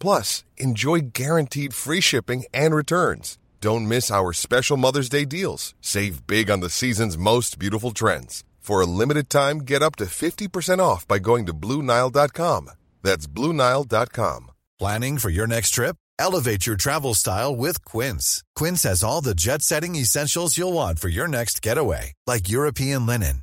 Plus, enjoy guaranteed free shipping and returns. Don't miss our special Mother's Day deals. Save big on the season's most beautiful trends. For a limited time, get up to 50% off by going to BlueNile.com. That's BlueNile.com. Planning for your next trip? Elevate your travel style with Quince. Quince has all the jet setting essentials you'll want for your next getaway, like European linen,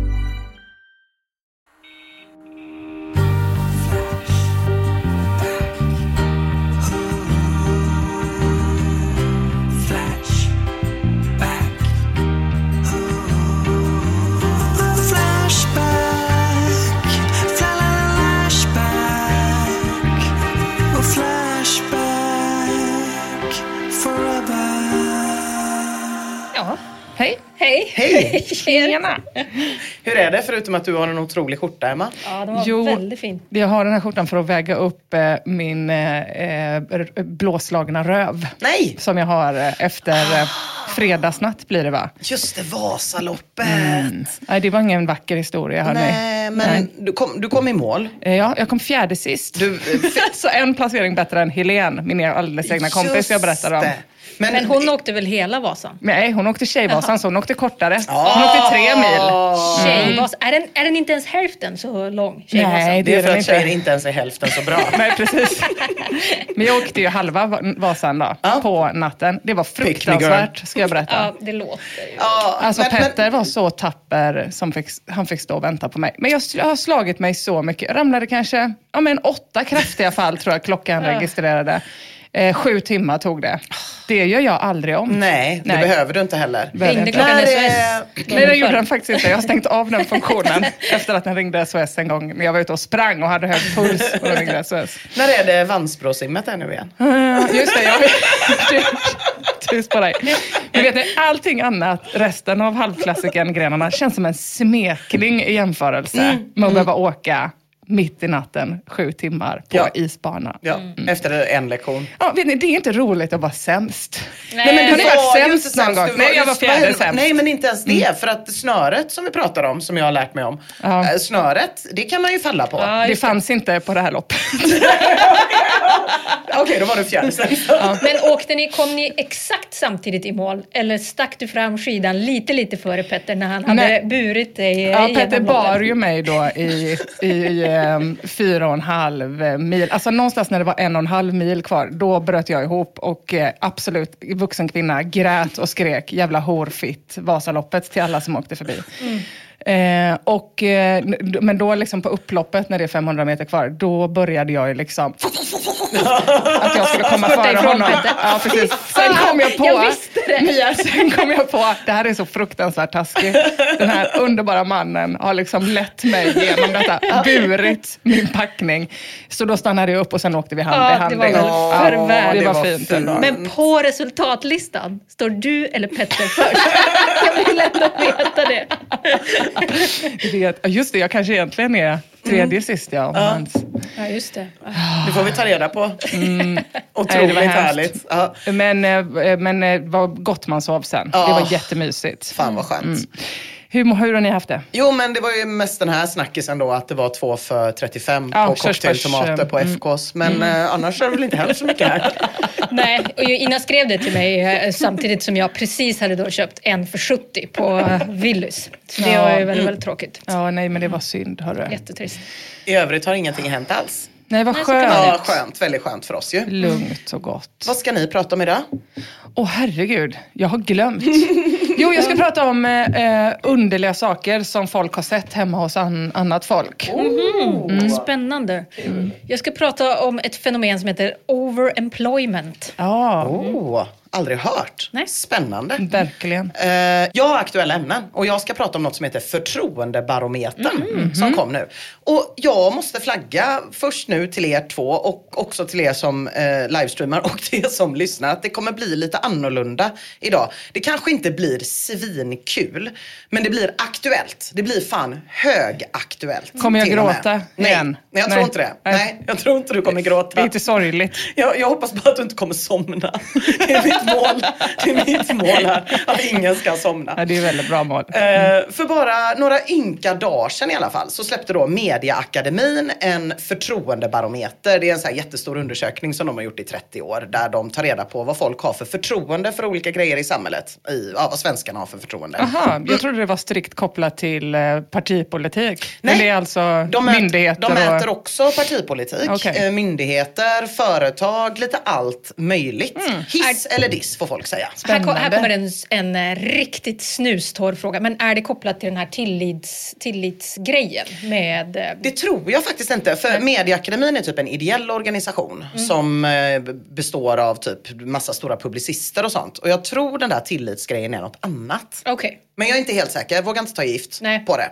Hej. Hej! Hej! Tjena! Hur är det förutom att du har en otrolig skjorta, Emma? Ja, den var Jo, väldigt fin. jag har den här skjortan för att väga upp eh, min eh, eh, r- blåslagna röv. Nej! Som jag har eh, efter eh, fredagsnatt blir det va? Just det, Vasaloppet! Nej, det var ingen vacker historia hörni. Nej, men Du, kom, du kom i mål. Eh, Ja, jag kom fjärde sist. Du, Så en placering bättre än Helene, min alldeles egna kompis jag berättade om. det. Men, Men hon åkte väl hela Vasan? Nej, hon åkte Tjejvasan så hon åkte kortare. Hon åkte tre mil. Tjejvasan. Är, den, är den inte ens hälften så lång? Tjejvasan? Nej, det är för den att tjejer inte ens är hälften så bra. Nej, precis. Men jag åkte ju halva Va- Vasan då, Ja. på natten. Det var fruktansvärt, ska jag berätta. Ja, det låter ju. Ja, Alltså men- Petter men- var så tapper som fick, han fick stå och vänta på mig. Men jag, jag har slagit mig så mycket. Jag ramlade kanske ja, men åtta kraftiga fall tror jag klockan registrerade. Eh, sju timmar tog det. Det gör jag aldrig om. Nej, det Nej. behöver du inte heller. Behöver Ringde inte. klockan När SOS? Nej, det gjorde den faktiskt inte. Jag har stängt av den funktionen efter att den ringde SOS en gång när jag var ute och sprang och hade hög puls. Och den ringde SOS. När är det Vansbrosimmet här nu igen? Uh, just det, jag Tyst på dig. Men vet ni, allting annat, resten av halvklassikern-grenarna, känns som en smekning i jämförelse med att behöva åka mitt i natten, sju timmar, på Ja. isbana. Ja, efter en lektion. Ja, vet ni, det är inte roligt att vara sämst. Nej, men Du har ni varit sämst inte någon gång? Nej, jag var fjärde nej, sämst. Mm. Nej, men inte ens det. För att snöret som vi pratar om, som jag har lärt mig om. Ja. eh, Snöret, det kan man ju falla på. Ja, Det fanns inte på det här loppet. Okej, då var du fjärde sämst. Men åkte ni, kom ni exakt samtidigt i mål? Eller stack du fram skidan lite, lite före Petter när han hade Nej. burit dig Ja, Petter bar ju mig då i, i um, Ehm, fyra och en halv eh, mil. Alltså någonstans när det var en och en halv mil kvar, då bröt jag ihop och eh, absolut, vuxen kvinna, grät och skrek jävla horfitt Vasaloppet till alla som åkte förbi. Mm. Eh, och, eh, men då liksom på upploppet, när det är 500 meter kvar, då började jag ju liksom att jag skulle komma före honom. Ja, precis. Sen kom jag på, Jag visste det. Mia, sen kom jag på, det här är så fruktansvärt taskigt. Den här underbara mannen har liksom lett mig genom detta, burit min packning. Så då stannade jag upp och sen åkte vi hand Ja, i hand. det var väl Ja, det var Det var fint fint. Men på resultatlistan, står du eller Petter först? jag vill ändå veta det. Ja, just det, jag kanske egentligen är tredje sist ja. om hans- Ja, just det. Det får vi ta reda på. Mm. Nej, Otroligt det var hemskt. härligt. Ja, Men, eh, men eh, vad gott man sov sen. Ja. Det var jättemysigt. fan vad skönt. Hur, hur har ni haft det? Jo, men det var ju mest den här snackisen då att det var två för 35 Ja, på cocktailtomater på mm. FKs. Men eh, annars har det väl inte hänt så mycket här. Nej, och Ina skrev det till mig eh, samtidigt som jag precis hade då köpt en för 70 på eh, Willys. Så det Ja. var ju väldigt, väldigt tråkigt. Ja, nej men det var synd. Hörru. Jättetrist. I övrigt har ingenting hänt alls. Nej, vad skönt. Ja, skönt. Väldigt skönt för oss ju. Lugnt och gott. Vad ska ni prata om idag? Åh herregud, jag har glömt. Jo, jag ska prata om eh, underliga saker som folk har sett hemma hos an, annat folk. Mm. Spännande. Jag ska prata om ett fenomen som heter overemployment. Ja, Oh, aldrig hört. Nej. Spännande. verkligen. Eh, jag har aktuella ämnen och jag ska prata om något som heter Förtroendebarometern Mm. som kom nu. Och jag måste flagga först nu till er två och också till er som eh, livestreamar och till er som lyssnar att det kommer bli lite annorlunda idag. Det kanske inte blir svinkul men det blir aktuellt. Det blir fan högaktuellt. Kommer jag gråta Nej, igen? nej jag Nej. tror inte det. Nej. Nej, jag tror inte du kommer Det gråta. är lite sorgligt. Jag, jag hoppas bara att du inte kommer somna. Det är mitt mål, det är mitt mål här. Att ingen ska somna. Ja, det är väldigt bra mål. Eh, för bara några ynka dagar sedan i alla fall så släppte då Mediaakademin en förtroendebarometer. Det är en så här jättestor undersökning som de har gjort i 30 år där de tar reda på vad folk har för förtroende för olika grejer i samhället. I, ja, vad svenskarna har för förtroende. Aha, jag trodde det var strikt kopplat till eh, partipolitik. Det är alltså de mäter, myndigheter De mäter och... också partipolitik, Okej. eh, myndigheter, företag, lite allt möjligt. Mm. Hiss eller diss får folk säga. Här, kom, här Spännande. kommer en, en eh, riktigt snustorr fråga. Men är det kopplat till den här tillits, tillitsgrejen med... eh, Det tror jag faktiskt inte. För Mediaakademin är typ en ideell organisation Mm. som eh, består av typ massa stora publicister och sånt. Och jag tror den där tillitsgrejen är något annat. Okej. Men jag är inte helt säker, jag vågar inte ta gift Nej, på det.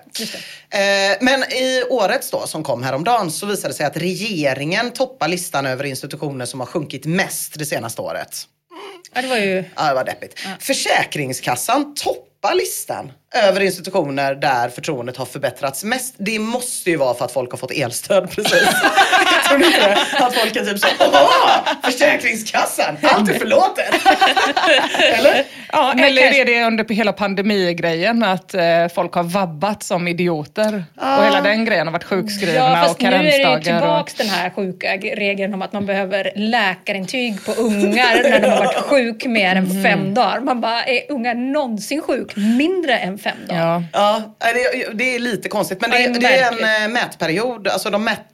Eh, men i årets då som kom häromdagen så visade det sig att regeringen toppar listan över institutioner som har sjunkit mest det senaste året. Ja, det var ju... Ja, det var deppigt. Försäkringskassan toppar listan över institutioner där förtroendet har förbättrats mest. Det måste ju vara för att folk har fått elstöd precis. Jag tror inte det? Att folk är typ så, åh, Försäkringskassan, allt är förlåtet. Eller? Ja, Men eller kanske- är det under hela pandemigrejen att eh, folk har vabbat som idioter? Och hela den grejen har varit sjukskrivna Ja, och fast nu är det karensdagar. tillbaks den här sjuka regeln om att man behöver läkarintyg på ungar när de har varit sjuk mer än Mm. fem dagar. Man bara, är ungar någonsin sjuk mindre än fem Och, dagar? ja. Ja, det, det är lite konstigt. Men det, Ja, det är en eh, mätperiod. Alltså de mätte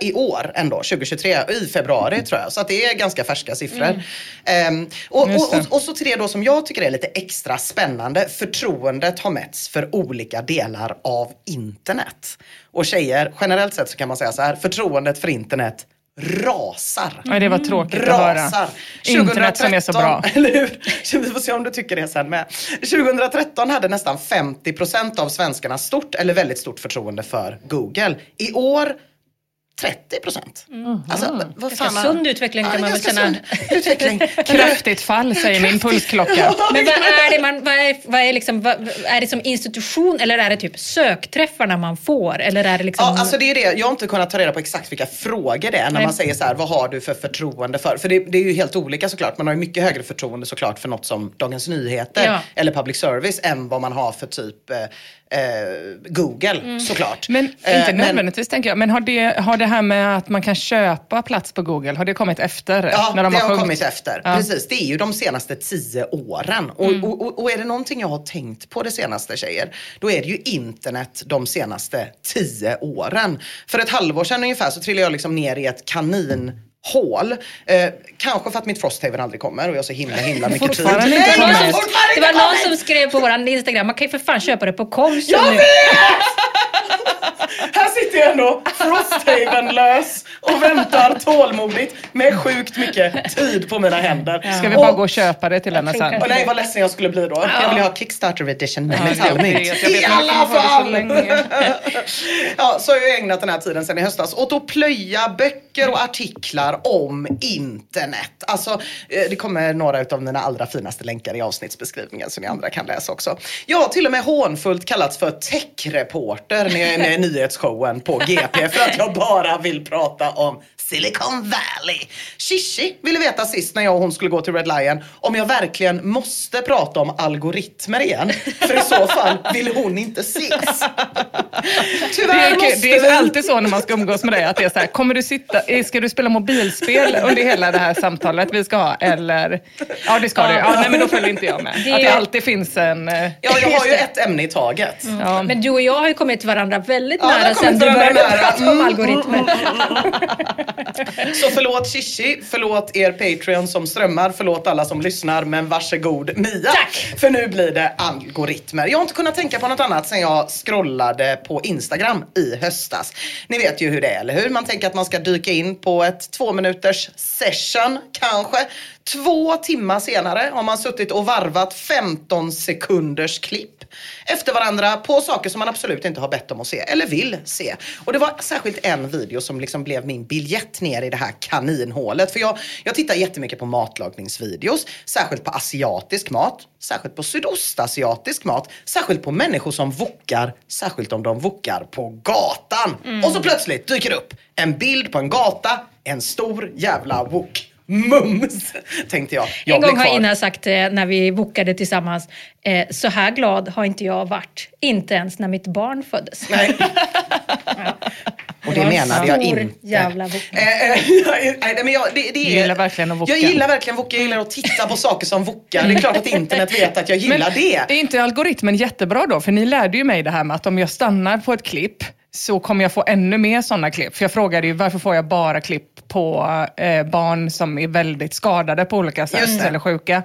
i år ändå, 2023, i februari tror jag. Så att det är ganska färska siffror. Ehm, och, Just och, det. och, och så till det då som jag tycker är lite extra spännande. Förtroendet har mätts för olika delar av internet. Och tjejer, generellt sett så kan man säga så här, förtroendet för internet rasar. Nej, det var tråkigt att höra. Rasar. Internet som är så bra. Eller hur? Vi får se om du tycker det sen med. 2013 hade nästan 50% av svenskarna stort eller väldigt stort förtroende för Google. I år 30 procent. Alltså, vad Ganska fan har- sund utveckling kan Ja, man väl ganska känna. utveckling. Kraftigt fall säger min pulsklocka. Men vad är det, man, vad är, vad är, liksom, vad, är det som institution eller är det typ sökträffarna man får? Eller är det liksom... Ja, alltså det är det. Jag har inte kunnat ta reda på exakt vilka frågor det är när Nej. man säger så här, vad har du för förtroende för? För det, det är ju helt olika såklart. Man har ju mycket högre förtroende såklart för något som Dagens Nyheter Ja. eller public service än vad man har för typ eh, Google Mm. såklart. Men Eh, inte nödvändigtvis tänker jag. Men har det, har det här med att man kan köpa plats på Google, har det kommit efter? Ja, när de det har, har kommit efter. Ja. Precis, det är ju de senaste tio åren. Och, och, och, och är det någonting jag har tänkt på det senaste tjejer, då är det ju internet de senaste tio åren. För ett halvår sedan ungefär så trillade jag liksom ner i ett kaninhål. Eh, kanske för att mitt Frosthaven aldrig kommer och jag har så himla himla mycket tid. Inte Nej, det fortfarande Det var någon som skrev på vår Instagram, man kan ju för fan köpa det på Konsum Jag nu. vet! Sitter jag ändå Frosthaven-lös och väntar tålmodigt med sjukt mycket tid på mina händer. Ska vi Och- bara gå och köpa det till henne sen? Och nej vad ledsen jag skulle bli då. Jag vill ha Kickstarter edition med Ja, jag vet, jag vet, I alla fall! ja, så har jag ägnat den här tiden sedan i höstas åt att plöja böcker och artiklar om internet. Alltså, eh, det kommer några av mina allra finaste länkar i avsnittsbeskrivningen så ni andra kan läsa också. Jag har till och med hånfullt kallats för techreporter när jag är med i nyhetsshowen på GP för att jag bara vill prata om Silicon Valley. Shishi ville veta sist när jag och hon skulle gå till Red Lion om jag verkligen måste prata om algoritmer igen. För i så fall vill hon inte ses. Det Tyvärr är, måste det är alltid så när man ska umgås med dig att det är så här, kommer du sitta, eh, ska du spela mobilspel under hela det här samtalet vi ska ha eller? Ja det ska du. Ja, nej men då följer inte jag med. Det- Att det alltid finns en... eh, Ja, jag har ju ett ämne i taget. Ja. Men du och jag har ju kommit varandra väldigt Ja, nära sen du började prata om Mm, algoritmer. Så förlåt Shishi, förlåt er Patreon som strömmar, förlåt alla som lyssnar, men varsågod Mia. Tack. För nu blir det algoritmer. Jag har inte kunnat tänka på något annat sen jag scrollade på Instagram i höstas. Ni vet ju hur det är, eller hur? Man tänker att man ska dyka in på ett två minuters session, kanske. Två timmar senare har man suttit och varvat 15 sekunders klipp efter varandra på saker som man absolut inte har bett om att se eller vill se. Och det var särskilt en video som liksom blev min biljett ner i det här kaninhålet. För jag, jag tittar jättemycket på matlagningsvideos, särskilt på asiatisk mat, särskilt på sydostasiatisk mat, särskilt på människor som wokar, särskilt om de wokar på gatan. Och så plötsligt dyker det upp en bild på en gata, en stor jävla wok. Mums, tänkte jag. jag En gång har. Ina sagt eh, när vi bokade tillsammans, eh, så här glad har inte jag varit, inte ens när mitt barn föddes. Nej. Och det menade jag inte. jävla wok. Eh, eh, nej, men jag, det, det är, Du gillar verkligen att woka. Jag gillar verkligen wokka. Jag gillar att titta på saker som wockar. Det är klart att internet vet att jag gillar Men det. är inte algoritmen jättebra då? För ni lärde ju mig det här med att om jag stannar på ett klipp så kommer jag få ännu mer sådana klipp. För jag frågade ju varför får jag bara klipp på eh, barn som är väldigt skadade på olika sätt Just det. Mm. eller sjuka.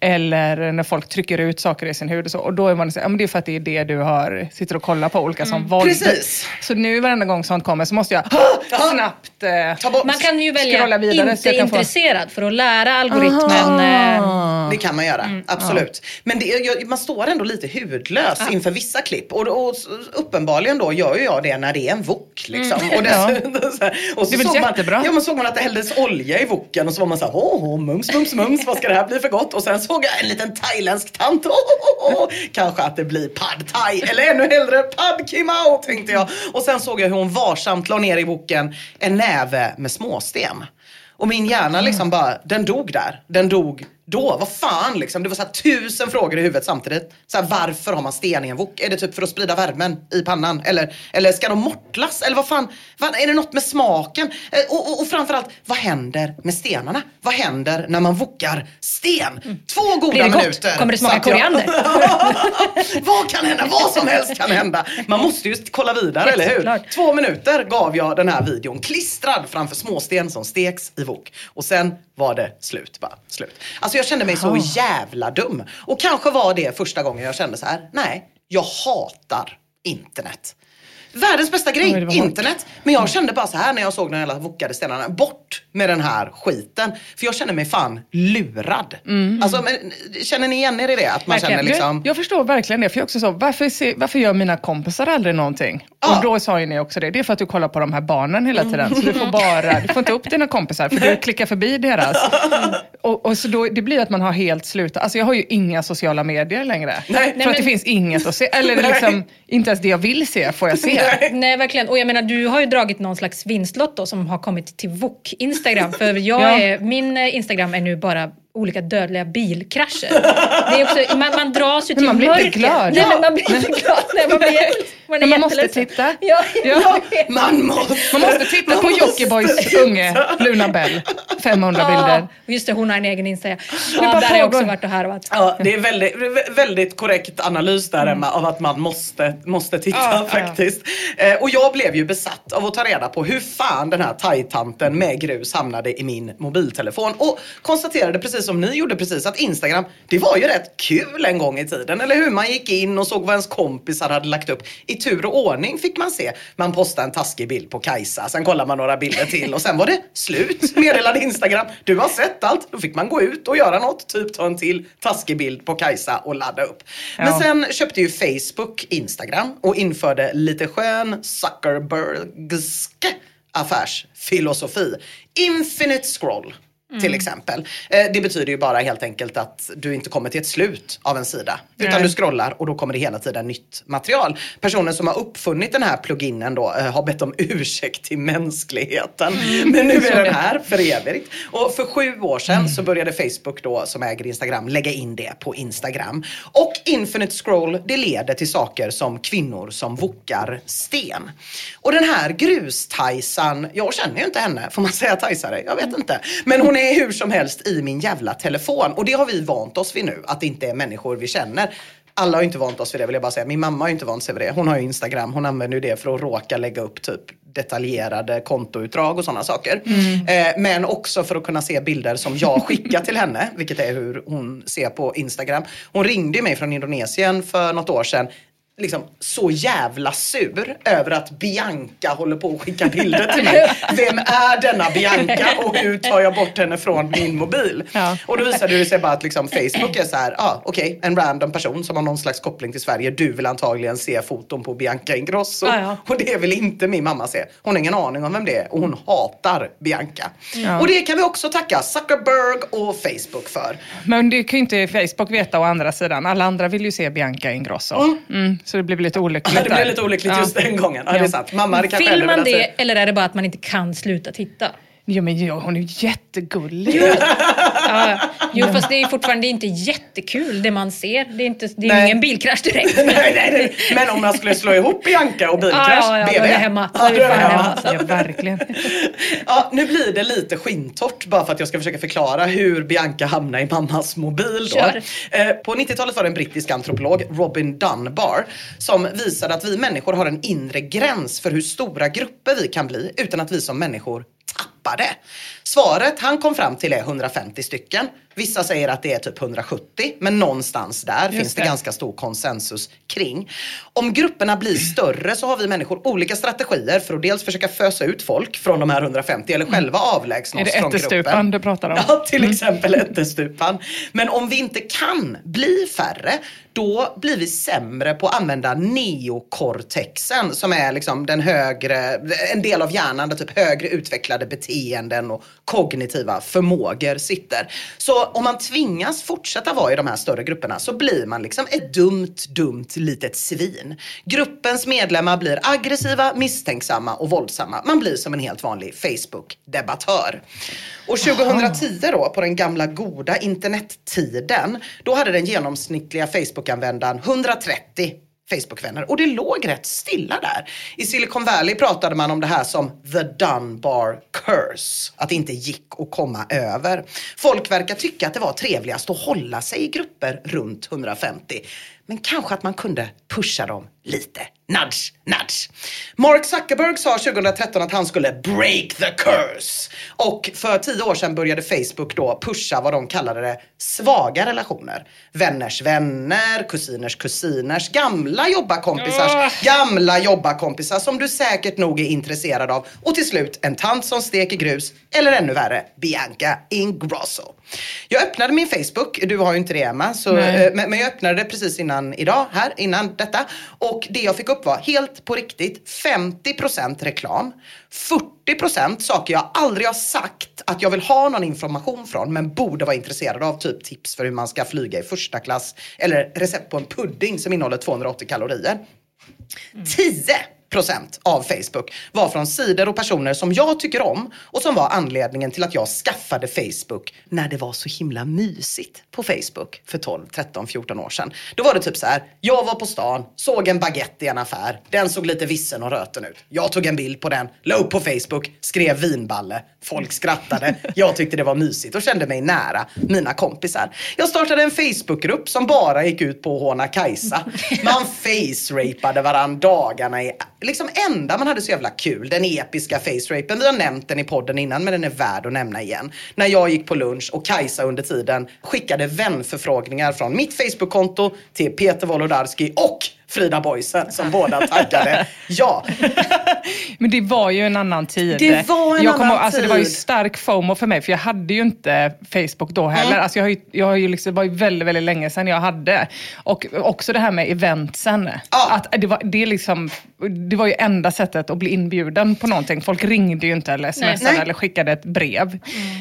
Eller när folk trycker ut saker i sin hud och så. Och då är man så, ja, men det är för att det är det du har, sitter och kollar på, olika som våld. Mm. Precis. Så nu varenda gång sånt kommer så måste jag snabbt eh, Ta bort. Man kan ju välja vidare så inte jag kan få- intresserad för att lära algoritmen. Eh, Det kan man göra, Mm. absolut. Men det, jag, man står ändå lite hudlös inför vissa klipp. Och, och uppenbarligen då gör ju jag det när det är en wok. Liksom. Och, dessutom, så här, och så Det är väl såg man, jättebra. Ja, man såg man att det hälldes olja i woken och så var man så här, åh, åh, mums, mums, mums, vad ska det här bli för gott? Och sen såg jag en liten thailändsk tant, åh, åh, åh, kanske att det blir pad thai eller ännu hellre pad kimao tänkte jag. Och sen såg jag hur hon varsamt la ner i woken en näve med småsten. Och min hjärna liksom bara, den dog där. Den dog då. Vad fan liksom. Det var så här tusen frågor i huvudet samtidigt. Så här, varför har man sten i en wok? Är det typ för att sprida värmen i pannan? Eller, eller ska de mortlas? Eller vad fan? vad är det något med smaken? Eh, Och, och, och framförallt, vad händer med stenarna? Vad händer när man wokar sten? Två goda Blir det gott? minuter. Kommer det smaka koriander? vad kan hända? Vad som helst kan hända. Man måste ju kolla vidare, eller hur? Jätteklart. Två minuter gav jag den här videon klistrad framför småsten som steks i wok. Och sen var det slut bara. Slut. Alltså jag kände mig så jävla dum. Och kanske var det första gången jag kände så här, nej, jag hatar internet. Världens bästa grej, hårt. internet. Men jag kände bara så här när jag såg de jävla wokade stenarna. Bort med den här skiten. För jag kände mig fan lurad. Alltså, men, känner ni igen er i det? Att man Verkligen. känner liksom... Jag förstår verkligen det. För jag också så, varför, se, varför gör mina kompisar aldrig någonting? Ja. Och då sa ju ni också det. Det är för att du kollar på de här barnen hela tiden. Så du får bara, du får inte upp dina kompisar för du klickar förbi deras. Och, och så då, det blir att man har helt slutat. Alltså jag har ju inga sociala medier längre. Nej. för Nej, att det men- finns inget att se. Eller liksom, inte ens det jag vill se får jag se. Nej, verkligen. Och jag menar, du har ju dragit någon slags vinstlott då, som har kommit till VOK Instagram. För jag Ja. är, min Instagram är nu bara olika dödliga bilkrascher. Det är också, man, man dras ju till man blir inte mörker. glad. Nej, men man blir inte glad. Nej, man, blir, man är Men man måste titta. Ja, Ja. Man måste, Man måste titta man på Jockibois unge Luna Bell. 500 bilder. Ja, just det, hon har en egen Insta. Ja, där har jag också varit och harvat. Ja, det är väldigt, väldigt korrekt analys där Emma av att man måste, måste titta faktiskt. Eh, och jag blev ju besatt av att ta reda på hur fan den här thai-tanten med grus hamnade i min mobiltelefon. Och konstaterade precis som ni gjorde precis att Instagram, det var ju rätt kul en gång i tiden. Eller hur? Man gick in och såg vad ens kompisar hade lagt upp. I tur och ordning fick man se. Man postade en taskig bild på Kajsa, sen kollade man några bilder till och sen var det slut. Meddelade Instagram, du har sett allt. Då fick man gå ut och göra något, typ ta en till taskig bild på Kajsa och ladda upp. Men Ja. sen köpte ju Facebook Instagram och införde lite skön Zuckerbergsk affärsfilosofi. Infinite scroll. Till exempel. Eh, det betyder ju bara helt enkelt att du inte kommer till ett slut av en sida. Utan Nej. du scrollar och då kommer det hela tiden nytt material. Personen som har uppfunnit den här pluginen då eh, har bett om ursäkt till mänskligheten. Men nu är den här för evigt. Och för sju år sedan så började Facebook då, som äger Instagram, lägga in det på Instagram. Och infinite scroll, det leder till saker som kvinnor som wokar sten. Och den här grustajsan, jag känner ju inte henne, får man säga tajsare? Jag vet inte. Men hon är hur som helst i min jävla telefon. Och det har vi vant oss vid nu, att det inte är människor vi känner. Alla har inte vant oss vid det vill jag bara säga. Min mamma har inte vant sig vid det. Hon har ju Instagram. Hon använder ju det för att råka lägga upp typ detaljerade kontoutdrag och sådana saker. Eh, men också för att kunna se bilder som jag skickar till henne, vilket är hur hon ser på Instagram. Hon ringde mig från Indonesien för något år sedan liksom så jävla sur över att Bianca håller på att skicka bilder till mig. Vem är denna Bianca och hur tar jag bort henne från min mobil? Ja. Och då visade det sig bara att liksom Facebook är så här, ah, okej, en random person som har någon slags koppling till Sverige. Du vill antagligen se foton på Bianca Ingrosso. Ja, ja. Och det vill inte min mamma se. Hon har ingen aning om vem det är och hon hatar Bianca. Och det kan vi också tacka Zuckerberg och Facebook för. Men det kan ju inte Facebook veta å andra sidan. Alla andra vill ju se Bianca Ingrosso. Mm. Så det blev lite olyckligt det blev lite olyckligt Ja. just den gången. Ja, det är Ja. sant. Mamma hade Vill man det eller är det bara att man inte kan sluta titta? Jo, men ja, hon är jättegullig. Ja, jo, fast det är fortfarande inte jättekul det man ser. Det är, inte, det är ingen bilkrasch direkt. nej, nej, nej. Men om man skulle slå ihop Bianca och bilkrasch, Ja, ja, ja, är BB. hemma. Då är vi Ja, fan ja. hemma. Ja, verkligen. Ja, nu blir det lite skintort bara för att jag ska försöka förklara hur Bianca hamnar i mammas mobil. Då. Eh, På 90-talet var det en brittisk antropolog, Robin Dunbar, som visade att vi människor har en inre gräns för hur stora grupper vi kan bli utan att vi som människor tappar tappade. Svaret han kom fram till är 150 stycken. Vissa säger att det är typ 170, men någonstans där finns det, det. ganska stor konsensus kring. Om grupperna blir större så har vi människor olika strategier för att dels försöka fösa ut folk från de här 150 eller själva avlägsna Är oss det från ättestupan gruppen. du pratar om? Ja, till exempel ättestupan. Men om vi inte kan bli färre, då blir vi sämre på att använda neokortexen som är liksom den högre, en del av hjärnan där typ högre utvecklade beteenden och kognitiva förmågor sitter. Så om man tvingas fortsätta vara i de här större grupperna så blir man liksom ett dumt, dumt litet svin. Gruppens medlemmar blir aggressiva, misstänksamma och våldsamma. Man blir som en helt vanlig Facebook-debattör. Och 2010 då, på den gamla goda internettiden, då hade den genomsnittliga Facebook-användaren 130 Facebookvänner Och det låg rätt stilla där. I Silicon Valley pratade man om det här som the Dunbar curse. Att det inte gick att komma över. Folk verkar tycka att det var trevligast att hålla sig i grupper runt 150. Men kanske att man kunde pusha dem lite. Nudge, nudge. Mark Zuckerberg sa 2013 att han skulle break the curse. Och för tio år sedan började Facebook då pusha vad de kallade det svaga relationer. Vänners vänner, kusiners kusiners, gamla jobbarkompisars gamla jobbarkompisar som du säkert nog är intresserad av. Och till slut en tant som steker grus eller ännu värre, Bianca Ingrosso. Jag öppnade min Facebook, du har ju inte det Emma, så, eh, men, men jag öppnade det precis innan idag, här, innan detta. Och det jag fick upp var helt på riktigt 50% reklam, 40% saker jag aldrig har sagt att jag vill ha någon information från men borde vara intresserad av. Typ tips för hur man ska flyga i första klass eller recept på en pudding som innehåller 280 kalorier. 10 procent av Facebook var från sidor och personer som jag tycker om och som var anledningen till att jag skaffade Facebook när det var så himla mysigt på Facebook för 12, 13, 14 år sedan. Då var det typ så här, jag var på stan, såg en baguette i en affär, den såg lite vissen och röten ut. Jag tog en bild på den, la upp på Facebook, skrev vinballe. Folk skrattade, jag tyckte det var mysigt och kände mig nära mina kompisar. Jag startade en Facebookgrupp som bara gick ut på att håna Kajsa. Man face-rapade varandra dagarna i liksom enda man hade så jävla kul. Den episka face-rapen. Vi har nämnt den i podden innan men den är värd att nämna igen. När jag gick på lunch och Kajsa under tiden skickade vänförfrågningar från mitt Facebook-konto till Peter Wolodarski och Frida Boisen som båda taggade ja. Men det var ju en annan tid. Det var en jag annan ihåg, alltså, Det var ju tid. stark FOMO för mig, för jag hade ju inte Facebook då heller. Mm. Alltså, jag har ju, jag har ju liksom, det var ju väldigt, väldigt länge sedan jag hade. Och också det här med eventsen. Ja. Att det, var, det, liksom, det var ju enda sättet att bli inbjuden på någonting. Folk ringde ju inte eller smsade eller skickade ett brev.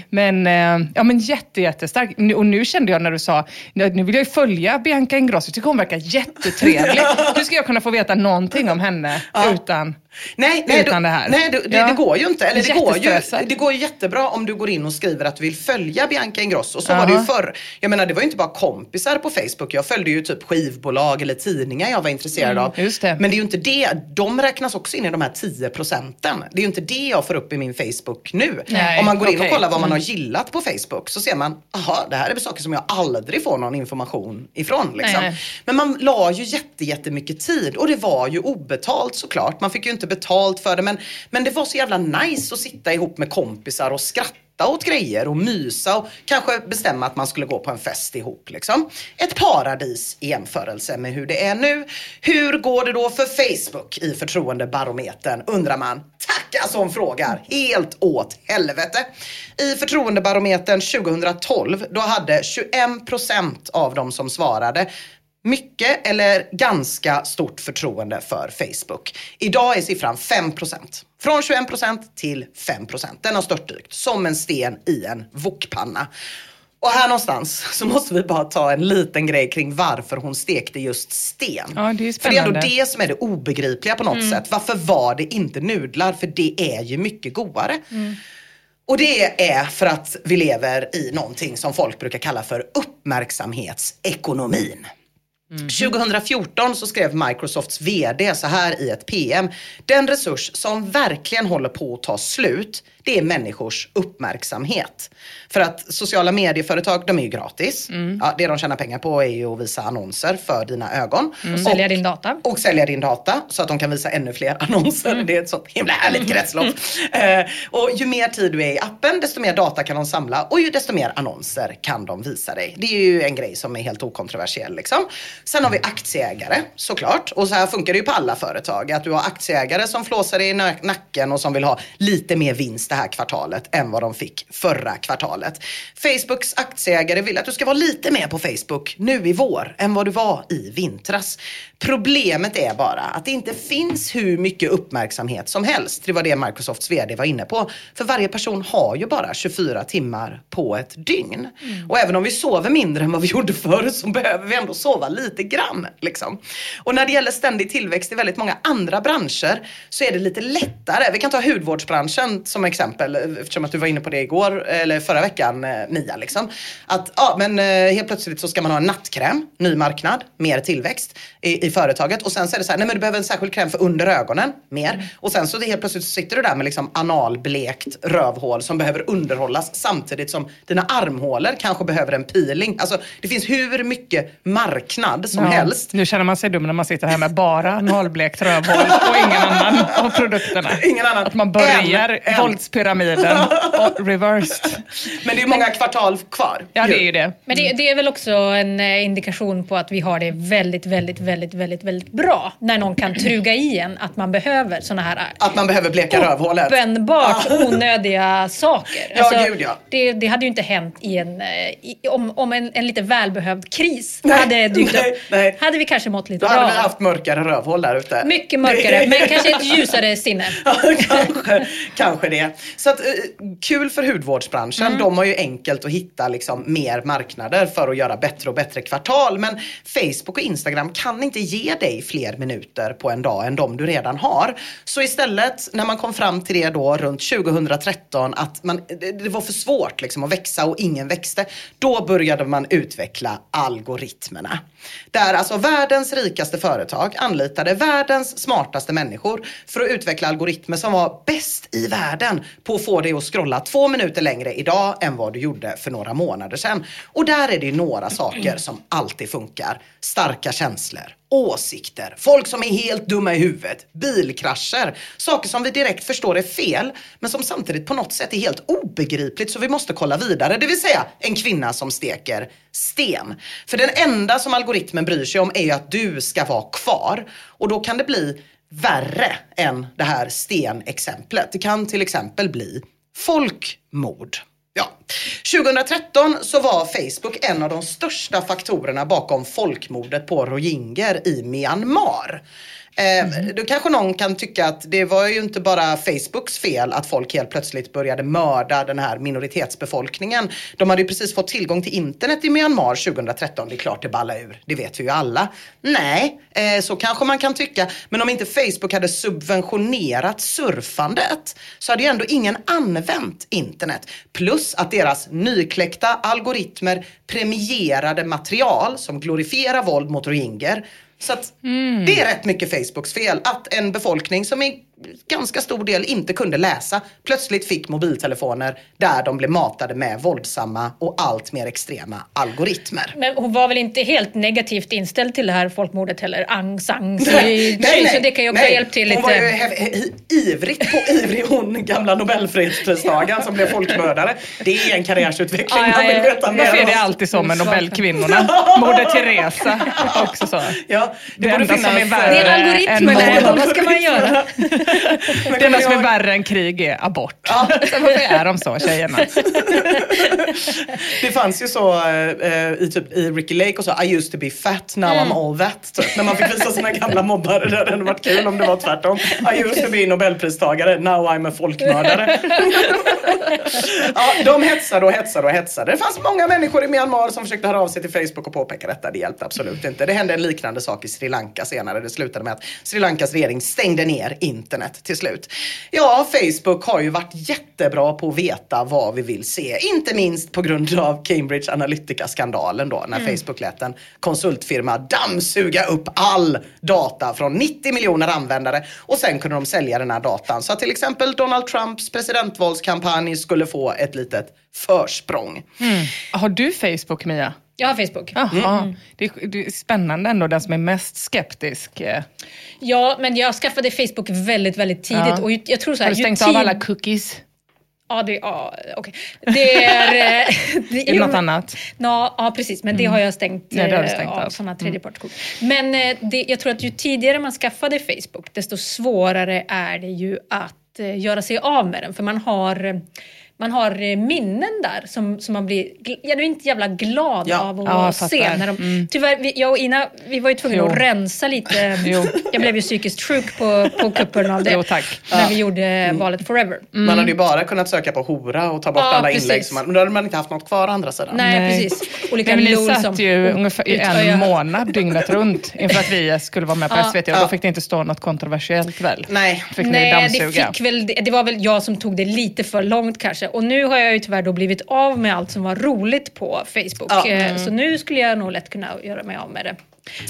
Men, eh, ja, men jätte, jättestark. Och nu kände jag när du sa, nu nu vill jag ju följa Bianca Ingrosso. Jag tycker hon verkar jättetrevlig. Hur ska jag kunna få veta någonting om henne utan... Nej, nej, Utan du, det här. nej det, det, Ja. det går ju inte. Eller det, går ju, det går ju jättebra om du går in och skriver att du vill följa Bianca Ingrosso. Så var det ju förr. Jag menar det var ju inte bara kompisar på Facebook. Jag följde ju typ skivbolag eller tidningar jag var intresserad av. just det. Men det är ju inte det. De räknas också in i de här 10 procenten. Det är ju inte det jag får upp i min Facebook nu. Nej, om man går in okej. och kollar vad man har gillat på Facebook så ser man, aha, det här är saker som jag aldrig får någon information ifrån. Liksom. Men man la ju jätte, jättemycket tid och det var ju obetalt såklart. Man fick ju inte betalt för det men, men det var så jävla nice att sitta ihop med kompisar och skratta åt grejer och mysa och kanske bestämma att man skulle gå på en fest ihop. Liksom. Ett paradis i jämförelse med hur det är nu. Hur går det då för Facebook i förtroendebarometern undrar man. Tacka som frågar. Helt åt helvete. I förtroendebarometern 2012 då hade 21% av de som svarade mycket eller ganska stort förtroende för Facebook. Idag är siffran 5%. Från 21% till 5%. Den har störtdykt som en sten i en wokpanna. Och här någonstans så måste vi bara ta en liten grej kring varför hon stekte just sten. Ja, det är För det är ändå det som är det obegripliga på något sätt. Varför var det inte nudlar? För det är ju mycket godare. Och det är för att vi lever i någonting som folk brukar kalla för uppmärksamhetsekonomin. 2014 så skrev Microsofts VD så här i ett PM. Den resurs som verkligen håller på att ta slut, det är människors uppmärksamhet. För att sociala medieföretag, de är ju gratis. Ja, det de tjänar pengar på är ju att visa annonser för dina ögon. Och sälja din data. Och sälja din data så att de kan visa ännu fler annonser. Det är ett sånt himla härligt kretslopp. Eh, och ju mer tid du är i appen, desto mer data kan de samla och ju desto mer annonser kan de visa dig. Det är ju en grej som är helt okontroversiell. Liksom. Sen har vi aktieägare såklart. Och så här funkar det ju på alla företag. Att du har aktieägare som flåsar i na- nacken och som vill ha lite mer vinst det här kvartalet än vad de fick förra kvartalet. Facebooks aktieägare vill att du ska vara lite mer på Facebook nu i vår än vad du var i vintras. Problemet är bara att det inte finns hur mycket uppmärksamhet som helst. Det var det Microsofts VD var inne på. För varje person har ju bara 24 timmar på ett dygn. Och även om vi sover mindre än vad vi gjorde förr så behöver vi ändå sova lite grann. Liksom. Och när det gäller ständig tillväxt i väldigt många andra branscher så är det lite lättare. Vi kan ta hudvårdsbranschen som exempel eftersom att du var inne på det igår eller förra veckan eh, Mia. Liksom. Att ja, men eh, helt plötsligt så ska man ha en nattkräm, ny marknad, mer tillväxt i, i företaget och sen så är det så här, nej men du behöver en särskild kräm för under ögonen, mer. Och sen så det helt plötsligt så sitter du där med liksom analblekt rövhål som behöver underhållas samtidigt som dina armhålor kanske behöver en peeling. Alltså det finns hur mycket marknad som Ja, helst. Nu känner man sig dum när man sitter här med bara nollblekt rövhål och ingen annan av produkterna. Ingen annan. Att man börjar En, en. våldspyramiden och reversed. Men det är ju många kvartal kvar. Ja, det är ju det. Men det, det är väl också en eh, indikation på att vi har det väldigt, väldigt, väldigt, väldigt, väldigt bra. När någon kan truga i en att man behöver såna här eh, Att man behöver bleka rövhålet. uppenbart onödiga saker. Alltså, Ja, gud, ja. Det, det hade ju inte hänt i en, eh, i, om, om en, en lite välbehövd kris Nej, hade dykt upp. Nej. Hade vi kanske mått lite Då bra. hade vi haft mörkare rövhål där ute. Mycket mörkare, men kanske ett ljusare sinne. Ja, kanske, kanske det. Så att, eh, kul för hudvårdsbranschen. Mm. De har ju enkelt att hitta liksom, mer marknader för att göra bättre och bättre kvartal. Men Facebook och Instagram kan inte ge dig fler minuter på en dag än de du redan har. Så istället när man kom fram till det då runt 2013 att man, det, det var för svårt liksom, att växa och ingen växte. Då började man utveckla algoritmerna. Där alltså världens rikaste företag anlitade världens smartaste människor för att utveckla algoritmer som var bäst i världen på att få dig att scrolla två minuter längre idag än vad du gjorde för några månader sedan. Och där är det ju några saker som alltid funkar. Starka känslor åsikter, folk som är helt dumma i huvudet, bilkrascher, saker som vi direkt förstår är fel, men som samtidigt på något sätt är helt obegripligt så vi måste kolla vidare. Det vill säga en kvinna som steker sten. För den enda som algoritmen bryr sig om är ju att du ska vara kvar. Och då kan det bli värre än det här stenexemplet. Det kan till exempel bli folkmord. 2013 så var Facebook en av de största faktorerna bakom folkmordet på rohingyer i Myanmar. Eh, Då kanske någon kan tycka att det var ju inte bara Facebooks fel att folk helt plötsligt började mörda den här minoritetsbefolkningen. De hade ju precis fått tillgång till internet i Myanmar 2013. Det är klart det ballar ur. Det vet vi ju alla. Nej, eh, så kanske man kan tycka. Men om inte Facebook hade subventionerat surfandet så hade ju ändå ingen använt internet. Plus att deras nykläckta algoritmer premierade material som glorifierar våld mot rohingyer. Så att det är rätt mycket Facebooks fel att en befolkning som i ganska stor del inte kunde läsa plötsligt fick mobiltelefoner där de blev matade med våldsamma och allt mer extrema algoritmer. Men hon var väl inte helt negativt inställd till det här folkmordet heller? Aung San Suu Kyi. Så det kan ju också nej. hjälpa till Hon var ju lite. ivrigt på ivrig hon gamla nobelfredspristagaren som blev folkmördare. Det är en karriärsutveckling Ja, ja, man vill ja. veta mer Varför är det alltid så med Nobelkvinnorna? Moder Teresa också så. Ja, Det borde enda som är finnas, värre Det är algoritmerna, än mord. vad ska man göra? Det enda som är värre än krig är abort. Så varför är de så tjejerna? Det fanns ju så eh, i, typ, i Ricky Lake och så, I used to be fat, now I'm all that. Typ, när man fick visa sina gamla mobbare. Det hade varit kul om det var tvärtom. I used to be nobelpristagare, now I'm a folkmördare. ja, de hetsade och hetsade och hetsade. Det fanns många människor i Myanmar som försökte höra av sig till Facebook och påpeka detta. Det hjälpte absolut inte. Det hände en liknande sak i Sri Lanka senare. Det slutade med att Sri Lankas regering stängde ner internet till slut. Ja, Facebook har ju varit jättebra på att veta vad vi vill se. Inte minst på grund av Cambridge Analytica-skandalen då när Facebook lät en konsultfirma dammsuga upp all data från 90 miljoner användare och sen kunde de sälja den här datan så att till exempel Donald Trumps presidentvalskampanj skulle få ett litet försprång. Har du Facebook Mia? Jag har Facebook. Jaha. Det, är, det är spännande ändå, den som är mest skeptisk. eh. Ja, men jag skaffade Facebook väldigt, väldigt tidigt. Ja. Och jag tror så här, Har du stängt av alla cookies? Ja, det, ja, okej. Det är... eh, det, Är det något annat? Ja, ja, precis. Men det har jag stängt, Ja, det har eh, stängt av av. sådana tredjepartskort. Men eh, det, jag tror att ju tidigare man skaffade Facebook, desto svårare är det ju att göra sig av med den. För man har, man har eh, minnen där som, som man blir genuint jävla glad Ja. av att Ja, se. När de, Tyvärr, vi, jag och Ina, vi var ju tvungna Jo. att rensa lite. Jo. Jag blev ju psykiskt sjuk på, på kuppen av det. Jo, tack. När vi gjorde valet Forever. Man hade ju bara kunnat söka på hora och ta bort Ja, alla precis. inlägg. Som man, men då hade man inte haft något kvar å andra sidan. Nej, Nej. precis. Olika Nej, men ni satt som ju ungefär i en månad dygnet runt inför att vi skulle vara med på Ja. SVT och då fick det inte stå något kontroversiellt väl? Nej. Fick ni Nej, det, dammsuga? fick väl, det, det var väl jag som tog det lite för långt kanske. Och nu har jag ju tyvärr då blivit av med allt som var roligt på Facebook. Ja. Eh, Så nu skulle jag nog lätt kunna göra mig av med det.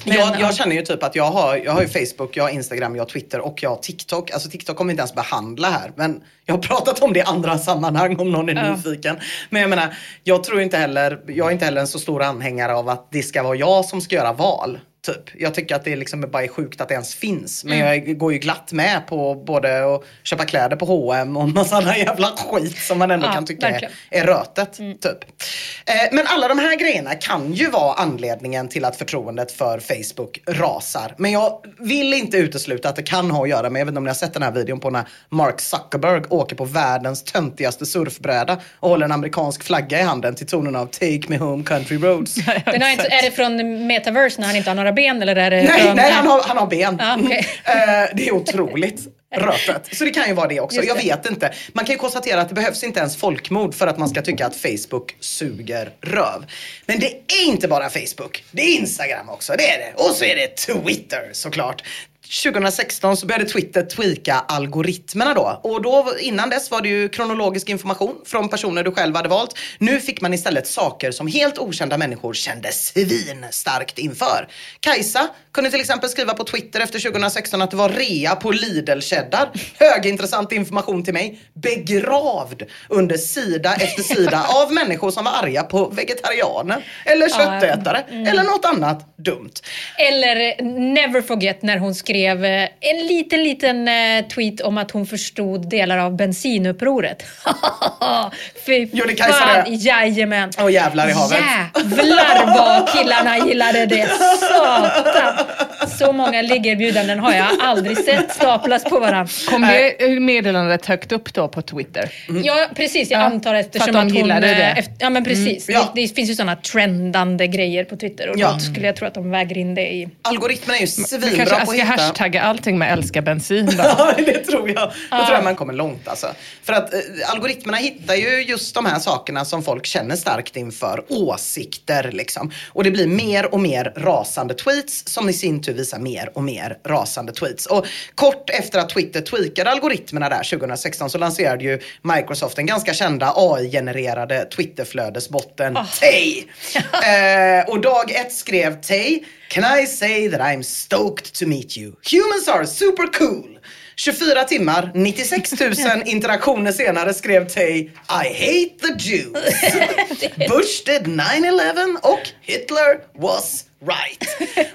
Men, jag, ja. jag känner ju typ att jag har, jag har ju Facebook, jag har Instagram, jag har Twitter och jag har TikTok. Alltså TikTok kommer vi inte ens behandla här. Men jag har pratat om det i andra sammanhang om någon är Ja. nyfiken. Men jag menar, jag tror inte heller, jag är inte heller en så stor anhängare av att det ska vara jag som ska göra val. Typ. Jag tycker att det liksom bara är sjukt att det ens finns. Men jag går ju glatt med på både att köpa kläder på H&M och massa annan jävla skit som man ändå Ja, kan tycka är, verkligen. är rötet. Typ. Eh, men alla de här grejerna kan ju vara anledningen till att förtroendet för Facebook rasar. Men jag vill inte utesluta att det kan ha att göra med, jag vet inte om ni har sett den här videon på när Mark Zuckerberg åker på världens töntigaste surfbräda och håller en amerikansk flagga i handen till tonen av Take me home country roads. Den har inte, är det från Metaverse när han inte har några ben eller är det Nej, nej han, har, han har ben. Ja, okej. Eh, det är otroligt rötet. Så det kan ju vara det också. Just Jag det. vet inte. Man kan ju konstatera att det behövs inte ens folkmord för att man ska tycka att Facebook suger röv. Men det är inte bara Facebook. Det är Instagram också. Det är det. Och så är det Twitter såklart. 2016 så började Twitter tweaka algoritmerna då. Och då, innan dess var det ju kronologisk information från personer du själv hade valt. Nu fick man istället saker som helt okända människor kände svinstarkt inför. Kajsa kunde till exempel skriva på Twitter efter 2016 att det var rea på Lidl-cheddar. Högintressant information till mig. Begravd under sida efter sida av människor som var arga på vegetarianer eller köttätare eller något annat dumt. Eller never forget när hon skrev eh, en liten, liten eh, tweet om att hon förstod delar av bensinupproret. Fy Gjorde Kajsa fan, det? jajamän. Åh, jävlar i havet. Jävlar vad killarna gillade det. Satan. Så många liggerbjudanden har jag aldrig sett staplas på varandra. Kom det meddelandet högt upp då på Twitter? Ja, precis. Jag Ja, antar eftersom att de att, hon... gillade det. eh, Efter, ja, men precis. Ja. Det, det finns ju sådana trendande grejer på Twitter och Ja. då skulle jag tro att de väger in det i... Algoritmerna är ju Vi svinbra på att hitta... hashtagga allting med älska bensin då. Ja, det tror jag. Då tror jag man kommer långt alltså. För att eh, algoritmerna hittar ju just de här sakerna som folk känner starkt inför. Åsikter liksom. Och det blir mer och mer rasande tweets som i sin tur visar mer och mer rasande tweets. Och kort efter att Twitter tweakade algoritmerna där 2016 så lanserade ju Microsoft den ganska kända AI-genererade Twitterflödesbotten Tay. eh, och dag ett skrev Tay, Can I say that I'm stoked to meet you? Humans are super cool. 24 timmar, 96 000 interaktioner senare skrev Tay I hate the Jews. Bush did 9-11 och Hitler was right.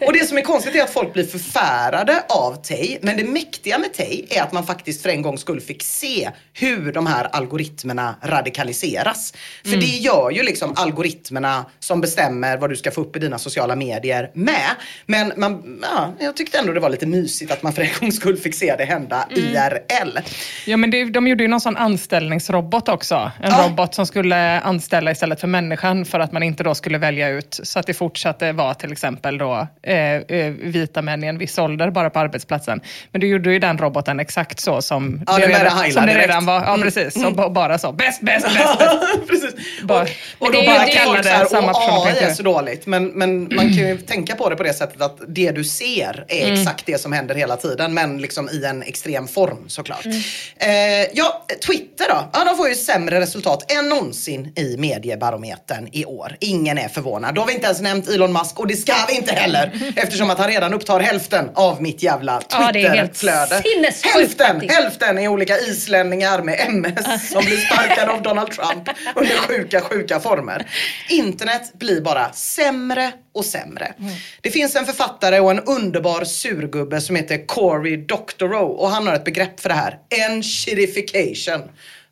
Och det som är konstigt är att folk blir förfärade av Tay. Men det mäktiga med Tay är att man faktiskt för en gång skull fick se hur de här algoritmerna radikaliseras. För det gör ju liksom algoritmerna som bestämmer vad du ska få upp i dina sociala medier med. Men man, ja, jag tyckte ändå det var lite mysigt att man för en gångs skull fick se det hända IRL. Ja, men det, de gjorde ju någon sån anställningsrobot också. En Ja. robot som skulle anställa istället för människan för att man inte då skulle välja ut så att det fortsatte vara till exempel då eh, eh, vita män i en viss ålder bara på arbetsplatsen. Men du gjorde ju den roboten exakt så som Ja, det redan, som det redan var. Ja, precis. Så ba- bara så. Bäst, bäst, bäst. Precis. Bara- och, och då bara ju det- kallar det är det samma person och AI är så dåligt. Men, men man kan ju tänka på det på det sättet att det du ser är Mm. exakt det som händer hela tiden. Men liksom i en extrem form såklart. Mm. Eh, ja, Twitter då? Ja, de får ju sämre resultat än någonsin i mediebarometern i år. Ingen är förvånad. Då har vi inte ens nämnt Elon Musk och det ska vi inte heller. Eftersom att han redan upptar hälften av mitt jävla Ja, Twitterflöde. sinnessjukt hälften! Hälften är olika islänningar med MS som blir sparkade av Donald Trump under sjuka, sjuka former. Internet blir bara sämre och sämre. Det finns en författare och en underbar surgubbe som heter Cory Doctorow och han har ett begrepp för det här. Enshittification.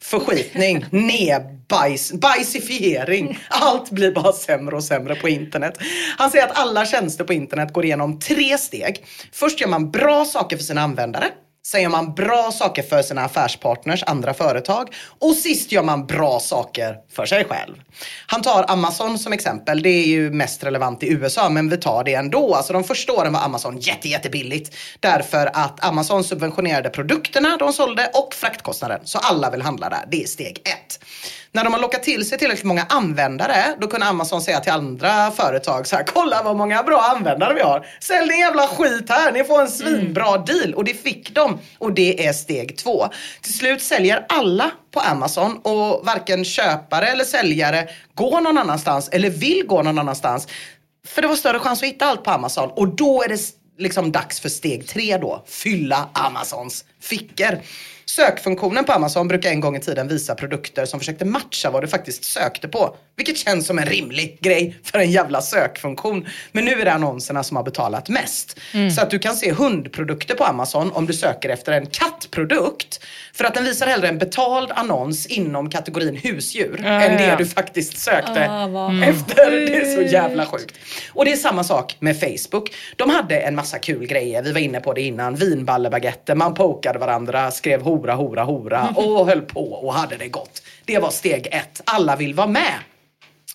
Förskitning, nedbajs, bajsifiering. Allt blir bara sämre och sämre på internet. Han säger att alla tjänster på internet går igenom tre steg. Först gör man bra saker för sina användare. Sen gör man bra saker för sina affärspartners, andra företag. Och sist gör man bra saker för sig själv. Han tar Amazon som exempel. Det är ju mest relevant i USA, men vi tar det ändå. Alltså de första åren var Amazon jätte, jättebilligt. Därför att Amazon subventionerade produkterna de sålde och fraktkostnaden. Så alla vill handla där. Det är steg ett. När de har lockat till sig tillräckligt många användare, då kunde Amazon säga till andra företag så här, kolla vad många bra användare vi har. Sälj din jävla skit här, ni får en svinbra deal. Och det fick de. Och det är steg två. Till slut säljer alla på Amazon och varken köpare eller säljare går någon annanstans eller vill gå någon annanstans. För det var större chans att hitta allt på Amazon. Och då är det liksom dags för steg tre då. Fylla Amazons fickor. Sökfunktionen på Amazon brukar en gång i tiden visa produkter som försökte matcha vad du faktiskt sökte på. Vilket känns som en rimlig grej för en jävla sökfunktion. Men nu är det annonserna som har betalat mest. Så att du kan se hundprodukter på Amazon om du söker efter en kattprodukt. För att den visar hellre en betald annons inom kategorin husdjur än ja, det ja. du faktiskt sökte Ah, vad efter. Det är så jävla sjukt. Och det är samma sak med Facebook. De hade en massa kul grejer. Vi var inne på det innan. Vinballebaguetter, man pokade varandra, skrev hora, hora, hora och höll på och hade det gott. Det var steg ett. Alla vill vara med.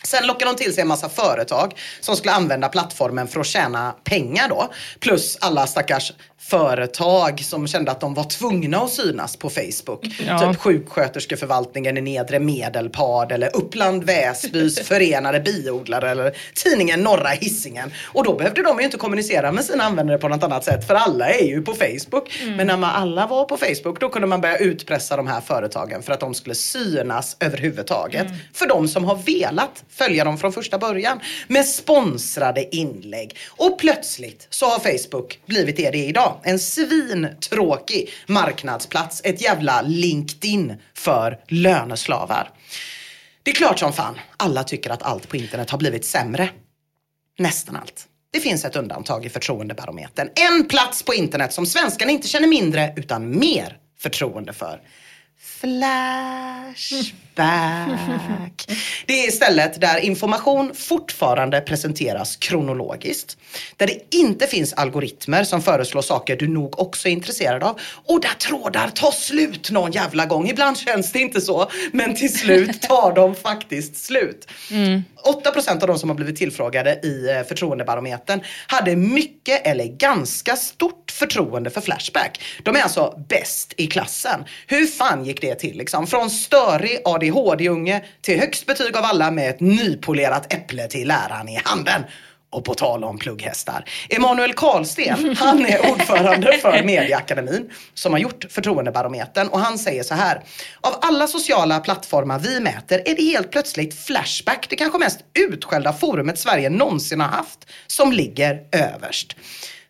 Sen lockade de till sig en massa företag som skulle använda plattformen för att tjäna pengar då. Plus alla stackars företag som kände att de var tvungna att synas på Facebook. Ja. Typ sjuksköterskeförvaltningen i Nedre Medelpad eller Uppland Väsbys förenade biodlare eller tidningen Norra Hisingen. Och då behövde de ju inte kommunicera med sina användare på något annat sätt för alla är ju på Facebook. Men när man alla var på Facebook då kunde man börja utpressa de här företagen för att de skulle synas överhuvudtaget. För de som har velat följa dem från första början med sponsrade inlägg. Och plötsligt så har Facebook blivit det det är idag. En svintråkig marknadsplats. Ett jävla LinkedIn för löneslavar. Det är klart som fan, alla tycker att allt på internet har blivit sämre. Nästan allt. Det finns ett undantag i förtroendebarometern. En plats på internet som svenskarna inte känner mindre utan mer förtroende för. Flash back. Det är istället där information fortfarande presenteras kronologiskt. Där det inte finns algoritmer som föreslår saker du nog också är intresserad av. Och där trådar tar slut någon jävla gång. Ibland känns det inte så, men till slut tar de faktiskt slut. 8% av de som har blivit tillfrågade i eh, förtroendebarometern hade mycket eller ganska stort förtroende för Flashback. De är alltså bäst i klassen. Hur fan gick det till liksom? Från störig ADHD-unge till högst betyg av alla med ett nypolerat äpple till läraren i handen. Och på tal om plugghästar. Emanuel Karlsten, han är ordförande för Medieakademin som har gjort förtroendebarometern och han säger så här. Av alla sociala plattformar vi mäter är det helt plötsligt Flashback, det kanske mest utskällda forumet Sverige någonsin har haft, som ligger överst.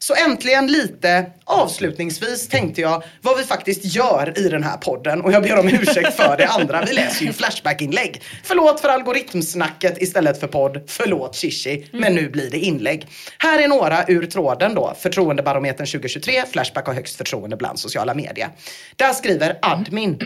Så äntligen lite avslutningsvis tänkte jag vad vi faktiskt gör i den här podden och jag ber om ursäkt för det andra. Vi läser ju Flashback-inlägg. Förlåt för algoritmsnacket istället för podd. Förlåt Shishi, men nu blir det inlägg. Här är några ur tråden då. Förtroendebarometern 2023. Flashback har högst förtroende bland sociala medier. Där skriver admin.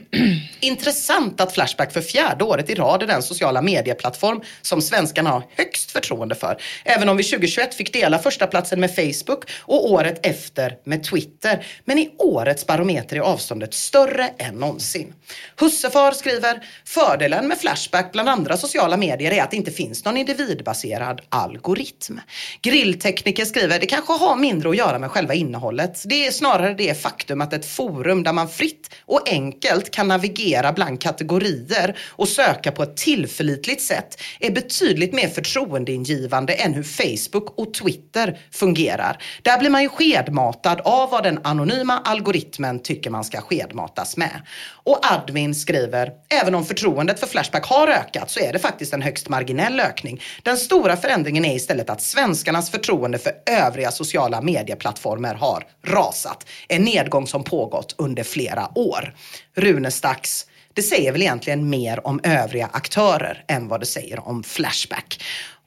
Intressant att Flashback för fjärde året i rad är den sociala medieplattform som svenskarna har högst förtroende för. Även om vi 2021 fick dela första platsen med Facebook och året efter med Twitter. Men i årets barometer är avståndet större än någonsin. Hussefar skriver, fördelen med Flashback bland andra sociala medier är att det inte finns någon individbaserad algoritm. Grilltekniker skriver, det kanske har mindre att göra med själva innehållet. Det är snarare det faktum att ett forum där man fritt och enkelt kan navigera bland kategorier och söka på ett tillförlitligt sätt är betydligt mer förtroendeingivande än hur Facebook och Twitter fungerar. Där där blir man ju skedmatad av vad den anonyma algoritmen tycker man ska skedmatas med. Och admin skriver, även om förtroendet för Flashback har ökat så är det faktiskt en högst marginell ökning. Den stora förändringen är istället att svenskarnas förtroende för övriga sociala medieplattformar har rasat. En nedgång som pågått under flera år. Runestax, det säger väl egentligen mer om övriga aktörer än vad det säger om Flashback.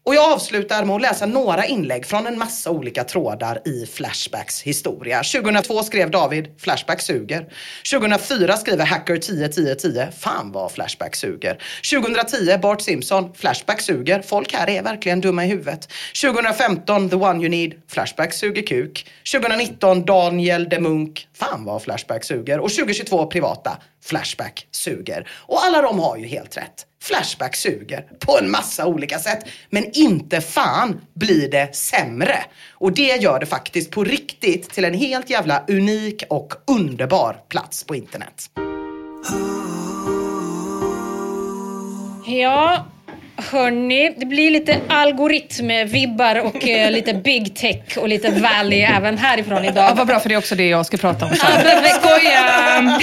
Och jag avslutar med att läsa några inlägg från en massa olika trådar i Flashbacks historia. 2002 skrev David Flashback suger. 2004 skriver Hacker 10 10 10 Fan vad Flashback suger. 2010 Bart Simpson Flashback suger. Folk här är verkligen dumma i huvudet. 2015 The One You Need Flashback suger kuk. 2019 Daniel de Munk Fan vad Flashback suger. Och 2022 privata Flashback suger. Och alla de har ju helt rätt. Flashback suger på en massa olika sätt. Men inte fan blir det sämre. Och det gör det faktiskt på riktigt till en helt jävla unik och underbar plats på internet. Ja, hörni, det blir lite algoritmvibbar och eh, lite big tech och lite valley även härifrån Ja, idag. vad bra, för det är också det jag ska prata om sen. Ja, Skoja!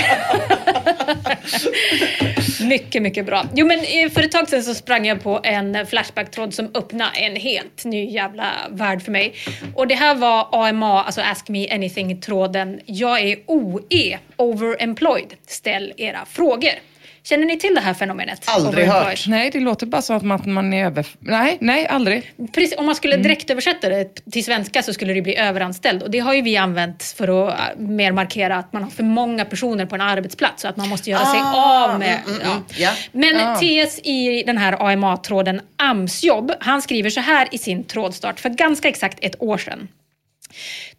Mycket, mycket bra. Jo, men eh, för ett tag sedan så sprang jag på en Flashback-tråd som öppnade en helt ny jävla värld för mig. Och det här var AMA, alltså Ask Me Anything-tråden. Jag är OE, overemployed. Ställ era frågor. Känner ni till det här fenomenet? Aldrig hört. Nej, det låter bara som att man är över... Nej, nej, aldrig. Precis, om man skulle Mm. direkt översätta det till svenska så skulle det bbli överanställd. Och det har ju vi använt för att äh, mer markera att man har för många personer på en arbetsplats. Så att man måste göra sig Ah, av med... mm, mm, ja. mm, ja. Men Ah. TS i den här AMA-tråden AMS-jobb, han skriver så här i sin trådstart för ganska exakt ett år sedan.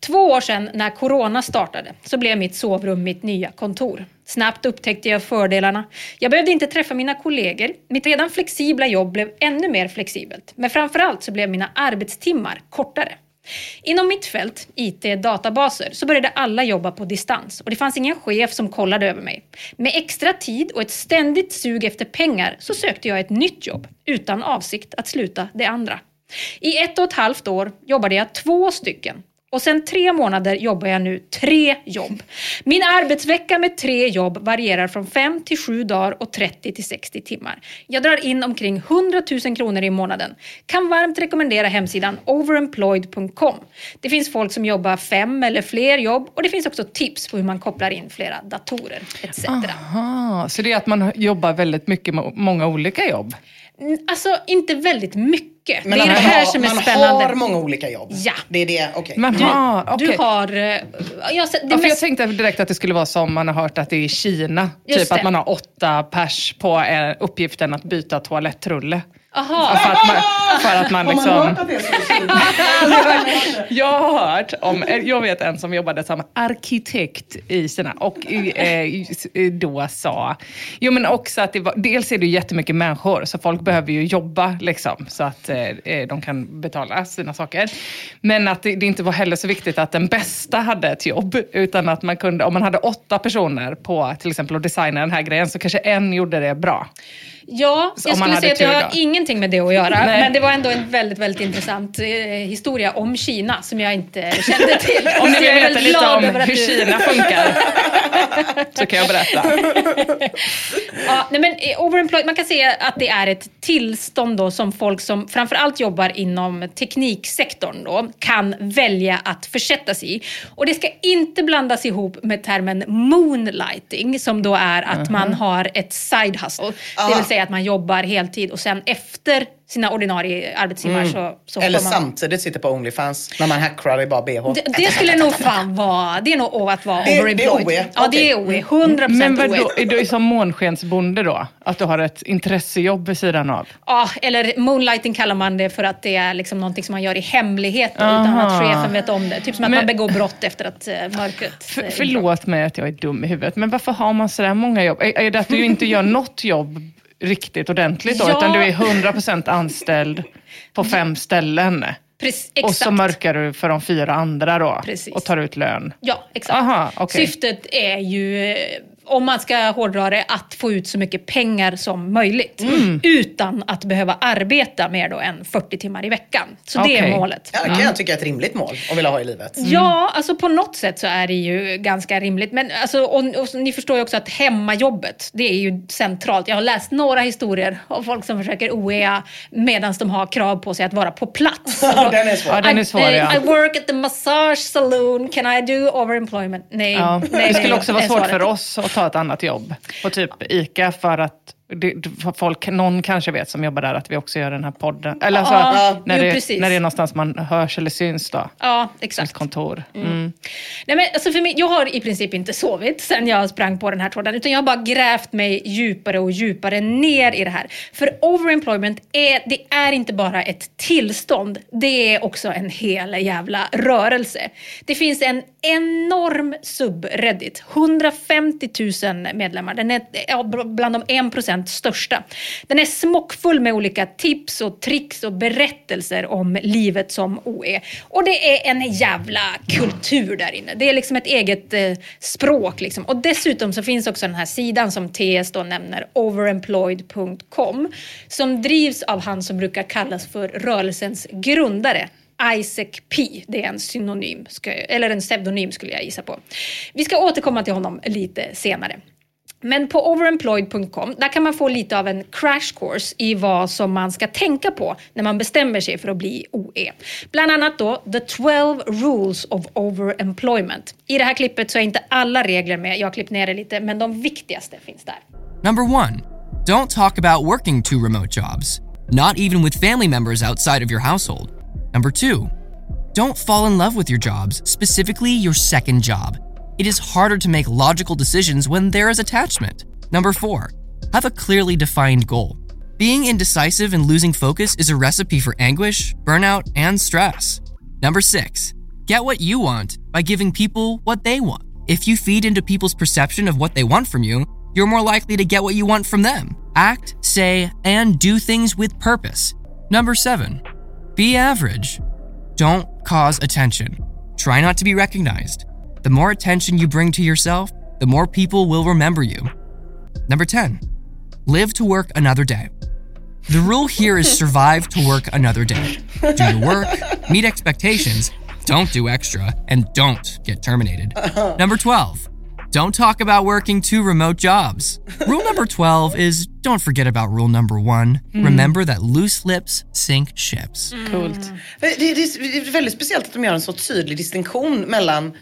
Två år sedan när corona startade så blev mitt sovrum mitt nya kontor. Snabbt upptäckte jag fördelarna. Jag behövde inte träffa mina kollegor. Mitt redan flexibla jobb blev ännu mer flexibelt. Men framförallt så blev mina arbetstimmar kortare. Inom mitt fält, IT-databaser, så började alla jobba på distans och det fanns ingen chef som kollade över mig. Med extra tid och ett ständigt sug efter pengar så sökte jag ett nytt jobb utan avsikt att sluta det andra. I ett och ett halvt år jobbade jag två stycken och sen tre månader jobbar jag nu tre jobb. Min arbetsvecka med tre jobb varierar från 5 till 7 dagar och 30 till 60 timmar. Jag drar in omkring 100 000 kronor i månaden. Kan varmt rekommendera hemsidan overemployed.com. Det finns folk som jobbar fem eller fler jobb och det finns också tips på hur man kopplar in flera datorer etc. Aha, så det är att man jobbar väldigt mycket med många olika jobb? Alltså inte väldigt mycket. Men det är det man här har- som är man spännande. har många olika jobb. Ja. Det är det, okej. Men, Du, aha, okej. du har... eh, Jag har det Ja, för jag mest, tänkte direkt att det skulle vara som man har hört att det är i Kina. Just typ det. att man har åtta pers på eh, uppgiften att byta toalettrulle. Aha. För att man, för att man Har man liksom... hört att det är så? Jag har hört om, jag vet en som jobbade som arkitekt i Kina och eh, då sa, jo men också att det var, dels är det ju jättemycket människor så folk behöver ju jobba liksom så att eh, de kan betala sina saker. Men att det, det inte var heller så viktigt att den bästa hade ett jobb utan att man kunde, om man hade åtta personer på till exempel att designa den här grejen så kanske en gjorde det bra. Ja, jag skulle säga att det har ingenting med det att göra. Men det var ändå en väldigt, väldigt intressant eh, historia om Kina som jag inte kände till. Om ni vill veta lite om hur du- Kina funkar så kan jag berätta. Ja, nej men eh, overemployed, man kan säga att det är ett tillstånd då som folk som framförallt jobbar inom tekniksektorn då, kan välja att försätta sig i. Och det ska inte blandas ihop med termen moonlighting som då är att man har ett side hustle. Det vill säga att man jobbar heltid och sen efter sina ordinarie arbetstimmar så, så Eller man... samtidigt sitter på Onlyfans när man hackrar i bara bh. Det, det skulle nog fan vara, det är nog att vara Det- det är overemployed. OE, Ja, det är OE. 100% Men OE. vadå, är du som månskensbonde då? Att du har ett intressejobb vid sidan av? Ja, eller moonlighting kallar man det för att det är liksom någonting som man gör i hemlighet då, utan att chefen vet om det. Typ som att Men- man begår brott efter att uh, mörkret... För, eh, förlåt mig att jag är dum i huvudet, men varför har man sådär många jobb? Är, är det att du inte gör något jobb riktigt ordentligt då, Ja. utan du är 100% anställd på fem ställen? Precis, Och så mörkar du för de fyra andra då Precis. och tar ut lön? Ja, exakt. Aha, okej. Syftet är ju, eh, om man ska hårdra det, att få ut så mycket pengar som möjligt. Mm. Utan att behöva arbeta mer då än 40 timmar i veckan. Så det Okej. är målet. Ja, det kan jag tycka är ett rimligt mål att vilja ha i livet. Mm. Ja, alltså på något sätt så är det ju ganska rimligt. Men alltså, och, och, ni förstår ju också att hemmajobbet, det är ju centralt. Jag har läst några historier av folk som försöker OEA medan de har krav på sig att vara på plats. Ja, den är svår. Ja, den är I, svår, ja. I work at the massage saloon, can I do overemployment? Nej. Ja. nej, Det nej, skulle också vara svårt för oss att ta ett annat jobb. På typ ICA för att det, folk, någon kanske vet som jobbar där att vi också gör den här podden. Eller alltså, Ja, när, jo, det, precis. när det är någonstans man hörs eller syns då. Ja, ett exakt. kontor. Mm. Nej, men alltså för mig, jag har i princip inte sovit sen jag sprang på den här tråden, utan jag har bara grävt mig djupare och djupare ner i det här. För overemployment är, det är inte bara ett tillstånd, det är också en hel jävla rörelse. Det finns en enorm subreddit, 150 000 medlemmar. Den är bland de 1% största. Den är smockfull med olika tips och tricks och berättelser om livet som OE. Och det är en jävla kultur där inne. Det är liksom ett eget eh, språk. Liksom. Och dessutom så finns också den här sidan som TS då nämner, overemployed.com, som drivs av han som brukar kallas för rörelsens grundare, Isaac P. Det är en synonym, eller en pseudonym skulle jag gissa på. Vi ska återkomma till honom lite senare. Men på overemployed.com där kan man få lite av en crash course i vad som man ska tänka på när man bestämmer sig för att bli OE. Bland annat då the 12 rules of overemployment. I det här klippet så är inte alla regler med, jag har klippt ner det lite, men de viktigaste finns där. Number one, don't talk about working two remote jobs, not even with family members outside of your household. Number two, don't fall in love with your jobs, specifically your second job. It is harder to make logical decisions when there is attachment. Number four, have a clearly defined goal. Being indecisive and losing focus is a recipe for anguish, burnout, and stress. Number six, Get what you want by giving people what they want. If you feed into people's perception of what they want from you, you're more likely to get what you want from them. Act, say, and do things with purpose. Number seven, be average. Don't cause attention. Try not to be recognized. The more attention you bring to yourself, the more people will remember you. Number 10, live to work another day. The rule here is survive to work another day. Do your work, meet expectations, don't do extra, and don't get terminated. Number 12, don't talk about working two remote jobs. Rule number 12 is don't forget about rule number one. Mm. Remember that loose lips sink ships. Coolt. Det, det, det är väldigt speciellt att de gör en så tydlig distinktion mellan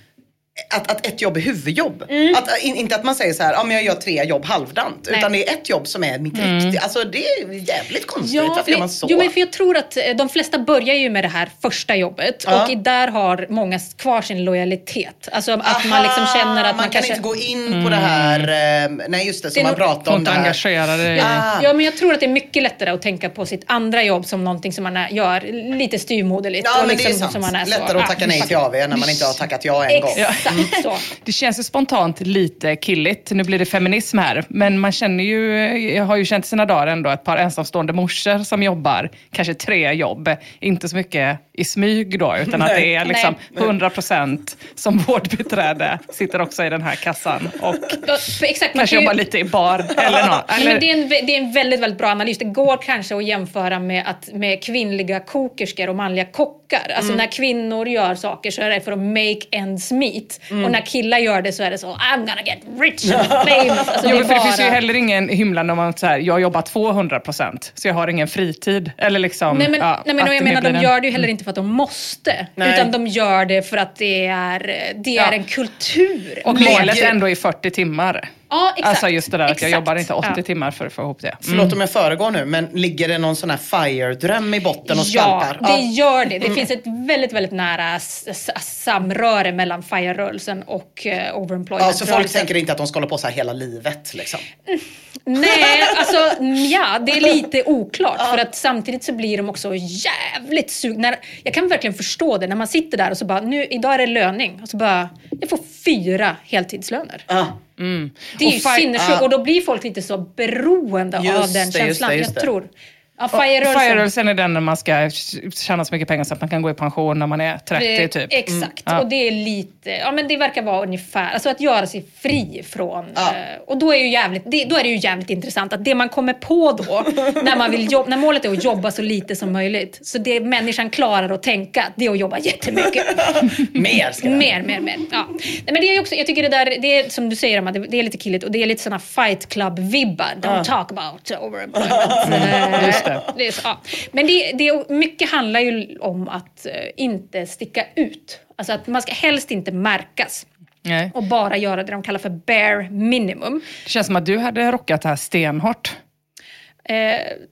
att, att ett jobb är huvudjobb. Att, in, inte att man säger så här, ja men jag gör tre jobb halvdant. Nej. Utan det är ett jobb som är mitt riktiga. Alltså det är jävligt konstigt. Varför gör man så? Jo, men för jag tror att eh, de flesta börjar ju med det här första jobbet Ja. och i- där har många kvar sin lojalitet. Alltså att man liksom känner att man, man kan kanske... inte gå in på det här, eh, nej just det, som Det man pratade Får om. Det här. engagera dig i... Ah. Ja, men jag tror att det är mycket lättare att tänka på sitt andra jobb som någonting som man gör lite styvmoderligt. Ja men det är liksom sant. som man är så- Lättare att tacka nej till AW när man inte har tackat ja en gång. Exakt så. Det känns ju spontant lite killigt. Nu blir det feminism här. Men man känner ju, jag har ju känt i sina dagar ändå ett par ensamstående morsor som jobbar kanske tre jobb. Inte så mycket i smyg då, utan att det är liksom Nej. 100% som vårdbiträde sitter också i den här kassan. Och Ja, exakt, man kanske kan ju- jobbar lite i bar eller något. Eller, men det, är en, det är en väldigt, väldigt bra analys. Det går kanske att jämföra med, att, med kvinnliga kokerskor och manliga kockar. Alltså Mm. när kvinnor gör saker så är det för att make ends meet. Mm. Och när killar gör det så är det så I'm gonna get rich and famous. Alltså, Jo, det är för det bara... finns ju heller ingen hymlande om så här, jag jobbar 200% så jag har ingen fritid. Eller liksom, Nej men, ja, nej, men jag menar, de gör det ju heller inte för att de måste. Nej. Utan de gör det för att det är, det Ja. är en kultur. Och målet är ändå i 40 timmar. Ja, exakt. Alltså just det där att jag Exakt. jobbar inte 80 Ja. timmar för att få ihop det. Mm. Förlåt om jag föregår nu, men ligger det någon sån här fire-dröm i botten och Ja, skvalpar? det gör det. Det finns ett väldigt, väldigt nära samröre mellan FIRE-rörelsen och uh, Ja, så folk overemployment-rörelsen. tänker inte att de ska hålla på så här hela livet liksom. Nej, alltså mm, ja, det är lite oklart. För att samtidigt så blir de också jävligt sugna. Jag kan verkligen förstå det när man sitter där och så bara, nu, idag är det löning. Och så bara, jag får fyra heltidslöner. Ah. Det är ju Och fi- sinnessjukt ja. och då blir folk lite så beroende av den det, känslan. det, jag det. tror. Ja, FIRE-rörelsen. FIRE-rörelsen är den när man ska tjäna så mycket pengar så att man kan gå i pension när man är 30 Eh, typ. Exakt, Ja. och det är lite, ja men det verkar vara ungefär, alltså att göra sig fri från, Ja. eh, och då är, ju jävligt, det, då är det ju jävligt intressant att det man kommer på då, när, man vill jobba, när målet är att jobba så lite som möjligt, så det människan klarar att tänka, det är att jobba jättemycket. Mer ska det. Mer, mer, mer. Ja. Nej, men det är också, jag tycker det där, det är som du säger Emma, det, det är lite killigt och det är lite såna fight club-vibbar. Don't talk about overemployment. Det. det är så, ja. Men det, det, mycket handlar ju om att eh, inte sticka ut. Alltså att man ska helst inte märkas Nej. och bara göra det de kallar för bare minimum. Det känns som att du hade rockat det här stenhårt. Eh,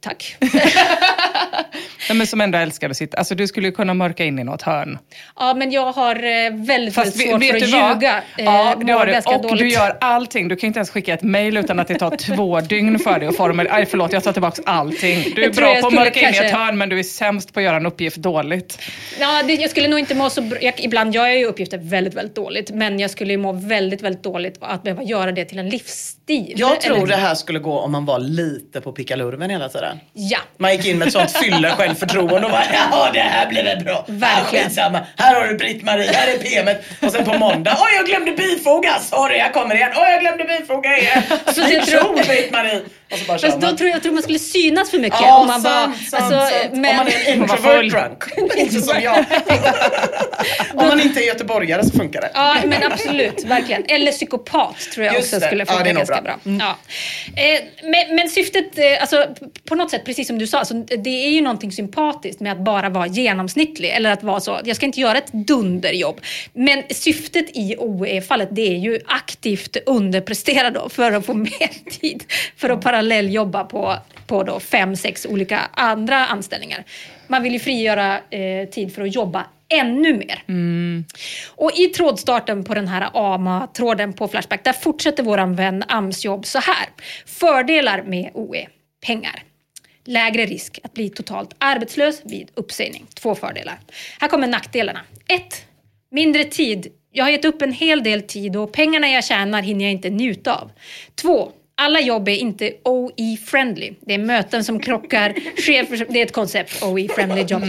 tack. Nej, men som ändå älskar att sitta. Alltså du skulle ju kunna mörka in i något hörn. Ja, men jag har eh, väldigt, Fast svårt vet för att vad? ljuga. Eh, Ja, det mår har du. Och dåligt. du gör allting. Du kan inte ens skicka ett mail utan att det tar två dygn för dig att formulera. Nej, förlåt, jag tar tillbaka allting. Du är bra på att mörka in i ett kanske- hörn, men du är sämst på att göra en uppgift dåligt. Ja, det, jag skulle nog inte må så bra. Jag, ibland gör jag ju uppgifter väldigt, väldigt dåligt. Men jag skulle ju må väldigt, väldigt dåligt att behöva göra det till en livsstil. Jag tror Eller- det här skulle gå om man var lite på pickalurven hela tiden. Ja. Man gick in med ett sånt fylle självförtroende och bara ja det här blir väl bra. Verkligen. Ja, skitsamma. Här har du Britt-Marie, här är PMet. Och sen på måndag, oj jag glömde bifoga, sorry jag kommer igen. Oj jag glömde bifoga igen. Så jag tror- Britt-Marie. Och så bara kör Fast då tror jag, jag tror man skulle synas för mycket. Ja, om man sant, var, sant, alltså, sant. Men, Om man är introvert drunk. Inte som jag. Om man inte är göteborgare så funkar det. Ja, men absolut. Verkligen. Eller psykopat tror jag Just också det. skulle Ja, funka det är nog ganska bra. bra. Ja. Eh, men, men syftet, eh, alltså, på något sätt, precis som du sa, alltså, det är ju någonting sympatiskt med att bara vara genomsnittlig. Eller att vara så, jag ska inte göra ett dunderjobb. Men syftet i OE-fallet, det är ju aktivt underprestera då för att få mer tid. För att parallelljobba på, på då fem, sex olika andra anställningar. Man vill ju frigöra eh, tid för att jobba ännu mer. Och i trådstarten på den här AMA-tråden på Flashback, där fortsätter våran vän AMS-jobb så här. Fördelar med OE. Pengar. Lägre risk att bli totalt arbetslös vid uppsägning. Två fördelar. Här kommer nackdelarna. 1. Mindre tid. Jag har gett upp en hel del tid och pengarna jag tjänar hinner jag inte njuta av. 2. Alla jobb är inte OE-friendly. Det är möten som krockar, chefer som, det är ett koncept, OE-friendly job.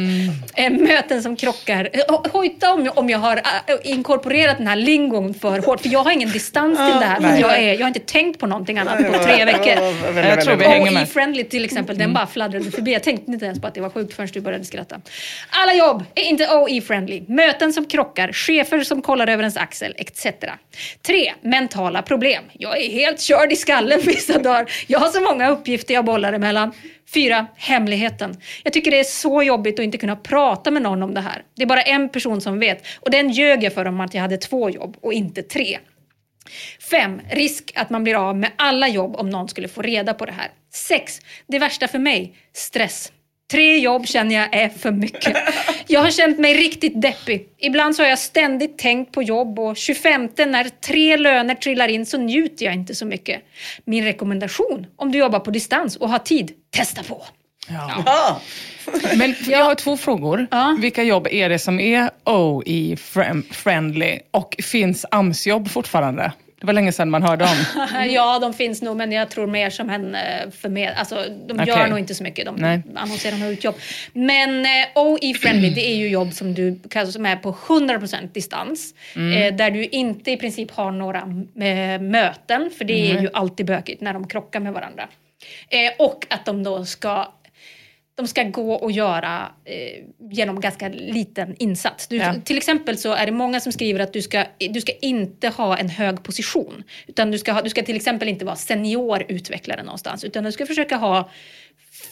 Eh, möten som krockar. Hojta om, jag- om jag har eh, inkorporerat den här lingon för hårt, för jag har ingen distans till det här. För jag, är, jag har inte tänkt på någonting annat på tre veckor. Jag tror vi hänger med. OE-friendly till exempel, den bara fladdrade förbi. Jag tänkte inte ens på att det var sjukt förrän du började skratta. Alla jobb är inte OE-friendly. Möten som krockar, chefer som kollar över ens axel, etc. 3. Mentala problem. Jag är helt körd i skallen vissa dagar. Jag har så många uppgifter jag bollar emellan. 4. Hemligheten. Jag tycker det är så jobbigt att inte kunna prata med någon om det här. Det är bara en person som vet och den ljög jag för om att jag hade två jobb och inte tre. 5. Risk att man blir av med alla jobb om någon skulle få reda på det här. 6. Det värsta för mig, stress. Tre jobb känner jag är för mycket. Jag har känt mig riktigt deppig. Ibland så har jag ständigt tänkt på jobb och 25 när tre löner trillar in så njuter jag inte så mycket. Min rekommendation om du jobbar på distans och har tid, testa på. Ja. Men jag har två frågor. Ja. Vilka jobb är det som är OE-friendly och finns AMS-jobb fortfarande? Det var länge sedan man hörde om. Ja, de finns nog, men jag tror mer som en eh, förmed... Alltså, de gör Okej. nog inte så mycket. De Nej. annonserar nog ut jobb. Men eh, OE-friendly, det är ju jobb som, du, som är på 100% distans. Eh, där du inte i princip har några eh, möten, för det är ju alltid bökigt när de krockar med varandra. Eh, och att de då ska de ska gå och göra eh, genom ganska liten insats. Du, Ja. Till exempel så är det många som skriver att du ska, du ska inte ha en hög position. Utan du ska, ha, du ska till exempel inte vara seniorutvecklare någonstans. Utan du ska försöka ha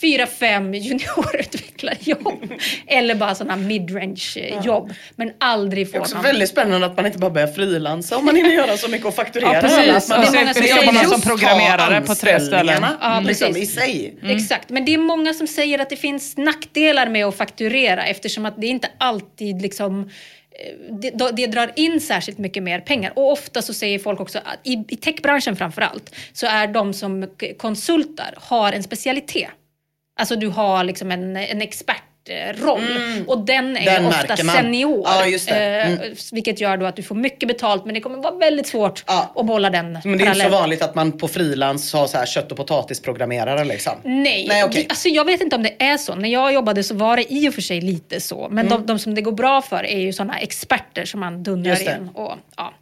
fyra, fem juniorutveckllarjobb. Eller bara sådana midrange-jobb. Men aldrig Det få är också någon... väldigt spännande att man inte bara börjar frilansa om man hinner göra så mycket och fakturera. Ja, precis. man det är många som jobbar man det. som programmerare på tre ställen. Ja, liksom, precis. i sig. Exakt, men det är många som säger att det finns nackdelar med att fakturera eftersom att det inte alltid liksom eh, det, det drar in särskilt mycket mer pengar. Och ofta så säger folk också att i, i techbranschen framför allt så är de som konsultar har en specialitet. Alltså du har liksom en, en expertroll och den är Den ofta senior. Ja, det. Mm. Eh, vilket gör då att du får mycket betalt men det kommer vara väldigt svårt Ja. att bolla den Men det är inte så vanligt att man på frilans har så här kött och potatisprogrammerare liksom. Nej, Nej, det, alltså jag vet inte om det är så. När jag jobbade så var det i och för sig lite så. Men de, de som det går bra för är ju sådana experter som man dundrar in. Och, ja.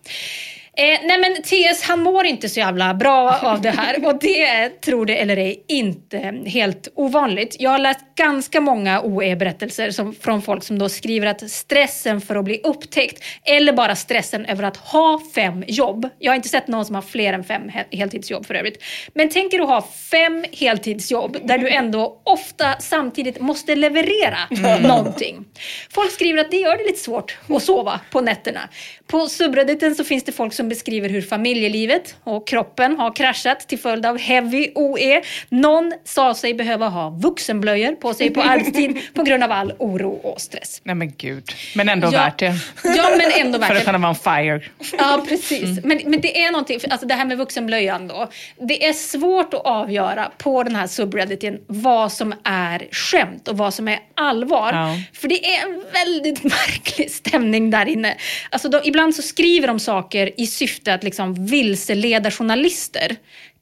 Eh, nej men TS han mår inte så jävla bra av det här och det är, tror det eller ej, inte helt ovanligt. Jag har läst ganska många OE-berättelser som, från folk som då skriver att stressen för att bli upptäckt eller bara stressen över att ha fem jobb. Jag har inte sett någon som har fler än fem he- heltidsjobb för övrigt. Men tänker du ha fem heltidsjobb där du ändå ofta samtidigt måste leverera någonting. Folk skriver att det gör det lite svårt att sova på nätterna. På subredditen så finns det folk som beskriver hur familjelivet och kroppen har kraschat till följd av heavy OE. Någon sa sig behöva ha vuxenblöjor på sig på arbetstid på grund av all oro och stress. Nej men gud. Men ändå Ja. värt det. Ja, men ändå värt För det. att kunna vara on fire. Ja, precis. Men, men det är någonting, alltså det här med vuxenblöjan då. Det är svårt att avgöra på den här subredditen vad som är skämt och vad som är allvar. Ja. För det är en väldigt märklig stämning där inne. Alltså de, ibland så skriver de saker i syfte att liksom vilseleda journalister.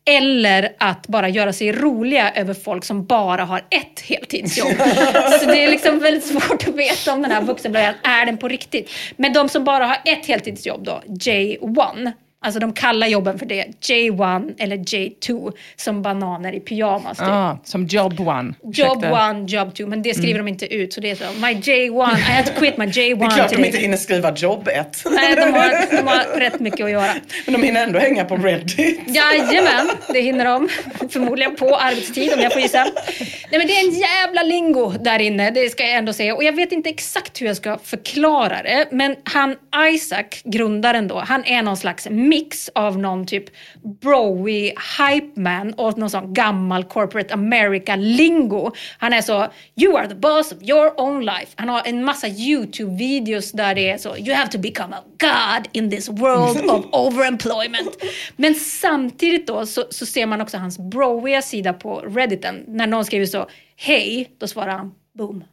Eller att bara göra sig roliga över folk som bara har ett heltidsjobb. Så det är liksom väldigt svårt att veta om den här vuxenblöjan är den på riktigt. Men de som bara har ett heltidsjobb då, J1. Alltså de kallar jobben för det, J1 eller J2, som bananer i pyjamas. Typ. Ah, som job one. Job Ursäkta. one, job two, men det skriver de inte ut. Så det är så, my J1, I had to quit my J1 Det är klart de inte hinner skriva jobb ett. Nej, de har, de har rätt mycket att göra. Men de hinner ändå hänga på Reddit. Jajamän, det hinner de. Förmodligen på arbetstid om jag får gissa. Nej men det är en jävla lingo där inne, det ska jag ändå säga. Och jag vet inte exakt hur jag ska förklara det. Men han Isaac, grundaren då, han är någon slags mix av någon typ broy hype man och någon sån gammal corporate America-lingo. Han är så, you are the boss of your own life. Han har en massa YouTube-videos där det är så, you have to become a god in this world of overemployment. Men samtidigt då så, så ser man också hans broiga sida på Redditen. När någon skriver så, hej, då svarar han boom.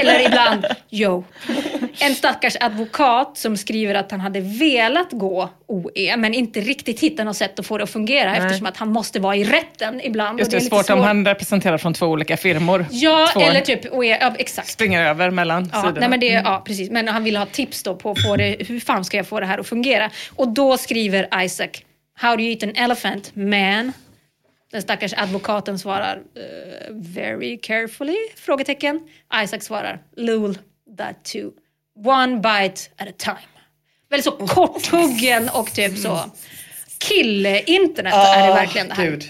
Eller ibland yo. En stackars advokat som skriver att han hade velat gå OE men inte riktigt hittat något sätt att få det att fungera eftersom att han måste vara i rätten ibland. Just och det, är svårt, lite om han representerar från två olika firmor. Ja, två eller typ OE, ja, exakt. springer över mellan Ja, sidorna. nej men det, ja, precis. Men han vill ha tips då på, på det, hur fan ska jag få det här att fungera? Och då skriver Isaac, How do you eat an elephant, man? Den stackars advokaten svarar, "Eh, very carefully? Frågetecken. Isaac svarar, lol, that too. One bite at a time. Väldigt så korthuggen och typ så kill-internet är det verkligen det här. Gud.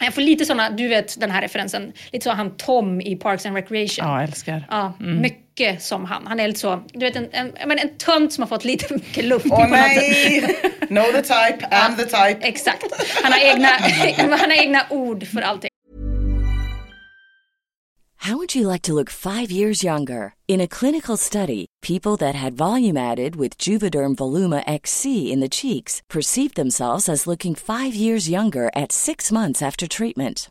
Jag får lite såna, du vet den här referensen, lite så han Tom i Parks and Recreation. Ja, älskar. Ja, mycket som han. Han är lite så, du vet en, en, menar, en tönt som har fått lite för mycket luft. Åh sätt. nej! Know the type, I'm the type. Exakt. Han har, egna, han har egna ord för allting. How would you like to look five years younger? In a clinical study, people that had volume added with Juvederm Voluma XC in the cheeks perceived themselves as looking five years younger at six months after treatment.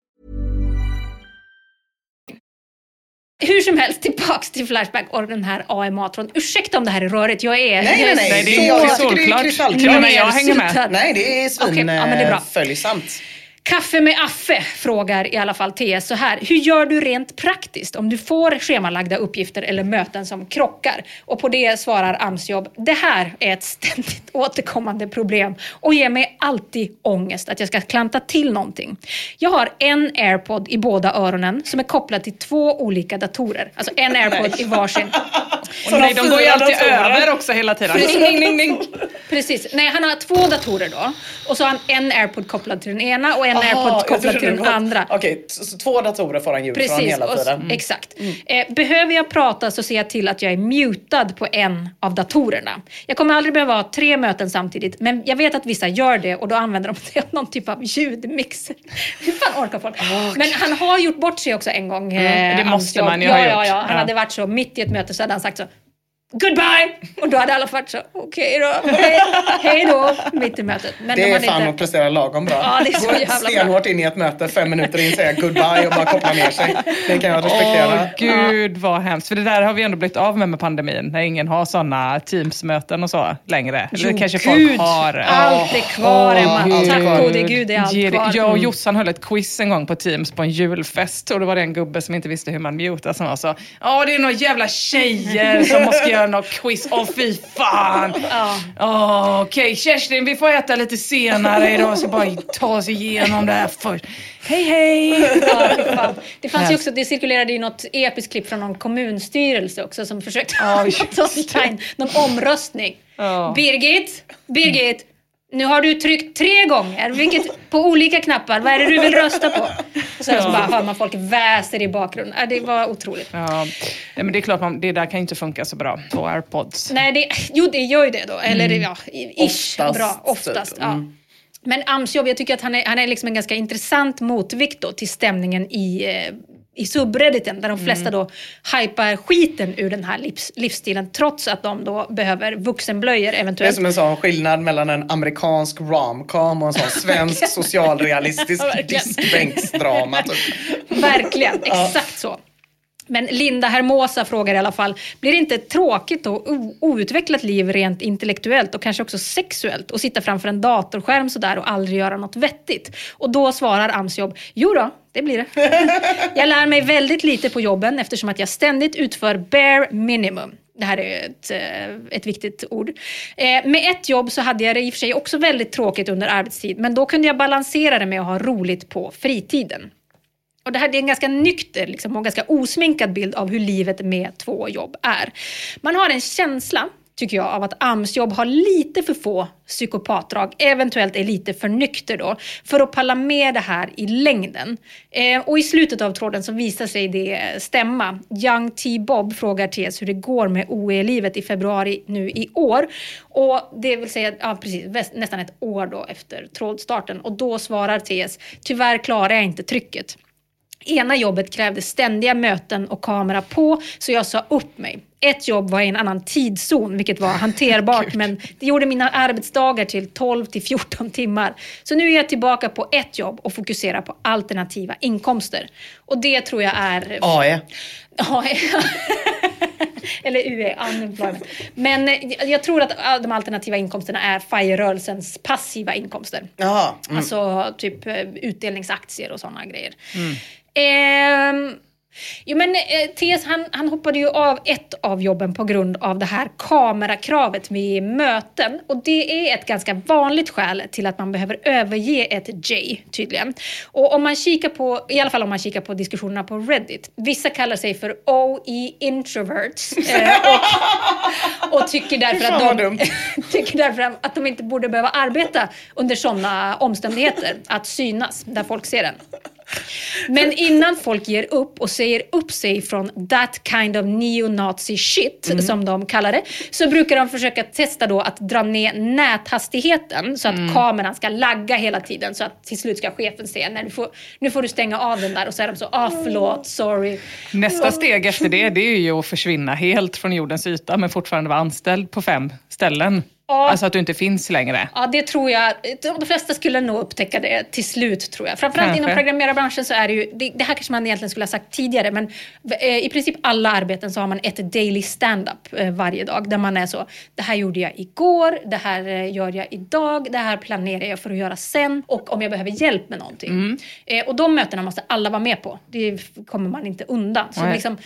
Hur som helst, tillbaks till Flashback och den här AMA-tråden. Ursäkta om det här är rörigt, jag är... Nej, nej, nej. Nej, det är Så- jag jag tycker det är kristallklart. Till och med jag hänger med. Nej, det är Okej, ja, Kaffe med Affe frågar i alla fall TS så här. Hur gör du rent praktiskt om du får schemalagda uppgifter eller möten som krockar? Och på det svarar AMS-jobb. Det här är ett ständigt återkommande problem och ger mig alltid ångest att jag ska klanta till någonting. Jag har en airpod i båda öronen som är kopplad till två olika datorer. Alltså en airpod i varsin. Och nej, de går ju alltid över också hela tiden. Precis. Ding, ding, ding. Precis. Nej, han har två datorer då. Och så har han en airpod kopplad till den ena och en Aha, airpod kopplad till det den andra. Okej, så, så två datorer får han ljud från Precis, hela och, tiden. Mm. exakt. Eh, behöver jag prata så ser jag till att jag är mutad på en av datorerna. Jag kommer aldrig behöva ha tre möten samtidigt, men jag vet att vissa gör det och då använder de det någon typ av ljudmixer. Hur fan orkar folk? Men han har gjort bort sig också en gång. Mm, det eh, måste Hans man ju ha ja, Ja, gjort. ja. Han Ja. hade varit så mitt i ett möte så hade han sagt så Goodbye! Och då hade alla varit så, okej då, hej, hej då, mitt i mötet. Men Det de är hade fan inte- att prestera lagom bra. Ja, det är så jävla bra. stenhårt in i ett möte, fem minuter in, säga goodbye och bara koppla ner sig. Det kan jag respektera. Åh gud vad hemskt. För det där har vi ändå blivit av med med pandemin. När ingen har sådana Teams-möten och så längre. Eller Jo, kanske gud. folk har. Allt är kvar, Emma. Gud. Tack gode gud är allt det- kvar. Jag och Mm. Jossan höll ett quiz en gång på Teams på en julfest och då var det en gubbe som inte visste hur man mutar som var så Ja det är några jävla tjejer som måste göra något quiz. Åh fy fan. Ja. Åh, Okej Kerstin vi får äta lite senare idag så bara ta oss igenom det här först. Hej hej. Ja, det fanns ju också, det cirkulerade ju något episkt klipp från någon kommunstyrelse också som försökte ta in någon omröstning. Ja. Birgit, Birgit, nu har du tryckt tre gånger, vilket på olika knappar. Vad är det du vill rösta på? Och sen så bara hör man folk väser i bakgrunden. Ja, det var otroligt. Ja, Nej, men det är klart, man, det där kan ju inte funka så bra på airpods. Nej, det, jo det gör ju det då. Eller Mm. ja, ish, Oftast, bra. Oftast. typ. Ja. Mm. Men AMS-jobb, jag tycker att han är, han är liksom en ganska intressant motvikt då till stämningen i, eh, i subredditen där de flesta Mm. då hypar skiten ur den här livs, livsstilen trots att de då behöver vuxenblöjor Det är eventuellt. som en sån skillnad mellan en amerikansk romcom och en sån svensk socialrealistisk diskbänksdrama. Typ. Verkligen, exakt så. Men Linda Hermosa frågar i alla fall, blir det inte ett tråkigt och outvecklat liv rent intellektuellt och kanske också sexuellt att sitta framför en datorskärm sådär och aldrig göra något vettigt? Och då svarar AMS-jobb, jo då, det blir det. jag lär mig väldigt lite på jobben eftersom att jag ständigt utför bare minimum. Det här är ett, eh, ett viktigt ord. Eh, med ett jobb så hade jag det i och för sig också väldigt tråkigt under arbetstid, men då kunde jag balansera det med att ha roligt på fritiden. Och det här är en ganska nykter liksom, och ganska osminkad bild av hur livet med två jobb är. Man har en känsla, tycker jag, av att AMS-jobb har lite för få psykopatdrag, eventuellt är lite för nykter då, för att palla med det här i längden. Eh, och i slutet av tråden så visar sig det stämma. Young T. Bob frågar TS hur det går med OE-livet i februari nu i år. Och det vill säga, ja precis, nästan ett år då efter trådstarten. Och då svarar TS, tyvärr klarar jag inte trycket. Ena jobbet krävde ständiga möten och kamera på, så jag sa upp mig. Ett jobb var i en annan tidszon, vilket var hanterbart, men det gjorde mina arbetsdagar till 12 till 14 timmar. Så nu är jag tillbaka på ett jobb och fokuserar på alternativa inkomster. Och det tror jag är... AE. Ja, eller UE, unemployment. Men eh, jag tror att de alternativa inkomsterna är FIRE-rörelsens passiva inkomster. Jaha. Mm. Alltså typ eh, utdelningsaktier och sådana grejer. Mm. Ehm, jo men eh, TS han, han hoppade ju av ett av jobben på grund av det här kamerakravet vid möten. Och det är ett ganska vanligt skäl till att man behöver överge ett J tydligen. Och om man kikar på, i alla fall om man kikar på diskussionerna på Reddit. Vissa kallar sig för OE introverts. Eh, och, och tycker därför att de, tycker därför att de inte borde behöva arbeta under sådana omständigheter. Att synas där folk ser en. Men innan folk ger upp och säger upp sig från that kind of neo-nazi shit, Mm. som de kallar det, så brukar de försöka testa då att dra ner näthastigheten så att Mm. kameran ska lagga hela tiden så att till slut ska chefen säga nej, nu får, nu får du stänga av den där och så är de så, ah förlåt, sorry. Nästa steg efter det, det är ju att försvinna helt från jordens yta men fortfarande vara anställd på fem ställen. Ja. Alltså att du inte finns längre. Ja, det tror jag. De flesta skulle nog upptäcka det till slut, tror jag. Framförallt Kanske. inom programmerarbranschen så är det ju, det, det här kanske man egentligen skulle ha sagt tidigare, men eh, i princip alla arbeten så har man ett daily stand-up eh, varje dag, där man är så, det här gjorde jag igår, det här eh, gör jag idag, det här planerar jag för att göra sen, och om jag behöver hjälp med någonting. Eh, och de mötena måste alla vara med på. Det kommer man inte undan. Så liksom,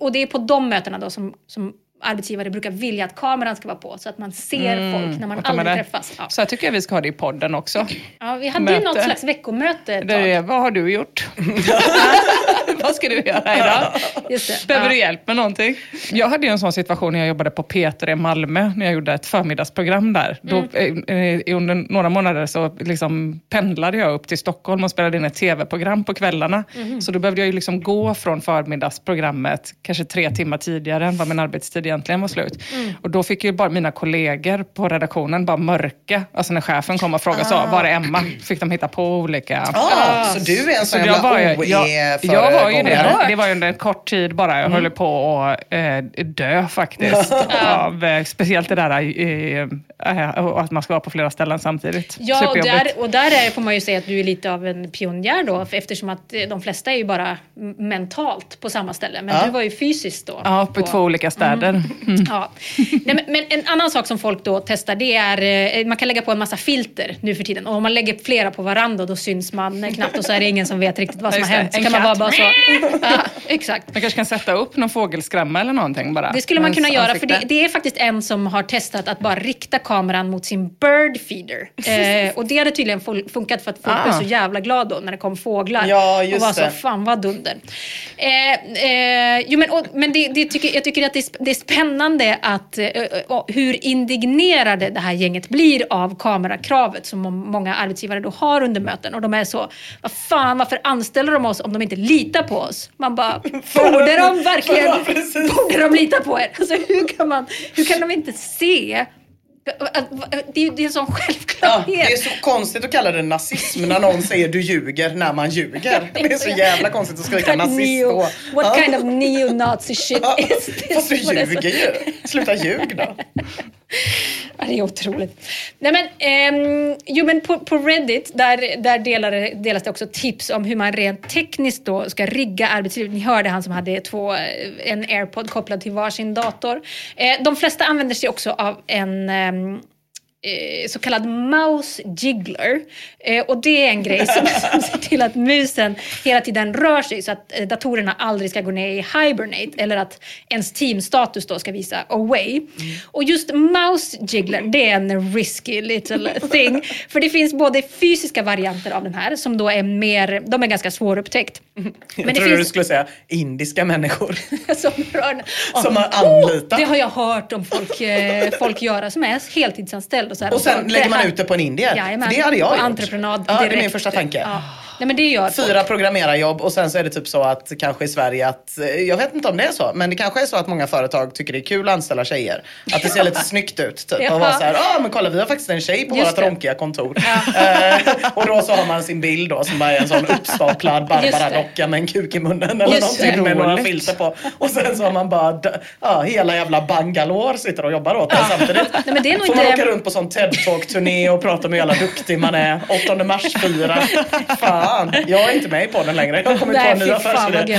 och det är på de mötena då som, som arbetsgivare brukar vilja att kameran ska vara på så att man ser folk när man aldrig det? träffas. Ja. Så här tycker jag vi ska ha det i podden också. Ja, vi hade ju Möte. något slags veckomöte ett Det tag. är, vad har du gjort? vad ska du göra idag? Just det. Behöver Ja. du hjälp med någonting? Jag hade ju en sån situation när jag jobbade på Peter i Malmö, när jag gjorde ett förmiddagsprogram där. Då, Mm. eh, eh, under några månader så liksom pendlade jag upp till Stockholm och spelade in ett tv-program på kvällarna. Mhm. Så då behövde jag ju liksom gå från förmiddagsprogrammet kanske tre timmar tidigare än vad min arbetstid egentligen var slut. Mm. Och då fick ju bara mina kollegor på redaktionen bara mörka, alltså när chefen kom och frågade så, var är Emma? Fick de hitta på olika... Ah, så du är en sån Så jävla jag, var ju, jag, jag var ju det. Det var ju under en kort tid bara. Jag höll på att eh, dö faktiskt. av, eh, speciellt det där eh, och att man ska vara på flera ställen samtidigt. Ja, och där, och där är, får man ju säga att du är lite av en pionjär då, eftersom att eh, de flesta är ju bara mentalt på samma ställe. Men Ja. du var ju fysiskt då. Ja, på två olika städer. Mm. Ja. Nej, men, en annan sak som folk då testar det är, eh, man kan lägga på en massa filter nu för tiden. Och om man lägger flera på varandra då syns man knappt och så är det ingen som vet riktigt vad som Ja, har hänt. Så En kan man katt. bara så, Ja, exakt. Man kanske kan sätta upp någon fågelskrämma eller någonting bara. Det skulle man kunna göra, för det, ansikte. det är faktiskt en som har testat att bara rikta kameran mot sin bird feeder. Eh, och det hade tydligen funkat för att folk Ah. blev så jävla glada när det kom fåglar. Ja, och just var så, det. fan vad dunder. Eh, eh, jo, men och, men det, det tycker, jag tycker att det är, det är spännande att, eh, eh, hur indignerade det här gänget blir av kamerakravet som må- många arbetsgivare då har under möten. Och de är så, vad fan, varför anställer de oss om de inte litar på oss? Man bara, borde de verkligen, borde de lita på er? Alltså, hur, kan man, hur kan de inte se? Det är det är en sån Ja, självklarhet. det är så konstigt att kalla det nazism när någon säger du ljuger när man ljuger. Det är så jävla konstigt att skrika nazist då. what Ja. kind of neo-nazi shit Ja, is this? Fast du ljuger ju. Sluta ljug då. Ja, det är otroligt. Nej, men, ehm, jo, men på, på Reddit där, där delar, delas det också tips om hur man rent tekniskt då ska rigga arbetslivet. Ni hörde han som hade två, eh, en airpod kopplad till varsin dator. Eh, de flesta använder sig också av en um, eh, så kallad mouse jiggler. Eh, och det är en grej som, som ser till att musen hela tiden rör sig så att eh, datorerna aldrig ska gå ner i hibernate eller att ens teamstatus då ska visa away. Och just mouse jiggler, det är en risky little thing. För det finns både fysiska varianter av den här som då är mer, de är ganska svårupptäckt. Jag Men det trodde du finns skulle säga indiska människor. som rör Som har Oh, anlitat. det har jag hört om folk, folk göra som är heltidsanställd. Och, så här, Och sen lägger man här- ut det på en indier. Jajamän, det hade jag på gjort. entreprenad Ja, det är direkt. min första tanke. Ja. Nej, men det gör folk. Fyra programmerarjobb och sen så är det typ så att kanske i Sverige att, eh, jag vet inte om det är så, men det kanske är så att många företag tycker det är kul att anställa tjejer. Att det ser lite snyggt ut. Typ. Ja. Och vara så här, ah, men kolla vi har faktiskt en tjej på Just vårt det. ronkiga kontor. Eh, och då så har man sin bild då som bara är en sån uppstaplad det. Barbara-docka med en kuk i munnen eller Just det. någonting med några filter på. Och sen så har man bara, ja, hela jävla Bangalore sitter och jobbar åt en samtidigt. Nej, men det är nog Får man inte- åka runt på sån TED-talk-turné och prata om hur jävla duktig man är. 8 mars-fira. Fan, jag är inte med på den längre. Jag har kommit på Nej, en ny affärsidé.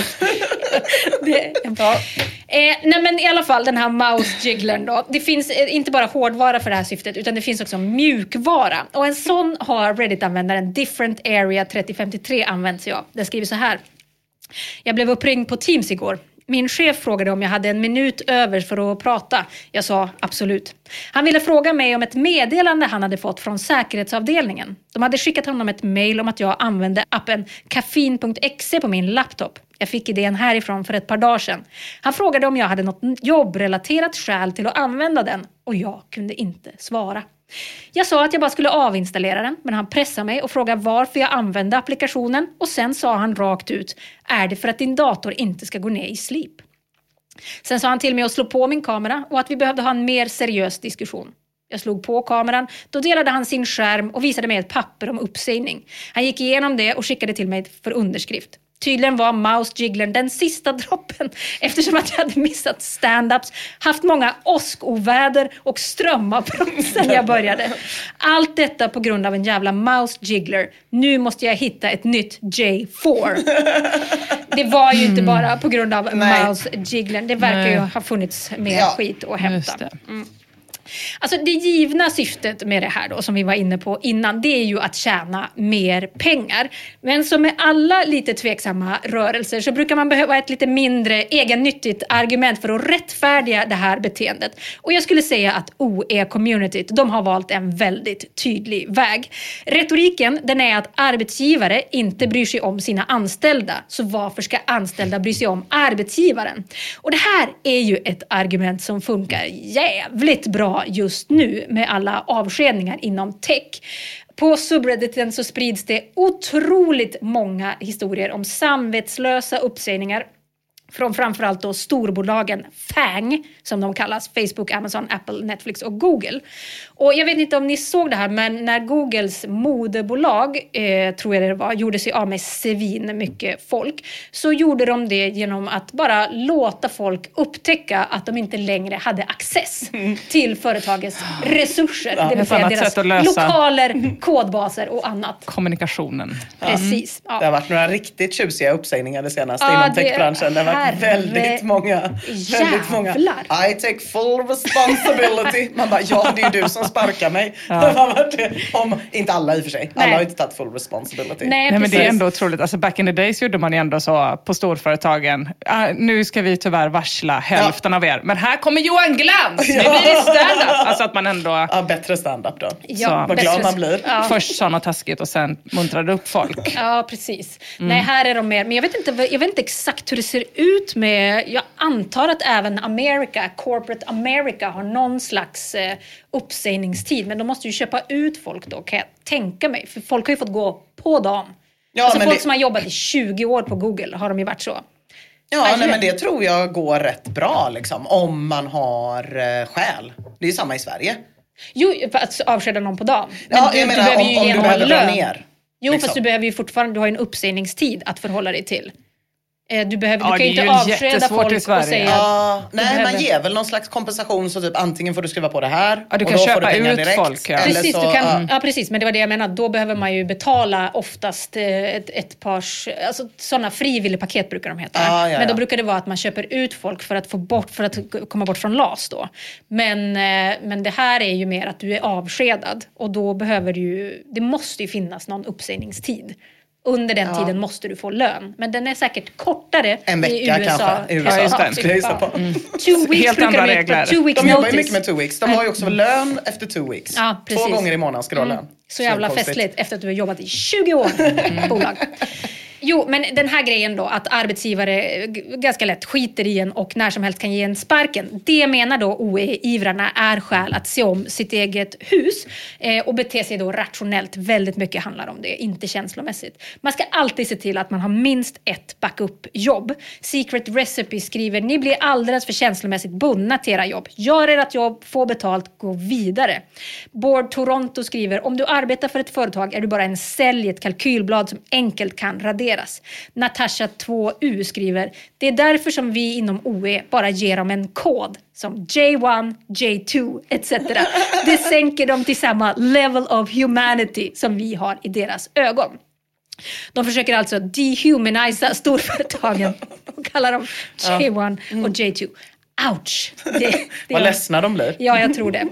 det, eh, nej men i alla fall den här mouse jigglern då. Det finns eh, inte bara hårdvara för det här syftet utan det finns också mjukvara. Och en sån har Reddit-användaren Different Area 3053 använt sig av. Den skriver så här. Jag blev uppringd på Teams igår. Min chef frågade om jag hade en minut över för att prata. Jag sa absolut. Han ville fråga mig om ett meddelande han hade fått från säkerhetsavdelningen. De hade skickat honom ett mail om att jag använde appen Kaffin.exe på min laptop. Jag fick idén härifrån för ett par dagar sedan. Han frågade om jag hade något jobbrelaterat skäl till att använda den och jag kunde inte svara. Jag sa att jag bara skulle avinstallera den, men han pressade mig och frågade varför jag använde applikationen och sen sa han rakt ut, är det för att din dator inte ska gå ner i sleep? Sen sa han till mig att slå på min kamera och att vi behövde ha en mer seriös diskussion. Jag slog på kameran, då delade han sin skärm och visade mig ett papper om uppsägning. Han gick igenom det och skickade till mig för underskrift. Tydligen var mouse jigglern den sista droppen eftersom att jag hade missat stand-ups, haft många åskoväder och strömavbrott sedan jag började. Allt detta på grund av en jävla mouse jiggler. Nu måste jag hitta ett nytt J4. Det var ju inte bara på grund av Nej. mouse jigglern. Det verkar ju Nej. ha funnits mer Ja, skit att hämta. det. Alltså det givna syftet med det här då, som vi var inne på innan, det är ju att tjäna mer pengar. Men som med alla lite tveksamma rörelser så brukar man behöva ett lite mindre egennyttigt argument för att rättfärdiga det här beteendet. Och jag skulle säga att OE-communityt, de har valt en väldigt tydlig väg. Retoriken, den är att arbetsgivare inte bryr sig om sina anställda, så varför ska anställda bry sig om arbetsgivaren? Och det här är ju ett argument som funkar jävligt bra just nu med alla avskedningar inom tech. På subredditen så sprids det otroligt många historier om samvetslösa uppsägningar från framförallt då storbolagen FANG, som de kallas, Facebook, Amazon, Apple, Netflix och Google. Och jag vet inte om ni såg det här, men när Googles moderbolag, eh, tror jag det var, gjorde sig av med svin mycket folk, så gjorde de det genom att bara låta folk upptäcka att de inte längre hade access till företagets resurser. det vill säga deras lokaler, kodbaser och annat. Kommunikationen. Precis. Ja. Det har varit några riktigt tjusiga uppsägningar det senaste Ja, inom det- techbranschen. Det har varit väldigt många. Väldigt många. I take full responsibility. Man bara, ja det är ju du som sparkar mig. Om, inte alla i och för sig. Alla Nej. har inte tagit full responsibility. Nej, men det är ändå otroligt. Alltså, back in the days gjorde man ju ändå så på storföretagen. Ah, nu ska vi tyvärr varsla hälften av er. Men här kommer Johan Glans! Nu blir det stand-up! Alltså att man ändå... Ja, bättre stand-up då. Ja, Vad glad man blir. Ja. Först sa något taskigt och sen muntrade upp folk. Ja, precis. Mm. Nej, här är de mer, men jag vet, inte, jag vet inte exakt hur det ser ut med, jag antar att även America, corporate America har någon slags eh, uppsägningstid, men de måste ju köpa ut folk då kan jag tänka mig, för folk har ju fått gå på dem. Ja, alltså men folk det- som har jobbat i 20 år på Google har de ju varit så. Ja, Aj, nej, men det tror jag går rätt bra liksom. Om man har eh, skäl. Det är ju samma i Sverige. Jo, för att avskeda någon på dagen. Ja, du, jag menar, behöver om- ju om ge du behöver dra ner, Jo, liksom. fast du behöver ju fortfarande, du har ju en uppsägningstid att förhålla dig till. Eh, Du, behöver, Ja, du kan ju inte avskeda folk och säga Ja, nej, man behöver- ger väl någon slags kompensation så typ antingen får du skriva på det här Ja, du och kan då får köpa du pengar ut direkt. folk, ja. Precis, så, du kan, ja. ja, precis, men det var det jag menade. Då behöver man ju betala oftast eh, ett, ett pars, alltså sådana frivilligpaket brukar de heta. Ah, ja, men då brukar det vara att man köper ut folk för att, få bort, för att komma bort från LAS då. Men, eh, men det här är ju mer att du är avskedad och då behöver du ju, det måste ju finnas någon uppsägningstid. Under den Ja. tiden måste du få lön. Men den är säkert kortare En i vecka USA. kanske. I USA. Ja, just det. Jag på. Two weeks Helt andra regler. Two weeks De jobbar ju mycket med two weeks. De har ju också lön efter two weeks. Ja, Två gånger i månaden ska du ha Mm. lön. Så jävla festligt efter att du har jobbat i 20 år i bolag. Jo, men den här grejen då att arbetsgivare ganska lätt skiter i en och när som helst kan ge en sparken. Det menar då OE-ivrarna är skäl att se om sitt eget hus eh, och bete sig då rationellt. Väldigt mycket handlar om det, inte känslomässigt. Man ska alltid se till att man har minst ett backup-jobb. Secret Recipe skriver, ni blir alldeles för känslomässigt bundna till era jobb. Gör ert jobb, få betalt, gå vidare. Board Toronto skriver, om du arbetar för ett företag är du bara en sälj, ett kalkylblad som enkelt kan raderas. Natasha 2U skriver, det är därför som vi inom OE bara ger dem en kod som J1, J2 etc. Det sänker dem till samma level of humanity som vi har i deras ögon. De försöker alltså dehumanisa storföretagen och kallar dem J1 och J2. Ouch! Det, det Vad ledsna de blir. Ja, jag tror det.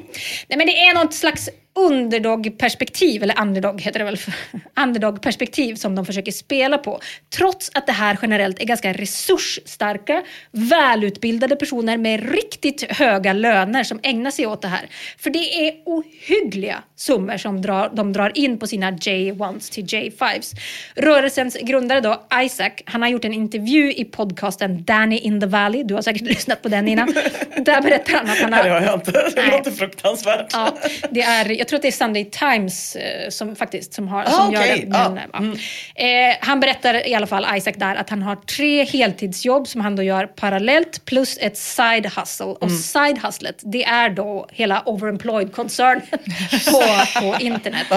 Nej, men det är något slags underdog-perspektiv, eller underdog heter det väl, underdog-perspektiv som de försöker spela på. Trots att det här generellt är ganska resursstarka, välutbildade personer med riktigt höga löner som ägnar sig åt det här. För det är ohyggliga summor som drar, de drar in på sina J1s till J5s. Rörelsens grundare då, Isaac, han har gjort en intervju i podcasten Danny in the Valley. Du har säkert lyssnat på den innan. Där berättar han att han har... Nej, det har jag inte. Det låter fruktansvärt. Ja, det är, jag tror att det är Sunday Times eh, som faktiskt som har, Ah, som okej. gör det. Ah, Men, ja. eh, han berättar i alla fall, Isaac där, att han har tre heltidsjobb som han då gör parallellt plus ett side hustle. Och Mm. side hustlet, det är då hela overemployed-koncernen på, på internet.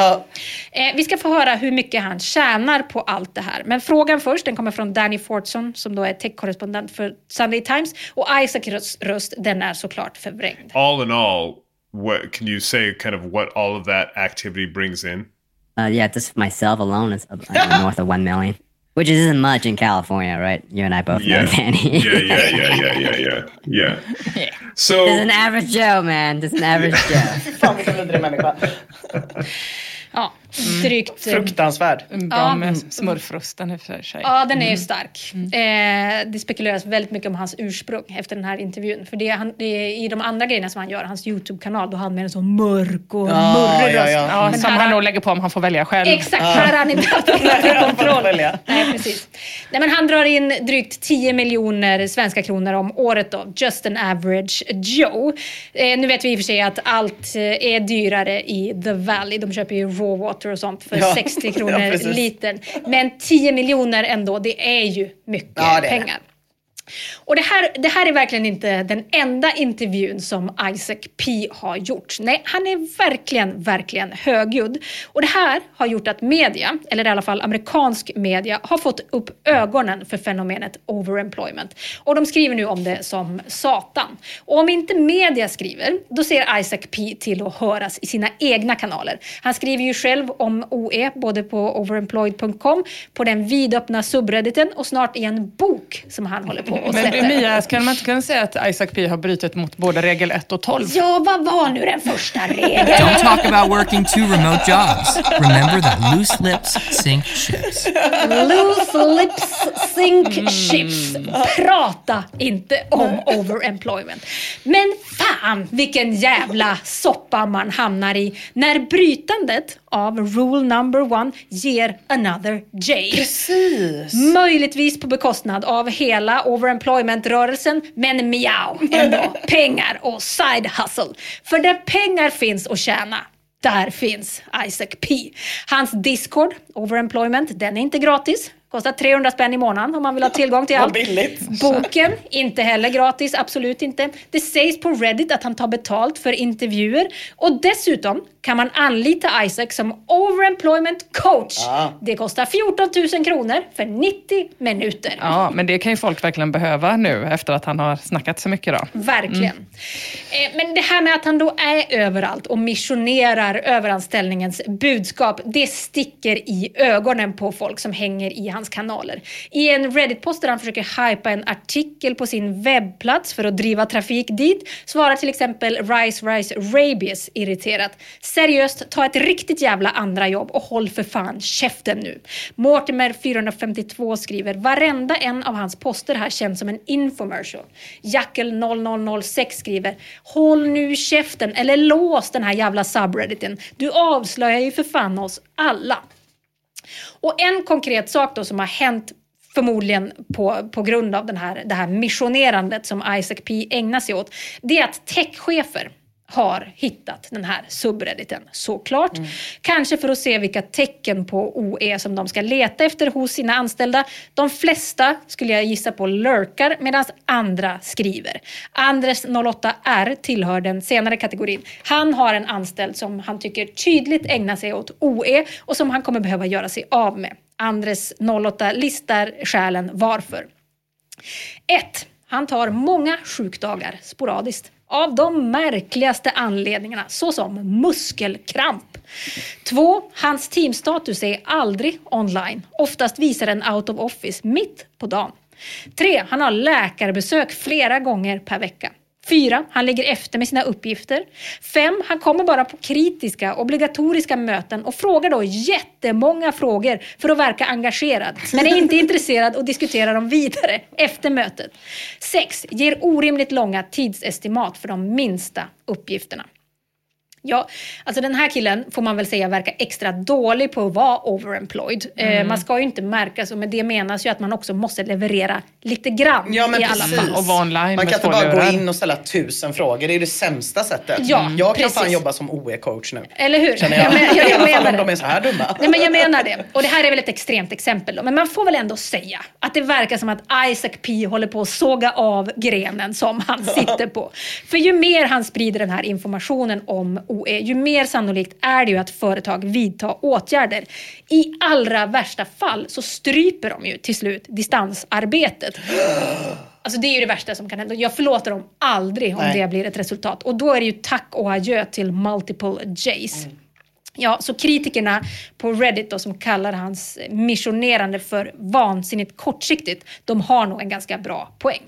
Eh, vi ska få höra hur mycket han tjänar på allt det här. Men frågan först, den kommer från Danny Fortson som då är tech-korrespondent för Sunday Times. Och Isaacs röst, röst, den är såklart förvrängd. all in all, what can you say kind of what all of that activity brings in? Uh, yeah, just myself alone is uh, north of one million, which isn't much in California, right? You and I both Yeah. know, Danny. yeah, yeah, yeah, yeah, yeah, yeah, yeah. So Just an average Joe, man. Just an average Joe. Fan Ja, drygt... eh, Fruktansvärd. Bra Ja. med smurfrosten i och för sig. Ja, den är ju Mm. stark. Eh, det spekuleras väldigt mycket om hans ursprung efter den här intervjun. För det, är han, det är i de andra grejerna som han gör, hans YouTube-kanal, då har han med en så mörk och Ja, murrig ja, röst. ja. Ja, Men som han nog lägger på om han får välja själv. Exakt, här har han inte haft någon kontroll. Nej, precis. Nej, men han drar in drygt 10 miljoner svenska kronor om året då. Just an average Joe. Eh, nu vet vi i och för sig att allt eh, är dyrare i The Valley. De köper ju raw water och sånt för Ja. 60 Ja, kronor precis. litern. Men 10 miljoner ändå, det är ju mycket Ja, är det. Och det här, det här är verkligen inte den enda intervjun som Isaac P har gjort. Nej, han är verkligen, verkligen högljudd. Och det här har gjort att media, eller i alla fall amerikansk media, har fått upp ögonen för fenomenet overemployment. Och de skriver nu om det som satan. Och om inte media skriver, då ser Isaac P till att höras i sina egna kanaler. Han skriver ju själv om OE, både på overemployed.com, på den vidöppna subredditen och snart i en bok som han håller på och Men sätter. Mia, ska man inte kunna säga att Isaac P har brutit mot både regel 1 och 12? Ja, vad var nu den första regeln? Don't talk about working two remote jobs. Remember that loose lips sink ships. Loose lips sink ships. Prata inte om overemployment. Men fan vilken jävla soppa man hamnar i när brytandet av rule number one ger another J. Precis. Möjligtvis på bekostnad av hela overemployment-rörelsen, men miau ändå. Pengar och side hustle. För där pengar finns att tjäna, där finns Isaac P. Hans Discord, overemployment, den är inte gratis. Kostar 300 spänn i månaden om man vill ha tillgång till allt. billigt. Boken, inte heller gratis, absolut inte. Det sägs på Reddit att han tar betalt för intervjuer och dessutom kan man anlita Isaac som overemployment coach. Det kostar 14 000 kronor för 90 minuter. Ja, men det kan ju folk verkligen behöva nu efter att han har snackat så mycket. Då. Verkligen. Eh, Men det här med att han då är överallt och missionerar överanställningens budskap, det sticker i ögonen på folk som hänger i hans kanaler. I en Reddit-post där han försöker hypa en artikel på sin webbplats för att driva trafik dit, svarar till exempel Rise Rise Rabies irriterat. Seriöst, ta ett riktigt jävla andra jobb och håll för fan käften nu. Mortimer 452 skriver varenda en av hans poster här känns som en infomercial. Jackel 0006 skriver håll nu käften eller lås den här jävla subredditen. Du avslöjar ju för fan oss alla. Och en konkret sak då som har hänt förmodligen på, på grund av den här, det här missionerandet som Isaac P ägnar sig åt, det är att techchefer har hittat den här subredditen, såklart. Kanske för att se vilka tecken på OE som de ska leta efter hos sina anställda. De flesta, skulle jag gissa på, lurkar medan andra skriver. Andres 08R tillhör den senare kategorin. Han har en anställd som han tycker tydligt ägnar sig åt OE och som han kommer behöva göra sig av med. Andres 08 listar skälen varför. 1. Han tar många sjukdagar sporadiskt. Av de märkligaste anledningarna, såsom muskelkramp. 2. Hans teamstatus är aldrig online. Oftast visar den out of office mitt på dagen. 3. Han har läkarbesök flera gånger per vecka. 4. Han ligger efter med sina uppgifter. 5. Han kommer bara på kritiska, obligatoriska möten och frågar då jättemånga frågor för att verka engagerad. Men är inte intresserad och diskuterar dem vidare efter mötet. 6. Ger orimligt långa tidsestimat för de minsta uppgifterna. Ja, alltså den här killen får man väl säga verkar extra dålig på att vara overemployed. Eh, Mm. man ska ju inte märka så, men det menas ju att man också måste leverera lite grann Ja men i alla precis. fall. Man kan inte bara gå in och ställa tusen frågor. Det är det sämsta sättet. Ja, jag kan precis. fan jobba som OE-coach nu. Eller hur? Känner jag. Jag men- jag- I alla jag fall om det. de är så här dumma. Nej, men jag menar det. Och det här är väl ett extremt exempel. Då. Men man får väl ändå säga att det verkar som att Isaac P håller på att såga av grenen som han sitter på. För ju mer han sprider den här informationen om OE, ju mer sannolikt är det ju att företag vidtar åtgärder. I allra värsta fall så stryper de ju till slut distansarbetet. Alltså det är ju det värsta som kan hända. Jag förlåter dem aldrig om Nej. det blir ett resultat. Och då är det ju tack och adjö till multiple J's. Ja, så kritikerna på Reddit då, som kallar hans missionerande för vansinnigt kortsiktigt, de har nog en ganska bra poäng.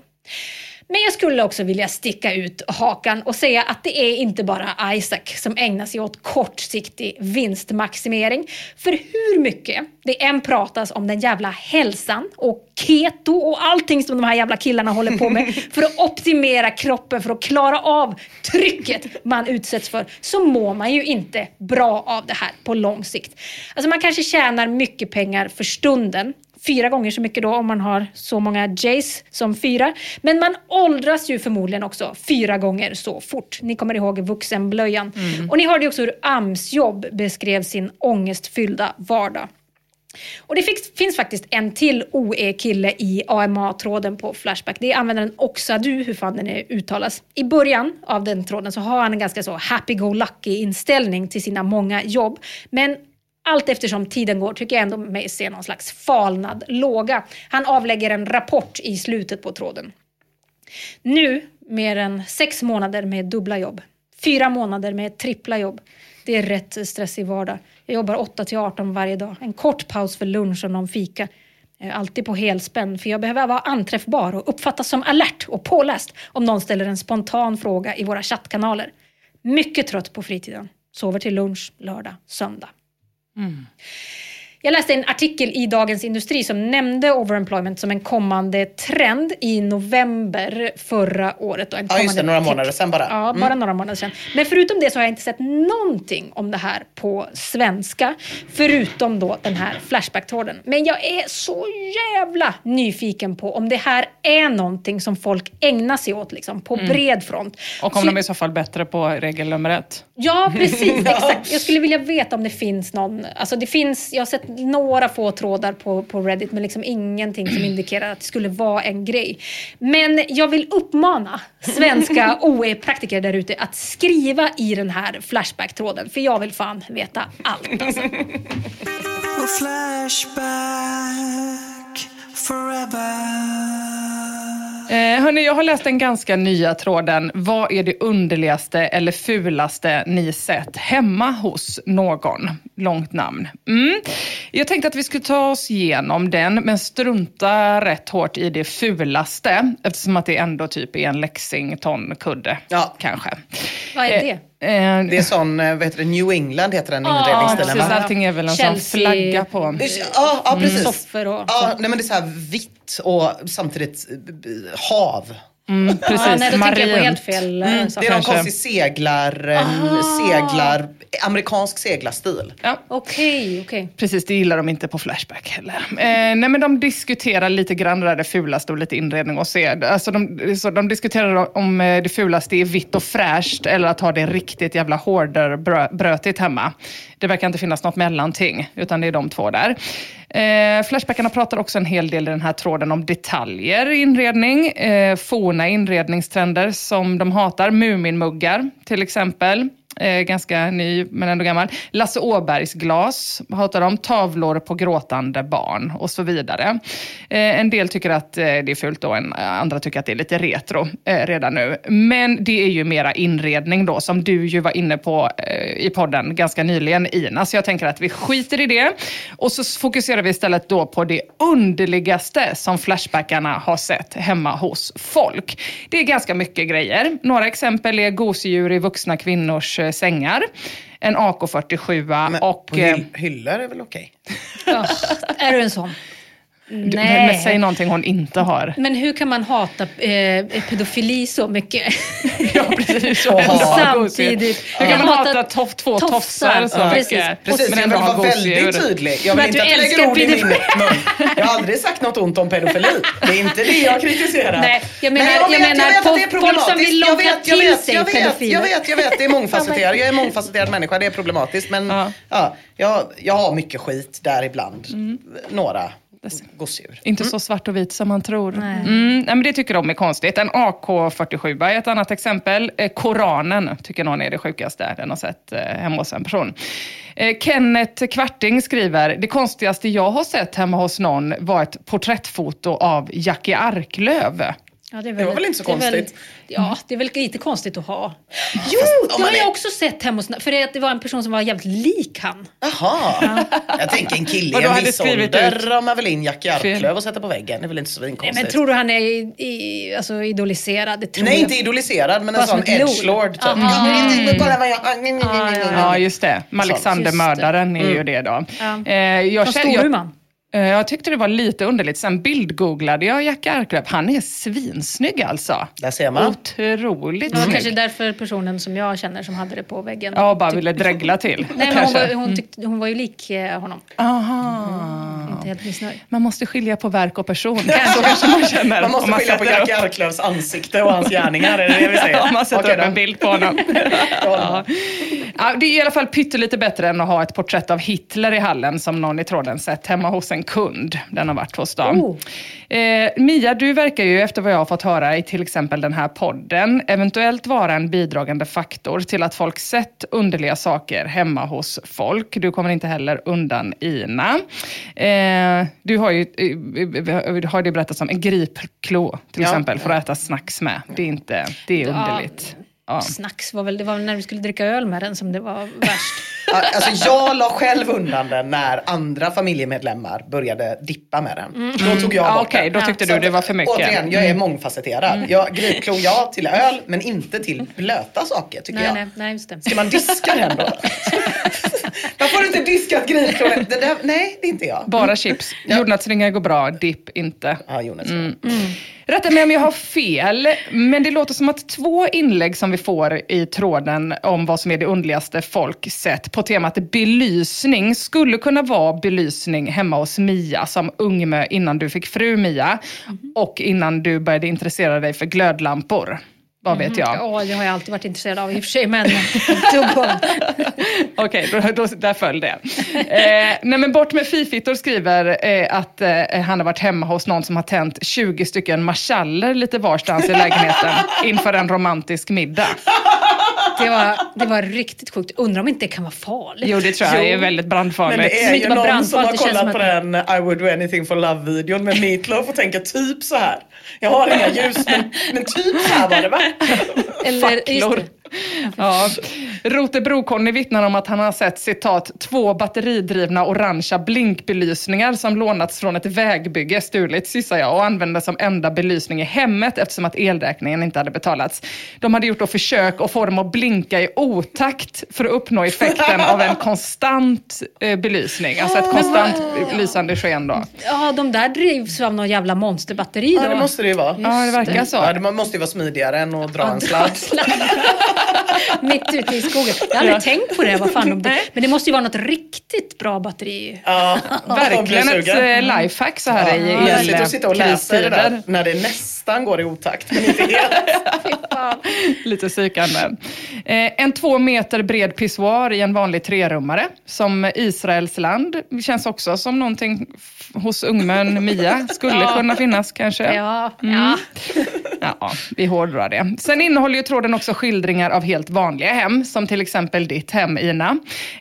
Men jag skulle också vilja sticka ut hakan och säga att det är inte bara Isaac som ägnar sig åt kortsiktig vinstmaximering. För hur mycket det än pratas om den jävla hälsan och keto och allting som de här jävla killarna håller på med för att optimera kroppen, för att klara av trycket man utsätts för, så mår man ju inte bra av det här på lång sikt. Alltså man kanske tjänar mycket pengar för stunden, fyra gånger så mycket då om man har så många Jays som fyra. Men man åldras ju förmodligen också fyra gånger så fort. Ni kommer ihåg vuxenblöjan. Och ni hörde ju också hur AMS-jobb beskrev sin ångestfyllda vardag. Och det finns, finns faktiskt en till OE-kille i AMA-tråden på Flashback. Det är användaren Oxadu, hur fan den är uttalas. I början av den tråden så har han en ganska så happy-go-lucky inställning till sina många jobb. Men allt eftersom tiden går tycker jag ändå mig se någon slags falnad låga. Han avlägger en rapport i slutet på tråden. Nu, mer än sex månader med dubbla jobb. Fyra månader med trippla jobb. Det är rätt stressig vardag. Jag jobbar 8 till 18 varje dag. En kort paus för lunch och någon fika. Eh, alltid på helspänn, för jag behöver vara anträffbar och uppfattas som alert och påläst om någon ställer en spontan fråga i våra chattkanaler. Mycket trött på fritiden. Sover till lunch, lördag, söndag. Jag läste en artikel i Dagens Industri som nämnde overemployment som en kommande trend i november förra året. Och en Ja, just det. Några tick. månader sedan bara. Ja, bara Mm. några månader sedan. Men förutom det så har jag inte sett någonting om det här på svenska. Förutom då den här Flashback-tråden. Men jag är så jävla nyfiken på om det här är någonting som folk ägnar sig åt liksom, på Mm. bred front. Och om Så- de är i så fall bättre på regel nummer ett. Ja, precis. Exakt. Jag skulle vilja veta om det finns någon... Alltså det finns, jag har sett några få trådar på, på Reddit men liksom ingenting som indikerar att det skulle vara en grej. Men jag vill uppmana svenska OE-praktiker där ute att skriva i den här Flashback-tråden. För jag vill fan veta allt. Alltså. Flashback forever. Eh, hörni, jag har läst den ganska nya tråden. Vad är det underligaste eller fulaste ni sett hemma hos någon? Långt namn. Mm. Jag tänkte att vi skulle ta oss igenom den, men strunta rätt hårt i det fulaste, eftersom att det ändå typ är en Lexington-kudde, ja. kanske. Vad är det? Eh, Det är sån, eh, vad heter det, New England heter den Ja, inredningsstilen. precis. va? Allting är väl en sån Chelsea. flagga på. Ja, ja precis. Soffor och Ja, nej, men det är så här vitt och samtidigt eh, hav. Mm, precis, Ja, nej, då tänker jag på marint. helt fel eh, Mm, det är någon kanske. konstig seglar, eh, seglar, amerikansk seglarstil. Ja. Okej, okej. Precis, det gillar de inte på Flashback heller. Eh, nej, men de diskuterar lite grann det det fulaste och lite inredning och se. Alltså de, så de diskuterar om eh, det fulaste är vitt och fräscht eller att ha det riktigt jävla hårder brö- brötigt hemma. Det verkar inte finnas något mellanting, utan det är de två där. Eh, Flashbackarna pratar också en hel del i den här tråden om detaljer i inredning. Eh, forna inredningstrender som de hatar. Muminmuggar till exempel. Eh, ganska ny, men ändå gammal. Lasse Åbergs glas hatar de. Tavlor på gråtande barn och så vidare. Eh, en del tycker att eh, det är fult och en, eh, andra tycker att det är lite retro eh, redan nu. Men det är ju mera inredning då, som du ju var inne på eh, i podden ganska nyligen, Ina. Så jag tänker att vi skiter i det. Och så fokuserar vi istället då på det underligaste som Flashbackarna har sett hemma hos folk. Det är ganska mycket grejer. Några exempel är gosedjur i vuxna kvinnors eh, sängar, en AK47 och... Eh, hyll, hyllor är väl okej? Ja, är du en sån? Du- men, men säg någonting hon inte har. Men hur kan man hata eh, pedofili så mycket? ja, precis. Ha samtidigt. Hur kan man hata toff, två tofsar. tofsar så Ja. mycket? Precis. Precis, Men jag ändå vill ha vara väldigt gosedjur. tydlig. Jag vill att inte att du lägger ord i min mun. Jag har aldrig sagt något ont om pedofili. Det är inte det jag kritiserar. Nej, jag Men menar- jag, jag vet, menar jag vet att det är folk- folk som problematiskt. vill Jag locka vet, jag till vet, sig jag vet, pedofiler. jag vet, jag vet, det är mångfacetterad. Jag är en mångfacetterad människa, det är problematiskt. Men ja. jag, jag har mycket skit där ibland. Några gosedjur. Inte så svart och vit som man tror. Mm, nej, men det tycker de är konstigt. En AK47 är ett annat exempel. Eh, Koranen tycker någon är det sjukaste den har sett eh, hemma hos en person. Eh, Kenneth Kvarting skriver, det konstigaste jag har sett hemma hos någon var ett porträttfoto av Jackie Arklöv. Ja, det, är Det var väl inte så det är väl- konstigt? ja, det är väl lite konstigt att ha. Jo, om det har jag är- också sett hemma hos... För det, det var en person som var jävligt lik han. Jaha. Jag tänker en kille i en viss ålder ramar väl in Fel. Arklöv och sätter på väggen. Det är väl inte så Nej, konstigt. men tror du han är i, i, alltså, idoliserad? Nej, jag. inte idoliserad, men en Bara sån edgelord. Typ. Ja, nej, nej, nej, nej, nej. Ja, just det. Alexandermördaren är ju det då. Ja. Eh, jag, Från känner- jag, Storuman. Eh, jag tyckte det var lite underligt. Sen bildgooglade jag Jackie Arklöv. Han är svinsnygg alltså. Där ser man. Otroligt Det var snygg. kanske därför personen som jag känner som hade det på väggen. Ja, bara ville dregla till. Nej, men hon, var, hon, tyckte, hon var ju lik eh, honom. Aha. Inte helt missnöjd. Man måste skilja på verk och person. Så kanske man känner. Man måste om skilja på upp- Arklövs ansikte och hans gärningar. Är det det vi säger? Om man sätter Okej upp då. en bild på honom. ja. Ja, det är i alla fall pyttelite bättre än att ha ett porträtt av Hitler i hallen som någon i tråden sett hemma hos en kund. Den har varit hos dem. Oh. Eh, Mia, du verkar ju efter vad jag har fått höra i till exempel den här podden eventuellt vara en bidragande faktor till att folk sett underliga saker hemma hos folk. Du kommer inte heller undan Ina. Eh, du har ju eh, har det berättats om en gripklo till Ja. exempel för att äta snacks med. Det är inte, det är underligt. Ja. Snacks var väl, det var väl när vi skulle dricka öl med den som det var värst. Ja, Alltså jag la själv undan den när andra familjemedlemmar började dippa med den. Mm. Då tog jag Ja, bort okej, den. då tyckte du det var för mycket. Återigen, jag är Mm. mångfacetterad. Jag gripklo ja till öl, men inte till blöta saker tycker Nej, jag. nej, nej, just det. Ska man diska den då? Har du inte diskat? Det där, nej, det är inte jag. Bara chips. Jordnötsringar går bra, dipp inte. Ja, Jonas. Mm. Rätta mig om jag har fel, men det låter som att två inlägg som vi får i tråden om vad som är det underligaste folk sett på temat belysning skulle kunna vara belysning hemma hos Mia som ungmö innan du fick fru Mia och innan du började intressera dig för glödlampor. Vad vet jag? Ja, det har jag alltid varit intresserad av i och för sig, men Okej, då, då, där föll det. Eh, nej men Bort med fifittor skriver eh, att eh, han har varit hemma hos någon som har tänt 20 stycken marschaller lite varstans i lägenheten inför en romantisk middag. Det var, det var riktigt sjukt. Undrar om inte det kan vara farligt. Jo, det tror jag är väldigt brandfarligt. Men det är ju inte bara någon som har det kollat som på att- den I would do anything for love-videon med Meatloaf och tänker typ så här. Jag har inga ljus men, men typ så här var det va? Eller, just Facklor. Ja. Rotebro-Conny vittnar om att han har sett citat två batteridrivna orangea blinkbelysningar som lånats från ett vägbygge, stulits gissar jag, och användes som enda belysning i hemmet eftersom att elräkningen inte hade betalats. De hade gjort då försök att få dem att blinka i otakt för att uppnå effekten av en konstant eh, belysning, alltså ett konstant lysande sken då. Ja, de där drivs av någon jävla monsterbatteri då. Ja det måste det ju vara. Ja, det verkar så. Ja, det man måste ju vara smidigare än att dra en sladd. Mitt ute i skogen. Jag har aldrig tänkt på det. Vad fan om det. Men det måste ju vara något riktigt bra batteri. Ja, Verkligen ett eh, lifehack så här i Ja, Mysigt att sitta och läsa det där när det nästan går i otakt men inte helt. Lite psykande. Eh, en två meter bred pissoar i en vanlig trerummare, som Israels land. Känns också som någonting hos ungmön Mia skulle Ja. kunna finnas kanske. Ja, Mm. ja. Ja, vi hårdrar det. Sen innehåller ju tråden också skildringar av helt vanliga hem, som till exempel ditt hem, Ina.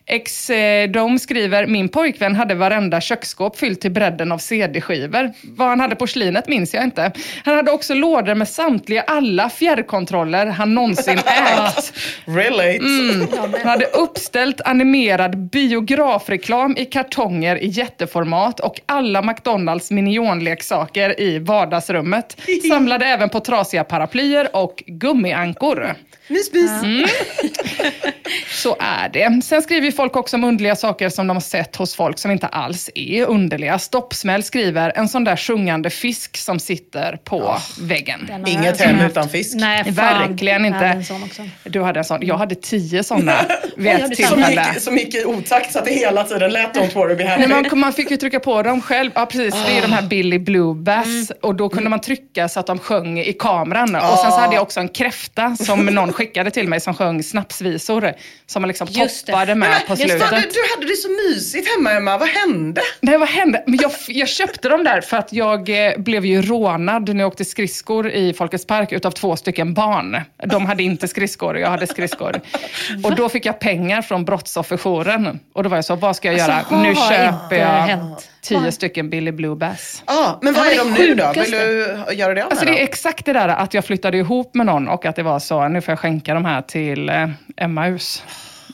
Ex Dom skriver, min pojkvän hade varenda köksskåp fyllt till bredden av CD-skivor. Vad han hade porslinet minns jag inte. Han hade också lådor med samtliga alla fjärrkontroller han någonsin ägt. Relate. Mm. Han hade uppställt animerad biografreklam i kartonger i jätteformat och alla McDonalds minionleksaker i vardagsrummet. Samlade även på trasiga paraplyer och gummiankor. Mys, mys. Mm. Så är det. Sen skriver folk också om underliga saker som de har sett hos folk som inte alls är underliga. Stoppsmäll skriver en sån där sjungande fisk som sitter på väggen. Inget hem haft. utan fisk. Nej, fan. Verkligen Jag hade inte. en sån också. Du hade en sån. Jag hade tio såna vid ett Som tillfälle. gick, som gick i otakt så att det hela tiden lät Don't worry be happy. Nej, man, man fick ju trycka på dem själv. Ja, precis. Det är de här Billy Blue Bass. Och då kunde man trycka så att de sjöng i kameran. Och sen så hade jag också en kräfta som någon skickade till mig som sjöng snapsvisor. Som man liksom Just det. toppade med på Just det, slutet. du, du hade det så mysigt hemma Emma, vad hände? Nej, vad hände? Men jag, jag köpte dem där för att jag eh, blev ju rånad när jag åkte skridskor i Folkets park utav två stycken barn. De hade inte skridskor och jag hade skridskor. Och då fick jag pengar från brottsofferjouren. Och då var jag så, vad ska jag göra? Alltså, nu köper jag hänt. tio stycken Billy Blue Bass. Ja, men vad var är de nu då? Vill du göra det av Alltså det är exakt det där att jag flyttade ihop med någon och att det var så, nu får jag skänka de här till eh, Emmaus.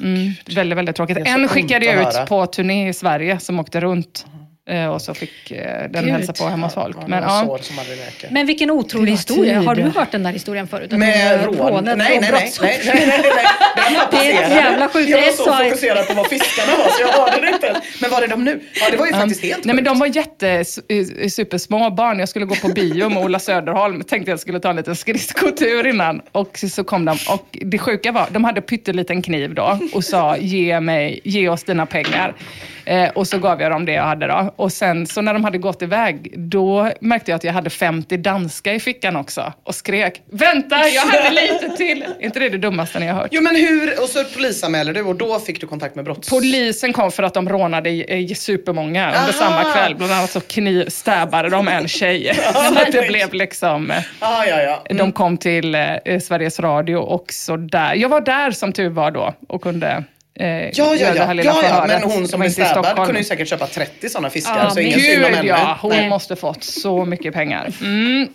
Mm, väldigt, väldigt tråkigt. En skickade jag ut på turné i Sverige som åkte runt. Eh, Och så fick eh, den Gud. hälsa på hemma hos folk. Ja, Men, ja. Men vilken otrolig historia. Har du hört den där historien förut? Att Med eh, rån? rånet Nej, nej, nej, nej, nej, nej, nej. Den har Det är ett jävla sjukt. Jag var så fokuserad på vad fiskarna var så jag hörde det inte. Men var är de nu? Ja, det var ju faktiskt helt Nej men de var jätte, su- supersmå barn. Jag skulle gå på bio med Ola Söderholm. Tänkte jag skulle ta en liten skridskotur innan. Och så kom de. Och det sjuka var, de hade pytteliten kniv då och sa ge, mig, ge oss dina pengar. Eh, och så gav jag dem det jag hade då. Och sen så när de hade gått iväg, då märkte jag att jag hade 50 danska i fickan också. Och skrek, vänta jag hade lite till. Är inte det det dummaste ni har hört? Jo men hur, och så polisanmälde du och då fick du kontakt med brotts... Polisen kom för att de rånade supermånga under Aha. samma kväll. Bland annat så kniv, stabbade de en tjej. så att det blev liksom... Ah, ja, ja. Mm. De kom till eh, Sveriges Radio och så där. Jag var där som tur var då och kunde eh, Ja, ja, göra det ja. här lilla ja, ja. men hon som blev stabbad Stockholm. kunde ju säkert köpa 30 sådana fiskar. Ja, så ingen synd om henne. ja, hon Nej. måste fått så mycket pengar. Mm.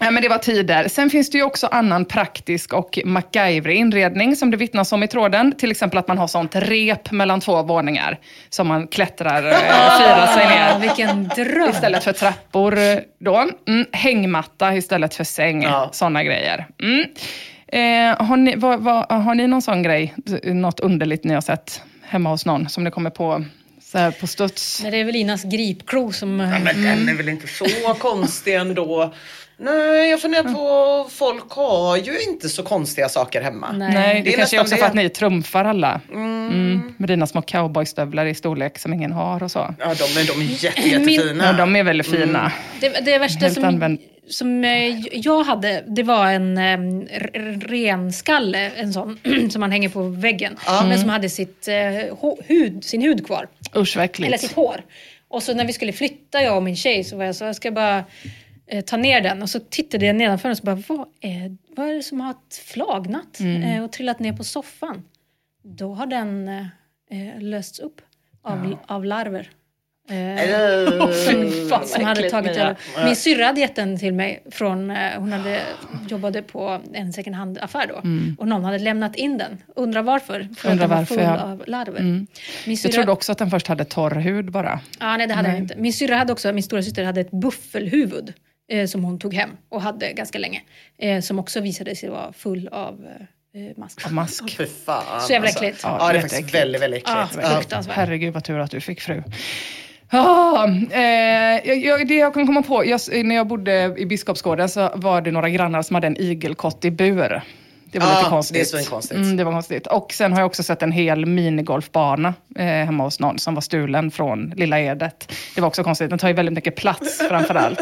Ja, men det var tider. Sen finns det ju också annan praktisk och MacGyver inredning som det vittnas om i tråden. Till exempel att man har sånt rep mellan två våningar som man klättrar, eh, firar sig ner. Ah, vilken dröm. Istället för trappor eh, då. Mm, hängmatta istället för säng. Ja. Sådana grejer. Mm. Eh, har, ni, vad, vad, har ni någon sån grej, något underligt ni har sett hemma hos någon som ni kommer på så här på studs? Nej, det är väl Inas gripklo som... Ja, men den är väl inte så konstig ändå. Nej, jag funderar på, folk har ju inte så konstiga saker hemma. Nej, det, är kanske är också det. för att ni trumfar alla. Mm. Med dina små cowboystövlar i storlek som ingen har och så. Ja, de är, de är jätte, jättefina. Ja, de är väldigt fina. Det, det värsta Helt som, använd- som eh, jag hade, det var en renskalle, en sån som man hänger på väggen. Men som hade sitt, eh, hud, sin hud kvar. Usch. Eller sitt hår. Och så när vi skulle flytta, jag och min tjej, så var jag så, jag ska bara eh, ta ner den. Och så tittade jag nedanför och så bara, vad är, vad är det som har flagnat Mm. och trillat ner på soffan? Då har den eh, lösts upp av, av larver. Eh, som hade tagit över. Min syrra hade gett den till mig från, eh, hon hade, jobbade på en second hand-affär då. Och någon hade lämnat in den. Undrar varför? För Mm. Undrar att den var full ja. av larver. Mm. Min Jag syrra- trodde också att den först hade torr hud bara. Ja, nej, det hade Nej. han inte. Min syrra hade också, min stora syster hade ett buffelhuvud eh, som hon tog hem och hade ganska länge. Eh, som också visade sig vara full av eh, mask. Av mask. Fy fan. Så jävla alltså. äckligt. Ja, det är faktiskt väldigt, väldigt äckligt. Ja. fruktansvärt. Herregud vad tur att du fick fru. Ah, eh, jag, det jag kan komma på, jag, när jag bodde i Biskopsgården så var det några grannar som hade en igelkott i bur. Det var Ja, lite konstigt. det är svinkonstigt. Mm, det var konstigt. Och sen har jag också sett en hel minigolfbana eh, hemma hos någon som var stulen från Lilla Edet. Det var också konstigt. Den tar ju väldigt mycket plats framför allt.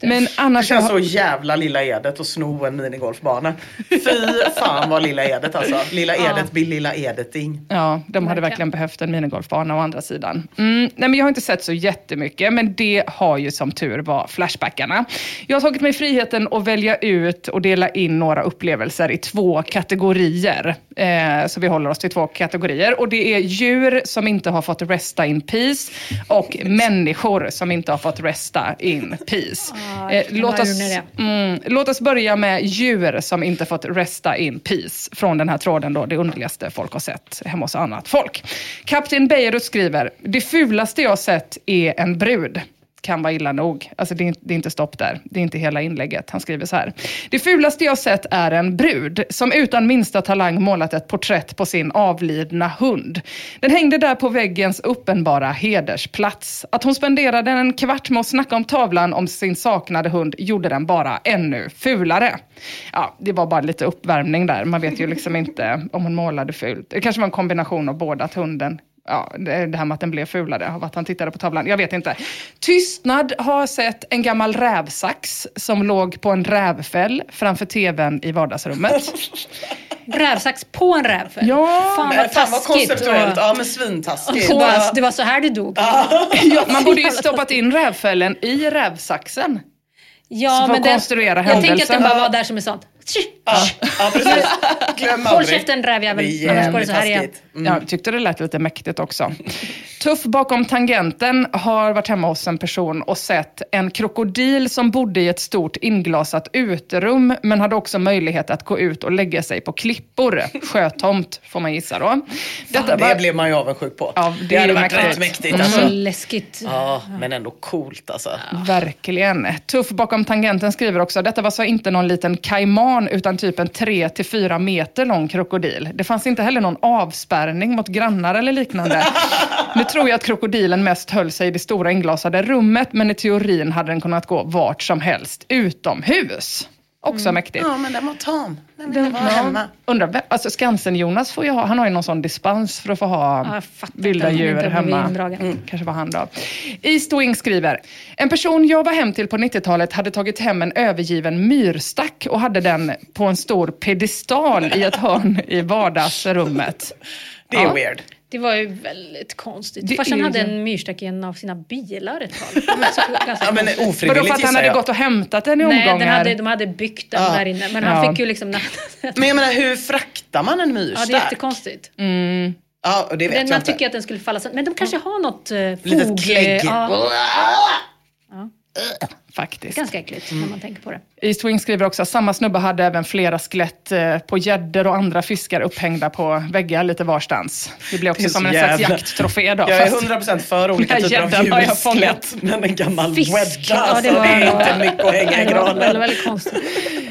Men Det annars... känns har- så jävla Lilla Edet att sno en minigolfbana. Fy fan vad Lilla Edet alltså. Lilla Edet blir Lilla Edeting. Ja, de hade verkligen behövt en minigolfbana å andra sidan. Mm, nej, men jag har inte sett så jättemycket, men det har ju som tur var Flashbackarna. Jag har tagit mig friheten att välja ut och dela in några upplevelser i två kategorier. Eh, så vi håller oss till två kategorier. Och det är djur som inte har fått resta in peace och människor som inte har fått resta in peace. Eh, låt, oss, mm, låt oss börja med djur som inte fått resta in peace från den här tråden då, det underligaste folk har sett hemma hos annat folk. Kapten Beirut skriver, det fulaste jag sett är en brud kan vara illa nog. Alltså det är, inte- det är inte stopp där. Det är inte hela inlägget. Han skriver så här. Det fulaste jag sett är en brud som utan minsta talang målat ett porträtt på sin avlidna hund. Den hängde där på väggens uppenbara hedersplats. Att hon spenderade en kvart med att snacka om tavlan om sin saknade hund gjorde den bara ännu fulare. Ja, det var bara lite uppvärmning där. Man vet ju liksom inte om hon målade fult. Det kanske var en kombination av båda, att hunden Ja, det det här med att den blev fulare av att han tittade på tavlan. Jag vet inte. Tystnad har sett en gammal rävsax som låg på en rävfäll framför tvn i vardagsrummet. Rävsax på en rävfäll? Ja, fan vad fan vad taskigt. konceptuellt. Och- Ja men svintaskigt. Det var, det var så här det dog. ja, man borde ju stoppat in rävfällen i rävsaxen. Ja, Så för men att konstruera Jag tänker att den bara var där som en sån. Ja, ja precis. Glöm Håll käften rävjävel, annars går det så här igen. Ja, jag tyckte det lät lite mäktigt också. Tuff bakom tangenten har varit hemma hos en person och sett en krokodil som bodde i ett stort inglasat uterum men hade också möjlighet att gå ut och lägga sig på klippor. Sjötomt får man gissa då. Detta det blev man ju avundsjuk på. Ja, det det är hade ju varit mäktigt. rätt mäktigt Mm. alltså. Så läskigt. Ja, men ändå coolt alltså. Verkligen. Tuff bakom tangenten skriver också, detta var så inte någon liten kaiman utan typ en 3 till 4 meter lång krokodil. Det fanns inte heller någon avspärrning mot grannar eller liknande. Nu tror jag att krokodilen mest höll sig i det stora inglasade rummet, men i teorin hade den kunnat gå vart som helst utomhus. Också mäktigt. Ja, men den var tam. Den ville vara Ja. hemma. Undrar, alltså Skansen-Jonas får ju ha, han har ju någon sån dispens för att få ha Ja, vilda djur hemma. Mm, kanske var han då. East Wing skriver, en person jag var hem till på 90-talet hade tagit hem en övergiven myrstack och hade den på en stor pedestal i ett hörn i vardagsrummet. Det är Ja. weird. Det var ju väldigt konstigt. Det Farsan hade ju- en myrstack i en av sina bilar ett tag. Ja, men. Vadå ofrivilligt för att han hade jag. gått och hämtat den i Nej, omgångar? den hade, de hade byggt den Ja. där inne. Men han Ja. fick ju liksom... Men jag menar, hur fraktar man en Ja, myrstack? det är jättekonstigt. Ja, och det vet Den, jag man inte. tycker att den skulle falla sönder. Men de kanske har något uh, fog. Litet klägg. Ja. Faktiskt. Ganska äckligt när man tänker på det. East Wing skriver också att samma snubbe hade även flera skelett eh, på gäddor och andra fiskar upphängda på väggar lite varstans. Det blir Det också är som en slags jävla- jaktrofé då. Jag är fast- 100% för olika typer av djurskelett. Men en gammal Fisk. wedda, Ja, alltså, det det, var- är inte mycket att hänga i Det var väldigt, granen. väldigt konstigt.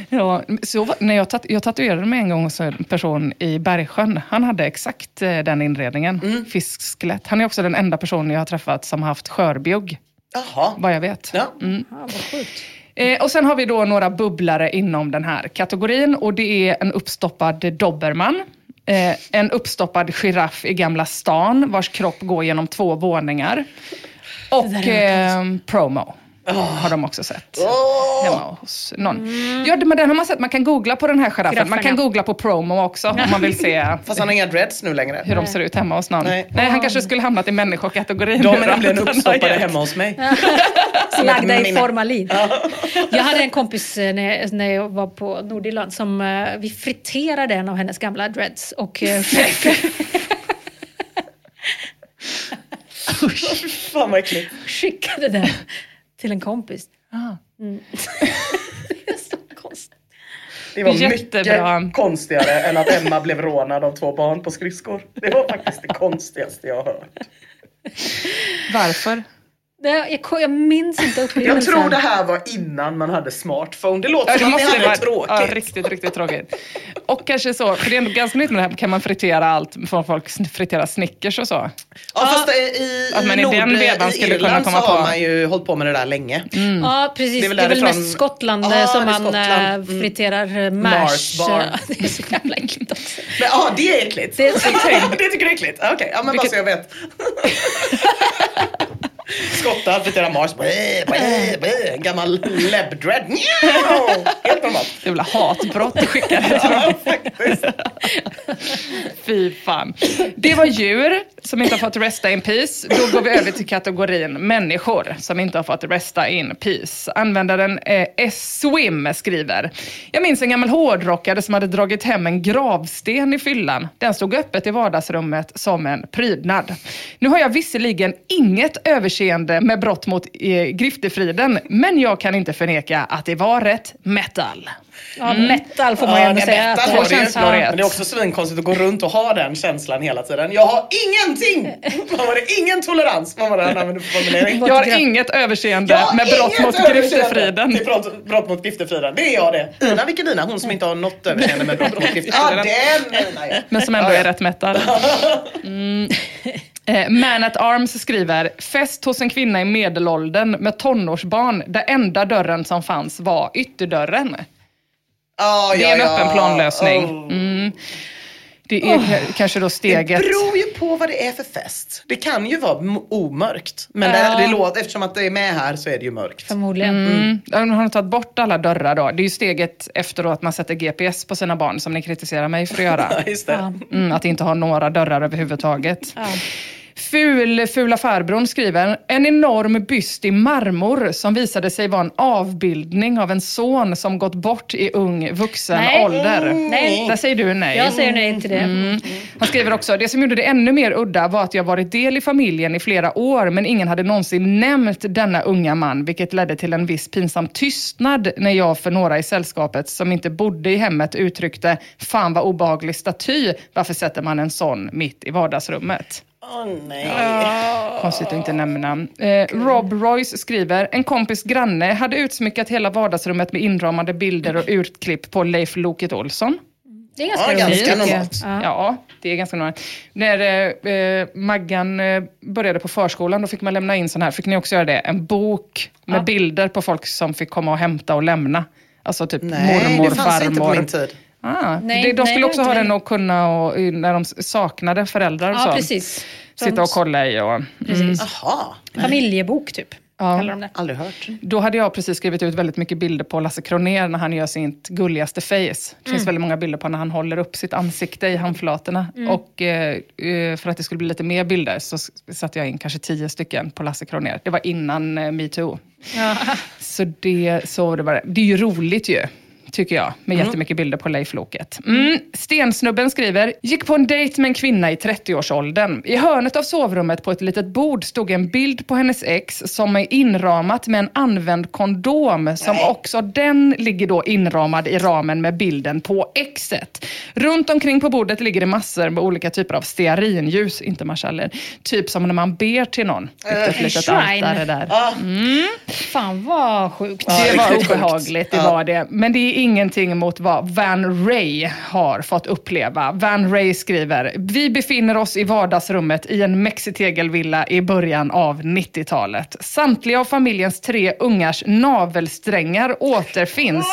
Ja, så, när jag, tat, jag tatuerade mig en gång hos en person i Bergsjön. Han hade exakt eh, den inredningen. Mm. Fiskskelett. Han är också den enda personen jag har träffat som har haft skörbjugg. Jaha. Vad jag vet. Ja. Mm. Ja, vad sjukt. Eh, och sen har vi då några bubblare inom den här kategorin. Och det är en uppstoppad dobermann. Eh, en uppstoppad giraff i Gamla stan vars kropp går genom två våningar. Och eh, promo. Har de också sett. Hemma hos någon. Ja, men den har man sett. Man kan googla på den här giraffen. Giraffen, Man kan ja. googla på promo också om man vill se Fast han har inga dreads nu längre. hur de ser ut hemma hos någon. Nej. Nej, han kanske skulle hamnat i människokategorin. De är nämligen uppstoppade hemma hos mig. Lagda i formalin. Jag hade en kompis eh, när jag, när jag var på Nordirland som eh, vi friterade en av hennes gamla dreads och eh, Fan vad äckligt. skickade den till en kompis. Ah. Mm. Så konstigt. Det var Jättebra. mycket konstigare än att Emma blev rånad av två barn på skridskor. Det var faktiskt det konstigaste jag har hört. Varför? Det, jag, ko- jag minns inte Jag upplevelsen. tror det här var innan man hade smartphone. Det låter Ja, som det att måste hade vara tråkigt. Ja, riktigt, riktigt tråkigt. Och kanske så, för det är ändå ganska nytt med det här, kan man fritera allt, får folk fritera Snickers och så? Ja, fast i, i, Att man i Nord, den vevan i skulle kunna Irland komma så har på- man ju hållit på med det där länge. Ja, precis. Det Det är är väl väl, därifrån- mest Skottland Ja, eh, som det är man Skottland. eh, Mm. friterar Mars mash. bar. det är så jävla äckligt också. Men, ja, det är äckligt. Det är det tycker du är äckligt? Okej, ja, men bara så jag vet. Skottar friterar Mars. Blä, blä, blä. Gammal läbbdread. Helt normalt. Väl hatbrott att skicka det till dem. Faktiskt. Fy fan. Det var djur som inte har fått resta in peace. Då går vi över till kategorin människor som inte har fått resta in peace. Användaren eh, S-Swim skriver. Jag minns en gammal hårdrockare som hade dragit hem en gravsten i fyllan. Den stod öppet i vardagsrummet som en prydnad. Nu har jag visserligen inget överseende med brott mot eh, griftefriden, men jag kan inte förneka att det var rätt metal. Ja, metal får man ju Ja, ändå säga. metal det är ett. Men det är också svinkonstigt att gå runt och ha den känslan hela tiden. Jag har ingenting! Vad var det? Ingen tolerans. Vad var det han använde för formulering? Jag har inget överseende har med brott mot griftefriden. till Brott, brott mot griftefriden. Det är jag det. Ina, vilken Ina? Hon som inte har något överseende med brott mot griftefriden. Ja, den ja. Men som ändå är rätt metal. Mm. Eh, Man at Arms skriver, fest hos en kvinna i medelåldern med tonårsbarn där enda dörren som fanns var ytterdörren. Ja, Det är ja, en ja. öppen planlösning. Oh. Mm. Det är ka- kanske då Det steget. beror ju på vad det är för fest. Det kan ju vara omörkt. Men Ja. det, det låter, eftersom att det är med här så är det ju mörkt. Förmodligen. Mm. De har tagit bort alla dörrar då. Det är ju steget efter då att man sätter GPS på sina barn som ni kritiserar mig för att göra. Just det. Ja. Mm, att inte ha några dörrar överhuvudtaget. Ful, fula farbrorn skriver, en enorm byst i marmor som visade sig vara en avbildning av en son som gått bort i ung vuxen Nej. ålder. Nej. Där säger du nej. Jag säger nej till det. Mm. Han skriver också, det som gjorde det ännu mer udda var att jag varit del i familjen i flera år men ingen hade någonsin nämnt denna unga man vilket ledde till en viss pinsam tystnad när jag för några i sällskapet som inte bodde i hemmet uttryckte fan vad obehaglig staty, varför sätter man en sån mitt i vardagsrummet? Åh nej. Konstigt att inte nämna. Eh, Rob Royce skriver, en kompis granne hade utsmyckat hela vardagsrummet med inramade bilder och utklipp på Leif Loket Olsson. Det är ganska Ja, ganska normalt. Ja. Ja, det är ganska normalt. När eh, eh, Maggan eh, började på förskolan, då fick man lämna in sån här, fick ni också göra det? En bok med Ja. bilder på folk som fick komma och hämta och lämna. Alltså typ Nej, mormor, det fanns inte på farmor. min tid. Ah, Nej, de nej, skulle det också ha den att kunna, och, när de saknade föräldrar och Ja, så. precis. Sitta och kolla i och... Precis. Jaha, Familjebok typ. Ja. Kallar de det. aldrig hört. Då hade jag precis skrivit ut väldigt mycket bilder på Lasse Kronér när han gör sitt gulligaste face. Det Mm. finns väldigt många bilder på när han håller upp sitt ansikte i handflatorna. Mm. Och eh, eh, för att det skulle bli lite mer bilder så satte jag in kanske tio stycken på Lasse Kronér. Det var innan eh, metoo. Ja. Så det, så det var det. Det är ju roligt ju. Tycker jag. Med jättemycket bilder på Leif Loket. Mm. Stensnubben skriver, gick på en dejt med en kvinna i 30-årsåldern. I hörnet av sovrummet på ett litet bord stod en bild på hennes ex som är inramat med en använd kondom som också den ligger då inramad i ramen med bilden på exet. Runt omkring på bordet ligger det massor med olika typer av stearinljus, inte marschaller. Typ som när man ber till någon. Ett litet shrine. altare där. Mm. Fan vad sjukt. Det var obehagligt, det var det. Men det är ingenting mot vad Van Ray har fått uppleva. Van Ray skriver, vi befinner oss i vardagsrummet i en mexitegelvilla i början av 90-talet. Samtliga av familjens tre ungars navelsträngar återfinns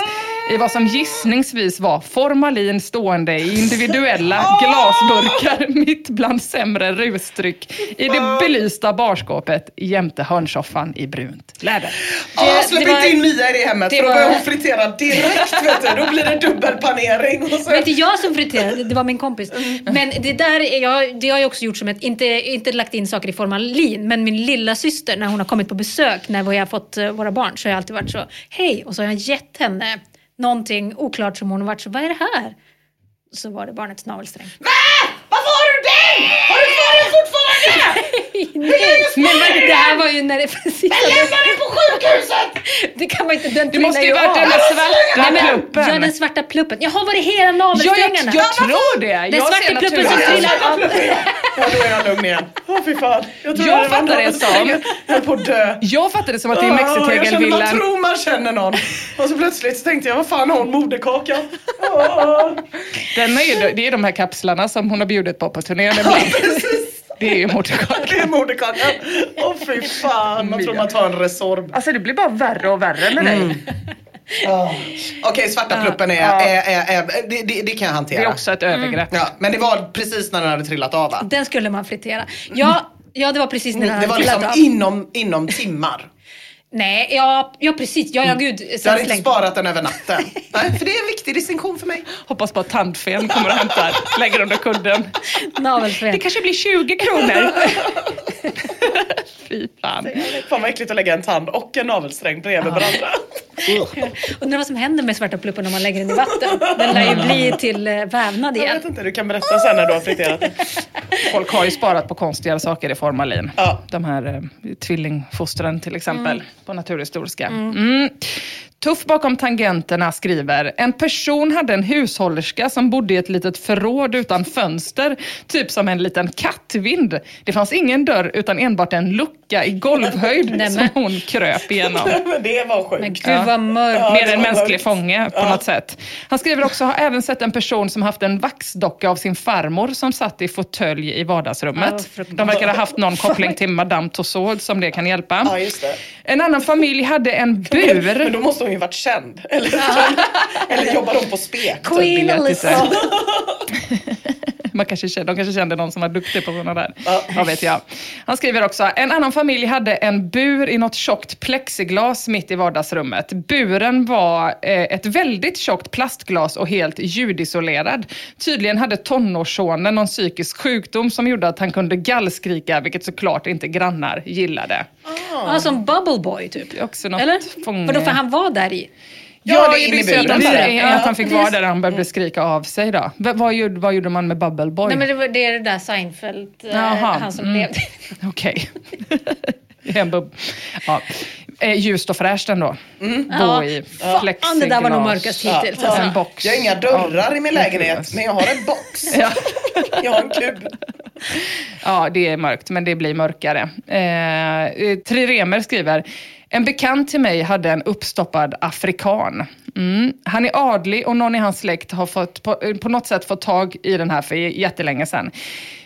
i vad som gissningsvis var formalin stående i individuella glasburkar mitt bland sämre rusdryck i det belysta barskåpet jämte hörnsoffan i brunt läder. Ja, släpp var- inte in Mia i det hemmet det för då var- börjar hon fritera direkt vet du. Då blir det dubbelpanering. Och så... Det var inte jag som friterade, det var min kompis. Men det där, är jag, det har jag också gjort som ett, inte, inte lagt in saker i formalin, men min lilla syster när hon har kommit på besök när vi har fått eh, våra barn så har jag alltid varit så, hej, och så har jag gett henne någonting oklart som hon har varit så, vad är det här? Så var det barnets navelsträng. Varför har du den? Har du kvar den fortfarande? Nej, det här var ju när det precis Men lämna den på sjukhuset! Det kan man inte, den Det måste ju varit den svarta Nej, men- pluppen. Ja, den svarta pluppen. Jaha, var det hela Ja, navelsträngarna? jag, jag tror det. Den jag svarta pluppen som av. Ja, då är jag lugn igen. Åh fy fan. Jag var fattar det som- Jag höll på att dö. Jag fattar det som att det är Jag känner, man mexitegelvillan. tror man känner någon. Och så plötsligt så tänkte jag, vad fan har hon moderkaka? Åh. Den är, ju- det är de här kapslarna som hon har bjudit på på turnén ibland. Det är ju moderkaka. Det är moderkakan. Åh fy fan, man tror man tar en Resorb. Alltså det blir bara värre och värre med dig. Ja. Okej, svarta pluppen är, Ja. är, är, är det, det, det kan jag hantera. Det är också ett övergrepp. Ja, men det var precis när den hade trillat av va? Den skulle man fritera. Ja, ja det var precis när den Mm, Det hade var trillat liksom av. inom, inom timmar. Nej, ja, ja precis. Ja, ja gud. Du hade Sen inte sparat den över natten. Nej, för det är en viktig distinktion för mig. Hoppas på att tandfen kommer och hämtar, lägger under kudden. Navelsträng. Det kanske blir 20 kronor. Fy fan. Fan vad äckligt att lägga en tand och en navelsträng bredvid varandra. Undrar vad som händer med svarta pluppen om man lägger den i vatten. Den lär ju bli till eh, vävnad Jag igen. vet inte, du kan berätta sen när du har friterat den. Folk har ju sparat på konstigare saker i formalin. Ja. De här eh, tvillingfostren till exempel, Mm. På Naturhistoriska. Mm. Tuff bakom tangenterna skriver, en person hade en hushållerska som bodde i ett litet förråd utan fönster, typ som en liten kattvind. Det fanns ingen dörr utan enbart en lucka i golvhöjd Nej, som hon kröp igenom. Men det var sjukt. Men gud vad mörkt. Mer det en mänsklig mörkt. fånge på något sätt. Han skriver också, har även sett en person som haft en vaxdocka av sin farmor som satt i fåtölj i Ja, vardagsrummet. fruktansvärt. De verkar ha haft någon koppling till Madame Tussauds som det kan hjälpa. Ja, just det. En annan familj hade en Men bur. då måste hon ju varit känd. Eller, eller jobbar hon på spek? Queen vet Elizabeth. Man kanske, kände- de kanske kände någon som var duktig på sådana där. Vad vet jag. Han skriver också, en annan familj hade en bur i något tjockt plexiglas mitt i vardagsrummet. Buren var eh, ett väldigt tjockt plastglas och helt ljudisolerad. Tydligen hade tonårssonen någon psykisk sjukdom som gjorde att han kunde gallskrika, vilket såklart inte grannar gillade. Ja, som Bubble Boy typ. Det är också något Eller? fånge. Vadå, för han var där i? Ja, Ja, det är in i buren att, bara. han- att han fick Ja, vara där han behövde skrika av sig då. V- vad, gjorde, vad gjorde man med Bubble Boy? Nej men det, var, det är det där Seinfeld, eh, Jaha, han som mm. levde. Okej. En bub- ja. eh, ljust och fräscht ändå. Mm. Bo i Fan, plexiglas. det där var nog mörkast hittills. Ja. Alltså. En box. Jag har inga dörrar i min lägenhet, men jag har en box. Ja. Jag har en kubb. ja, det är mörkt, men det blir mörkare. Eh, eh, Triremer skriver, en bekant till mig hade en uppstoppad afrikan. Mm. Han är adlig och någon i hans släkt har fått, på, eh, på något sätt fått tag i den här för jättelänge sedan.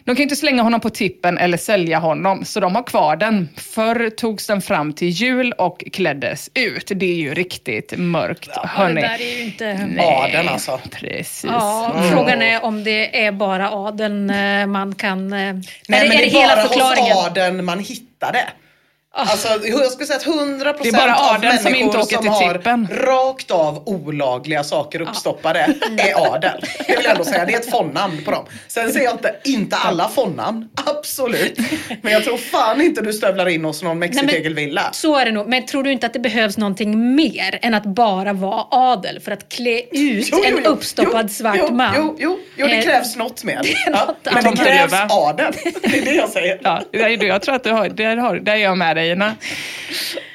De kan inte slänga honom på tippen eller sälja honom, så de har kvar den. Förr togs den fram till jul och kläddes ut. Det är ju riktigt mörkt, Ja, det där är ju inte... Adeln alltså. Precis. Ja, frågan är om det är bara adeln eh, man kan... eh, Nej, är det, men är det det är hela bara förklaringen? hos adeln man hittade. Alltså, jag skulle säga att 100% Det är bara av adeln som människor inte åker som till har tippen. rakt av olagliga saker uppstoppade är adel. Det vill jag ändå säga. Det är ett fondnamn på dem. Sen säger jag inte, inte alla fondnamn. Absolut. Men jag tror fan inte du stövlar in hos någon mexitegelvilla. Så är det nog. Men tror du inte att det behövs någonting mer än att bara vara adel för att klä ut Jo, jo, en jo, uppstoppad jo, svart jo, man? Jo, jo, jo, det Eh, krävs något mer. det Ja, men det krävs adel. Det är det jag säger. Ja, jag tror att du har, där, har, där är jag med dig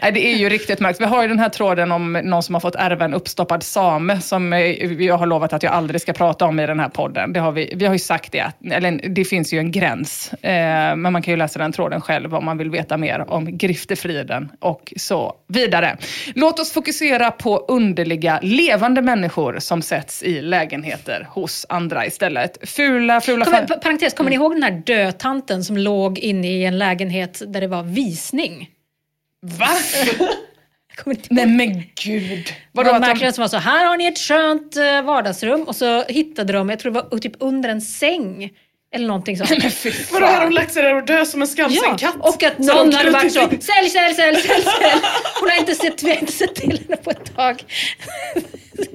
Nej, det är ju riktigt märkt. Vi har ju den här tråden om någon som har fått ärva en uppstoppad same som eh, jag har lovat att jag aldrig ska prata om i den här podden. Det har vi, vi har ju sagt det, eller det finns ju en gräns. Eh, men man kan ju läsa den tråden själv om man vill veta mer om griftefriden och så vidare. Låt oss fokusera på underliga, levande människor som sätts i lägenheter hos andra istället. Fula, fula... Kommer, parentes, kommer ni ihåg den här dötanten som låg inne i en lägenhet där det var visning? Va? Nej men gud. Vadå, att att de- de... som var så, här har ni ett skönt eh, vardagsrum och så hittade de, jag tror det var typ under en säng. Eller någonting sånt. Vadå, har de lagt sig där och dö som en skamsen Ja, katt? och att Så någon de hade varit så, sälj, sälj, sälj, sälj, sälj. Hon har inte sett, vi har inte sett till henne på ett tag.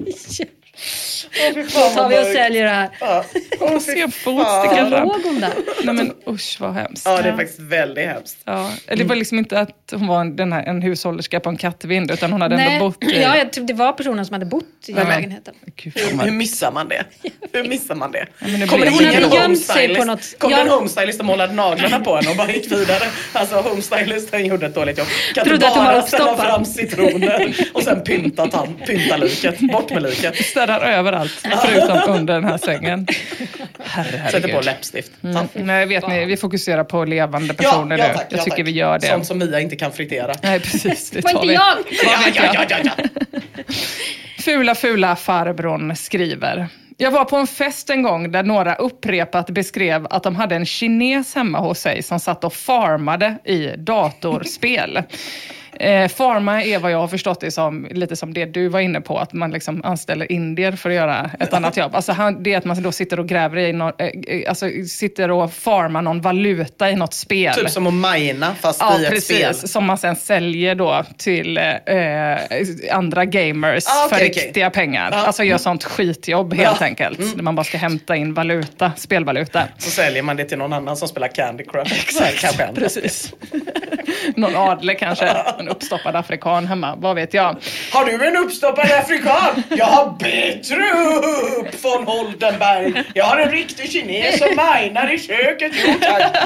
Då tar vi och säljer det här. Ja. Fy Se fotstickan fram. Låg hon där? Nej men usch vad hemskt. Ja, det är faktiskt väldigt hemskt. Ja, det var liksom inte att hon var en, den här, en hushållerska på en kattvind, utan hon hade ändå bott i... ja, jag tror det var personen som hade bott i men- lägenheten. Gud, Hur, hur missar man det? Hur missar man det? men det Kommer det Hon ingen hade gömt sig homestylist- på något- Kom det en Ja. homestylist och målade naglarna på henne och bara gick vidare? Alltså homestylisten gjorde ett dåligt jobb. Kan Trodde inte att hon var bara ställa fram citroner och sen pynta, tan- pynta liket. Bort med liket. Städar överallt, förutom under den här sängen. Sätter på Herregud. läppstift. Mm. Nej, vet ni, vi fokuserar på levande Ja, personer ja, nu. tack, Jag ja, tycker tack. vi gör det. Sånt som Mia inte kan fritera. Nej, precis. Det var tar inte vi. jag! Ja, jag? ja, ja, ja. Fula, fula farbrorn skriver. Jag var på en fest en gång där några upprepat beskrev att de hade en kines hemma hos sig som satt och farmade i datorspel. Eh, farma är vad jag har förstått det som, lite som det du var inne på, att man liksom anställer indier för att göra ett annat jobb. Alltså han, det är att man då sitter och gräver i någon, eh, eh, alltså sitter och farmar någon valuta i något spel. Typ som att mina fast Ja, i ett precis. spel. Som man sen säljer då till eh, andra gamers Ah, okej, för riktiga pengar. Ja. Alltså gör sånt skitjobb helt Ja. enkelt. Där man bara ska hämta in valuta, spelvaluta. Så säljer man det till någon annan som spelar Candy Crush. Exakt, Precis. Någon adle kanske, en uppstoppad afrikan hemma, vad vet jag. Har du en uppstoppad afrikan? Jag har bättre upp von Holdenberg. Jag har en riktig kines som minar i köket. Jo tack.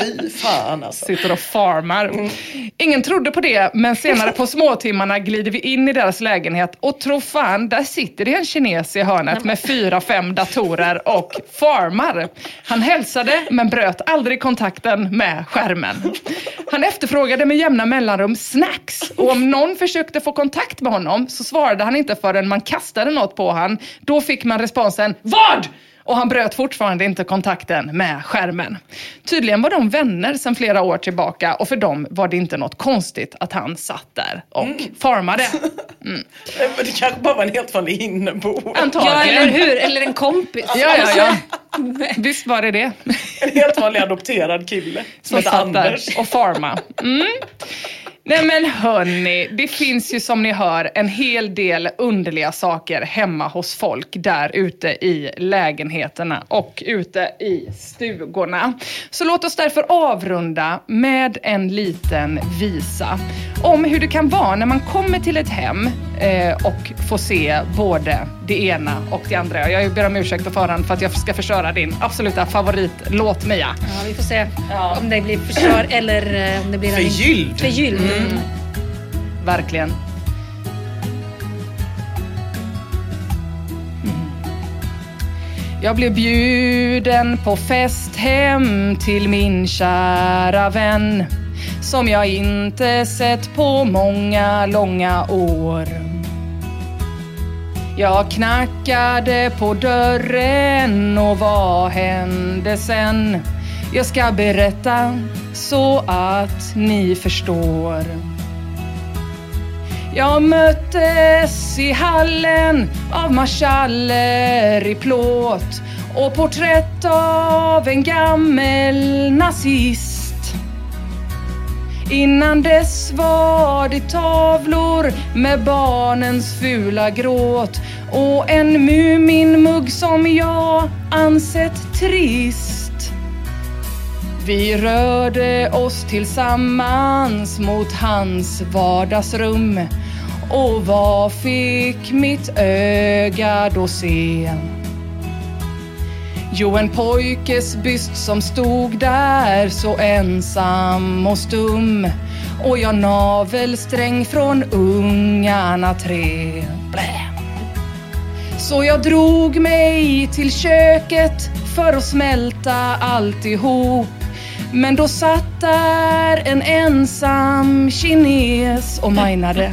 Fy fan alltså. Sitter och farmar. Ingen trodde på det, men senare på småtimmarna glider vi in i deras lägenhet och tro fan, där sitter det en kines i hörnet med fyra, fem datorer och farmar. Han hälsade, men bröt aldrig kontakten med skärmen. Han efterfrågade med jämna mellanrum snacks och om någon försökte få kontakt med honom så svarade han inte förrän man kastade något på han. Då fick man responsen Vad? Och han bröt fortfarande inte kontakten med skärmen. Tydligen var de vänner sedan flera år tillbaka och för dem var det inte något konstigt att han satt där och farmade. Men det kanske bara var en helt vanlig innebo. Ja, Antagligen. eller hur? Eller en kompis. Ja, ja, ja. Visst var det det. En helt vanlig adopterad kille som heter där Anders. och farma. Mm. Nej men hörni, det finns ju som ni hör en hel del underliga saker hemma hos folk där ute i lägenheterna och ute i stugorna. Så låt oss därför avrunda med en liten visa om hur det kan vara när man kommer till ett hem eh, och får se både det ena och det andra. Jag ber om ursäkt på förhand för att jag ska förstöra din absoluta favoritlåt Mia. Ja, vi får se om det blir förstör eller eh, om det blir en- Förgylld. Mm. mm. Verkligen. Mm. Jag blev bjuden på fest hem till min kära vän som jag inte sett på många långa år. Jag knackade på dörren och vad hände sen? Jag ska berätta så att ni förstår. Jag möttes i hallen av marschaller i plåt och porträtt av en gammel nazist. Innan dess var det tavlor med barnens fula gråt och en Muminmugg som jag ansett trist. Vi rörde oss tillsammans mot hans vardagsrum och vad fick mitt öga då se? Jo, en pojkes byst som stod där så ensam och stum och jag navelsträng från ungarna tre. Blä. Så jag drog mig till köket för att smälta alltihop men då satt där en ensam kines och majnade.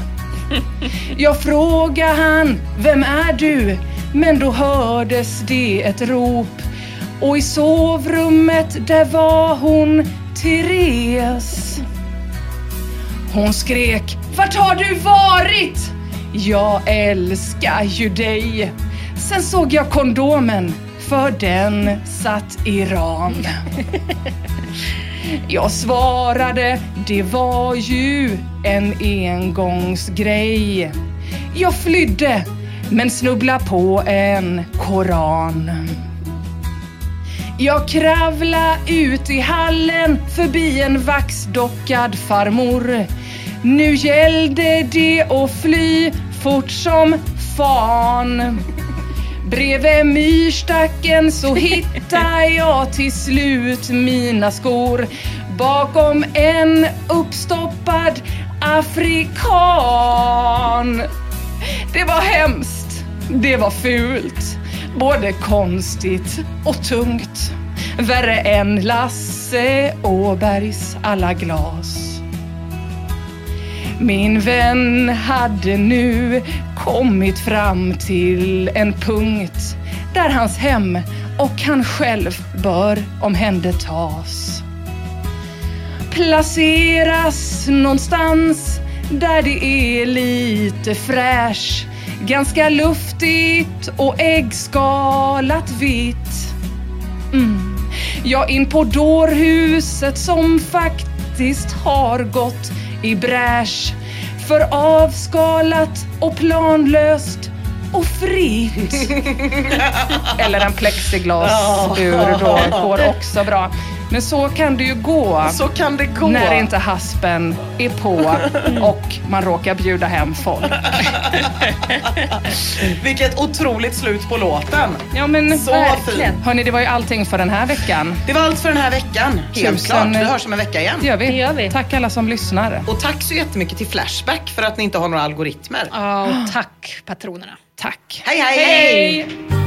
Jag frågade han, vem är du? Men då hördes det ett rop och i sovrummet där var hon Therese. Hon skrek, vart har du varit? Jag älskar ju dig. Sen såg jag kondomen, för den satt i ram. Jag svarade, det var ju en engångsgrej. Jag flydde, men snubbla på en koran. Jag kravla ut i hallen förbi en vaxdockad farmor. Nu gällde det att fly fort som fan. Bredvid myrstacken så hittar jag till slut mina skor bakom en uppstoppad afrikan. Det var hemskt. Det var fult. Både konstigt och tungt. Värre än Lasse Åbergs alla glas. Min vän hade nu kommit fram till en punkt där hans hem och han själv bör omhändertas. Placeras någonstans där det är lite fräsch, ganska luftigt och äggskalat vitt. Mm. Ja, in på dårhuset som faktiskt har gått i bräsch för avskalat och planlöst och fritt. Eller en plexiglasur då går också bra. Men så kan det ju gå. Så kan det gå. När inte haspen är på och man råkar bjuda hem folk. Vilket otroligt slut på låten. Ja men Så verkligen. fin. Hörni, det var ju allting för den här veckan. Det var allt för den här veckan. Helt Tusen- klart. Vi hörs om en vecka igen. Det gör vi. Tack alla som lyssnar. Och tack så jättemycket till Flashback för att ni inte har några algoritmer. Ja, och tack patronerna. Tack. Hej, hej! hej.